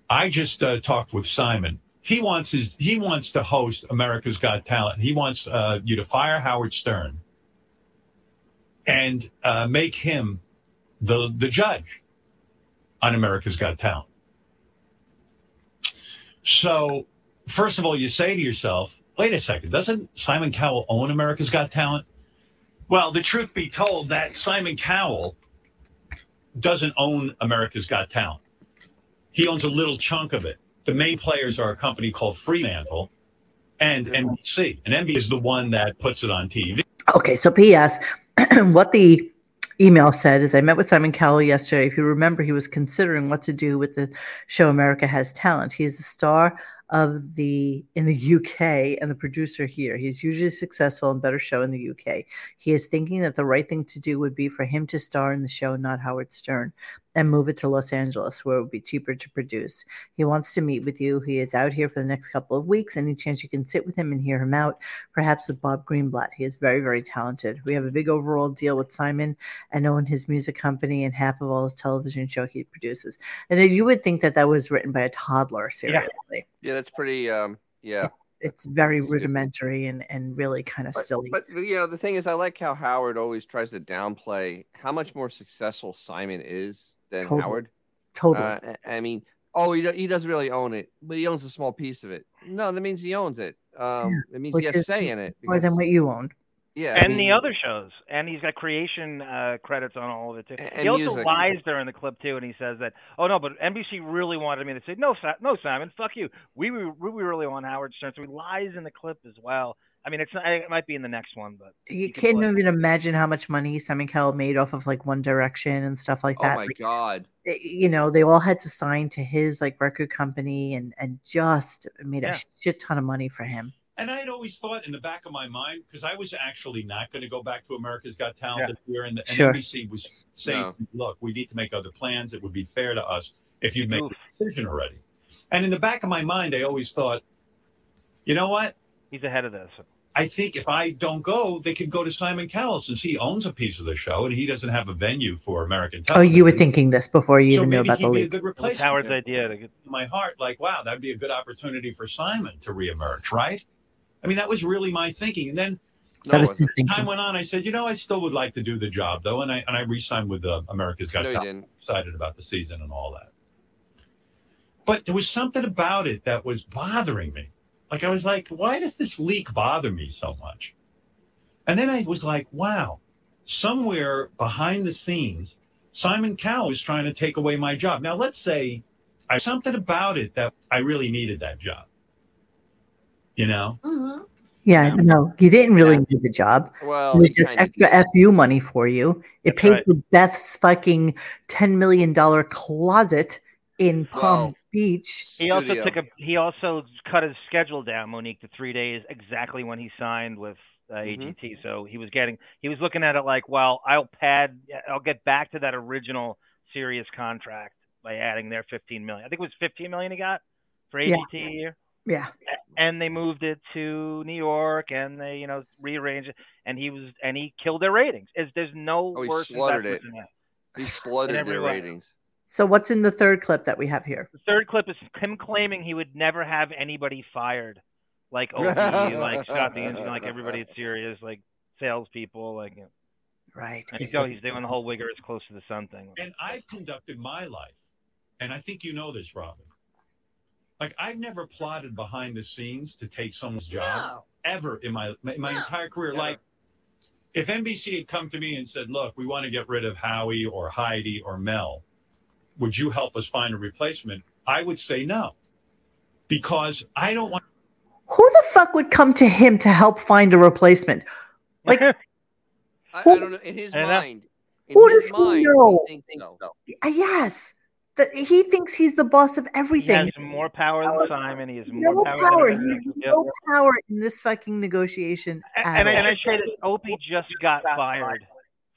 I just uh, talked with Simon. He wants his he wants to host America's Got Talent. He wants uh, you to fire Howard Stern and uh, make him the the judge on America's Got Talent. So, first of all, you say to yourself, wait a second, doesn't Simon Cowell own America's Got Talent? Well, the truth be told, that Simon Cowell doesn't own America's Got Talent. He owns a little chunk of it. The main players are a company called Fremantle and NBC. And NBC is the one that puts it on TV. Okay, so P.S. (clears throat) what the email said is I met with Simon Cowell yesterday. If you remember, he was considering what to do with the show America Has Talent. He's the star of the in the UK and the producer here. He's usually successful and better show in the UK. He is thinking that the right thing to do would be for him to star in the show, not Howard Stern, and move it to Los Angeles, where it would be cheaper to produce. He wants to meet with you. He is out here for the next couple of weeks. Any chance you can sit with him and hear him out, perhaps with Bob Greenblatt. He is very, very talented. We have a big overall deal with Simon and own his music company and half of all his television show he produces. And then you would think that that was written by a toddler, seriously. Yeah, that's pretty. Um, yeah. it's very rudimentary and and really kind of But, silly. but you know, the thing is, I like how Howard always tries to downplay how much more successful Simon is than Totally. Howard. Totally. Uh, I I mean, oh, he, he doesn't really own it, but he owns a small piece of it. No, that means he owns it. Um, it means Which he has say in it. more than what you owned. Yeah, I and mean- the other shows, and he's got creation uh, credits on all of it too. And- he and also music. lies during the clip too, and he says that, oh no, but NBC really wanted me to say no, Si- no, Simon, fuck you. We we, we really want Howard Stern, so he lies in the clip as well. I mean, it's not, it might be in the next one, but You can can't play- even imagine how much money Simon Cowell made off of like One Direction and stuff like oh that. Oh my Like, god! they- you know, they all had to sign to his like record company and and just made Yeah. a shit ton of money for him. And I had always thought in the back of my mind, because I was actually not going to go back to America's Got Talent this year, and, and Sure. NBC was saying, No. look, we need to make other plans. It would be fair to us if you'd make the decision already. And in the back of my mind, I always thought, you know what? he's ahead of this. I think if I don't go, they could go to Simon Cowell since he owns a piece of the show and he doesn't have a venue for American Oh, you were thinking this before you So even knew maybe about he'd be a good replacement. Howard's idea to get in my heart, like, wow, that'd be a good opportunity for Simon to reemerge, right? I mean, that was really my thinking. And then That No, his as thinking. time went on, I said, you know, I still would like to do the job though, and I and I re-signed with uh, America's Got No, you Talent. didn't. Excited about the season and all that. But there was something about it that was bothering me. Like I was like, why does this leak bother me so much? And then I was like, wow, somewhere behind the scenes, Simon Cowell is trying to take away my job. Now, let's say I something about it that I really needed that job. You know? Mm-hmm. Yeah, no, you didn't really need the job. Well, it was just kinda extra FU money for you. It That's paid right. for Beth's fucking ten million dollar closet in Palm Well, Beach. He also Studio. took a he also cut his schedule down, Monique, to three days exactly when he signed with uh, Mhm. AGT. So he was getting he was looking at it like, well, I'll pad, I'll get back to that original Sirius contract by adding their 15 million. I think it was 15 million he got for Yeah. AGT a year. Yeah. And they moved it to New York, and they, you know, rearranged it, and he was, and he killed their ratings. Is there's no Oh, he worse slaughtered it. He slaughtered their way. ratings. So what's in the third clip that we have here? The third clip is him claiming he would never have anybody fired, like (laughs) oh, OP, like Scott the Engine, like everybody at Sirius, like salespeople, like. You know. Right. And he's, oh, he's doing the whole wigger is close to the sun thing. And I've conducted my life, and I think you know this, Robin. Like I've never plotted behind the scenes to take someone's job ever in my in my entire career. Like if NBC had come to me and said, "Look, we want to get rid of Howie or Heidi or Mel, would you help us find a replacement?" I would say no, because I don't want. Who the fuck would come to him to help find a replacement? Like, (laughs) I, I don't know. In his mind, in Who his does he mind, know? he thinks so. uh, yes, that he thinks he's the boss of everything. He has more power than Simon. He has no more power. power. Than He has no power in this fucking negotiation. And, at and, all. and I say that Opie just got fired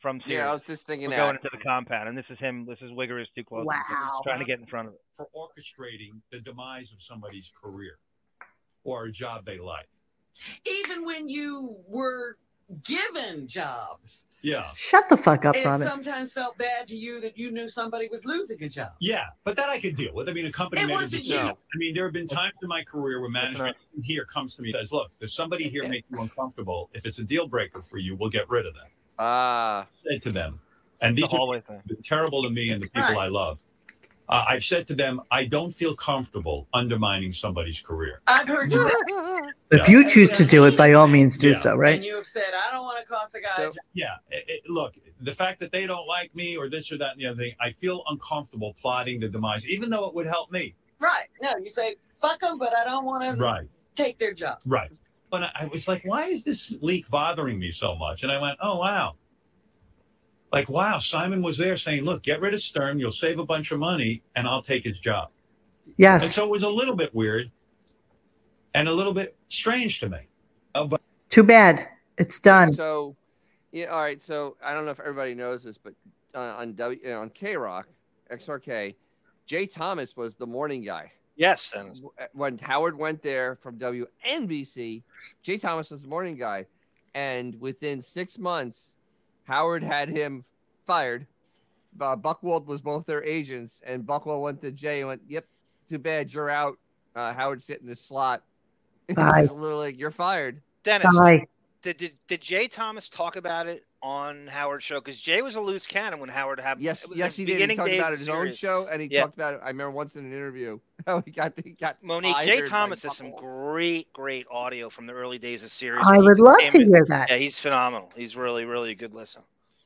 from Sirius. Yeah, I was just thinking for that. going into the compound, and this is him. This is Wigger is too close. Wow. He's trying to get in front of it. for orchestrating the demise of somebody's career or a job they like. Even when you were given jobs, Yeah. Shut the fuck up, it Robin. sometimes felt bad to you that you knew somebody was losing a job. Yeah, but that I could deal with. I mean, a company It made wasn't decision. you. I mean, there have been times in my career where management here comes to me and says, "Look, does somebody here make you uncomfortable? If it's a deal breaker for you, we'll get rid of them." Ah, Said to them, and The these are thing. been terrible to me and the people Right. I love. Uh, I've said to them, I don't feel comfortable undermining somebody's career. I've heard you say, (laughs) If you choose to do it, by all means do Yeah. so, right? and you have said, I don't want to cost the guy So- Yeah, it, it- look, the fact that they don't like me or this or that and the other thing, I feel uncomfortable plotting the demise, even though it would help me. Right. No, you say, fuck them, but I don't want to Right. take their job. Right. But I, I was like, why is this leak bothering me so much? And I went, oh, wow. Like, wow, Simon was there saying, look, get rid of Stern, you'll save a bunch of money, and I'll take his job. Yes. And so it was a little bit weird and a little bit strange to me. Oh, but Too bad. It's done. So, yeah, all right. So I don't know if everybody knows this, but uh, on W uh, on K Rock, XRK, Jay Thomas was the morning guy. Yes, and When Howard went there from WNBC, Jay Thomas was the morning guy, and within six months, Howard had him fired. Uh, Buchwald was both their agents, and Buchwald went to Jay and went, "Yep, too bad you're out. Uh, Howard's sitting in the slot." (laughs) Bye. It's literally like, you're fired. Dennis, Bye. did, did did Jay Thomas talk about it on Howard show? Because Jay was a loose cannon when Howard had Yes, yes, he did. He talked about of his the own show, and he Yeah. talked about it. I remember once in an interview (laughs) how he got he got Monique, Jay Thomas has some great, great audio from the early days of Sirius. I would love to a- hear that. Yeah, he's phenomenal. He's really, really a good listen.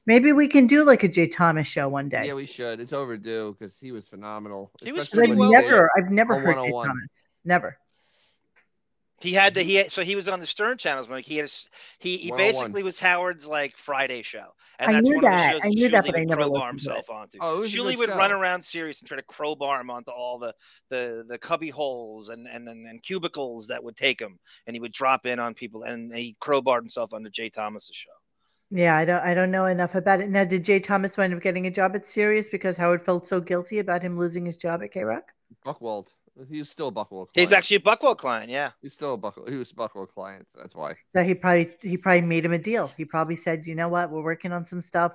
Maybe we can do like a Jay Thomas show one day. Yeah, we should. It's overdue because he was phenomenal. He was especially I've when never, I've never on heard Jay Thomas. Never. He had the mm-hmm. he had, so he was on the Stern channels. Like he had a s he he oh basically was Howard's like Friday show, and I that's knew one of the that. shows I that knew that, Shuli but I would never crowbar listened to himself onto. Oh, it was a Shuli would run around Sirius and try to crowbar him onto all the the the cubby holes and and and, and cubicles that would take him, and he would drop in on people, and he crowbarred himself onto Jay Thomas's show. Yeah, I don't, I don't know enough about it. Now, did Jay Thomas wind up getting a job at Sirius because Howard felt so guilty about him losing his job at K Rock? Buchwald. He was still a Buchwald. He's actually a Buchwald client, yeah. He's still a Buchwald. He was a Buchwald client. That's why. So he probably, he probably made him a deal. He probably said, you know what, we're working on some stuff,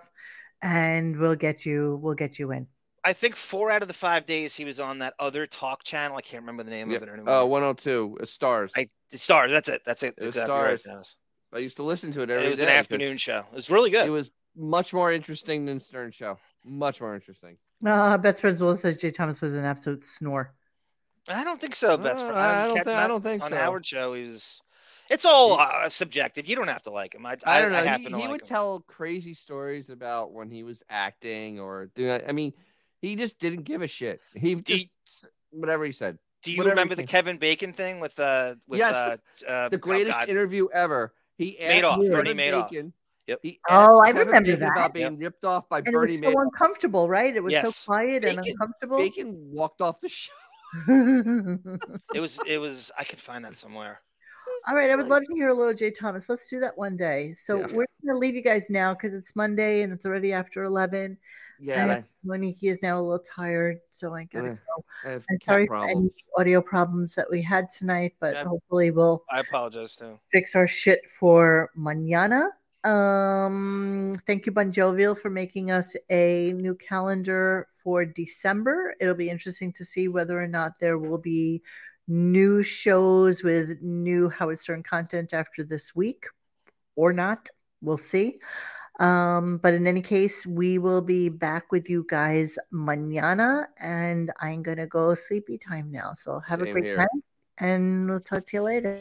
and we'll get you, we'll get you in. I think four out of the five days he was on that other talk channel. I can't remember the name Yeah. of it anymore. Uh, 102. uh, Stars. I stars. That's it. That's it. It exactly Stars. Dennis. I used to listen to it every It was an afternoon show. It was really good. It was much more interesting than Stern Show. Much more interesting. Uh, Best Friends Will says Jay Thomas was an absolute snore. I don't think so, best Uh, friend. I don't kept think- I don't think on so. Howard show. He was. It's all uh, subjective. You don't have to like him. I, I don't know. happen he to he like would him. tell crazy stories about when he was acting or doing. I mean, he just didn't give a shit. He just whatever he said. Do you remember the Kevin Bacon thing with uh with Yes, uh, uh the oh, greatest God. interview ever. He asked Madoff, Bernie Bernie Madoff. Bacon. Yep. He Oh, I Kevin remember Bacon that. about being ripped off by And it Bernie was so Madoff. uncomfortable, right? It was Yes. so quiet and uncomfortable. Bacon walked off the (laughs) show. (laughs) It was it was. I could find that somewhere. All right, I would love to hear a little Jay Thomas. Let's do that one day. So Yeah. we're going to leave you guys now because it's Monday and it's already after 11. Yeah, and and Monique is now a little tired, so I got to mm, Yeah, go. I have I'm cat sorry for any audio problems that we had tonight, but Yeah. hopefully we'll I apologize too. fix our shit for mañana. Um, thank you, Bon Jovial, for making us a new calendar for December. It'll be interesting to see whether or not there will be new shows with new Howard Stern content after this week or not. We'll see. Um, but in any case, we will be back with you guys mañana, and I'm gonna go sleepy time now. So have a great here. night, and we'll talk to you later.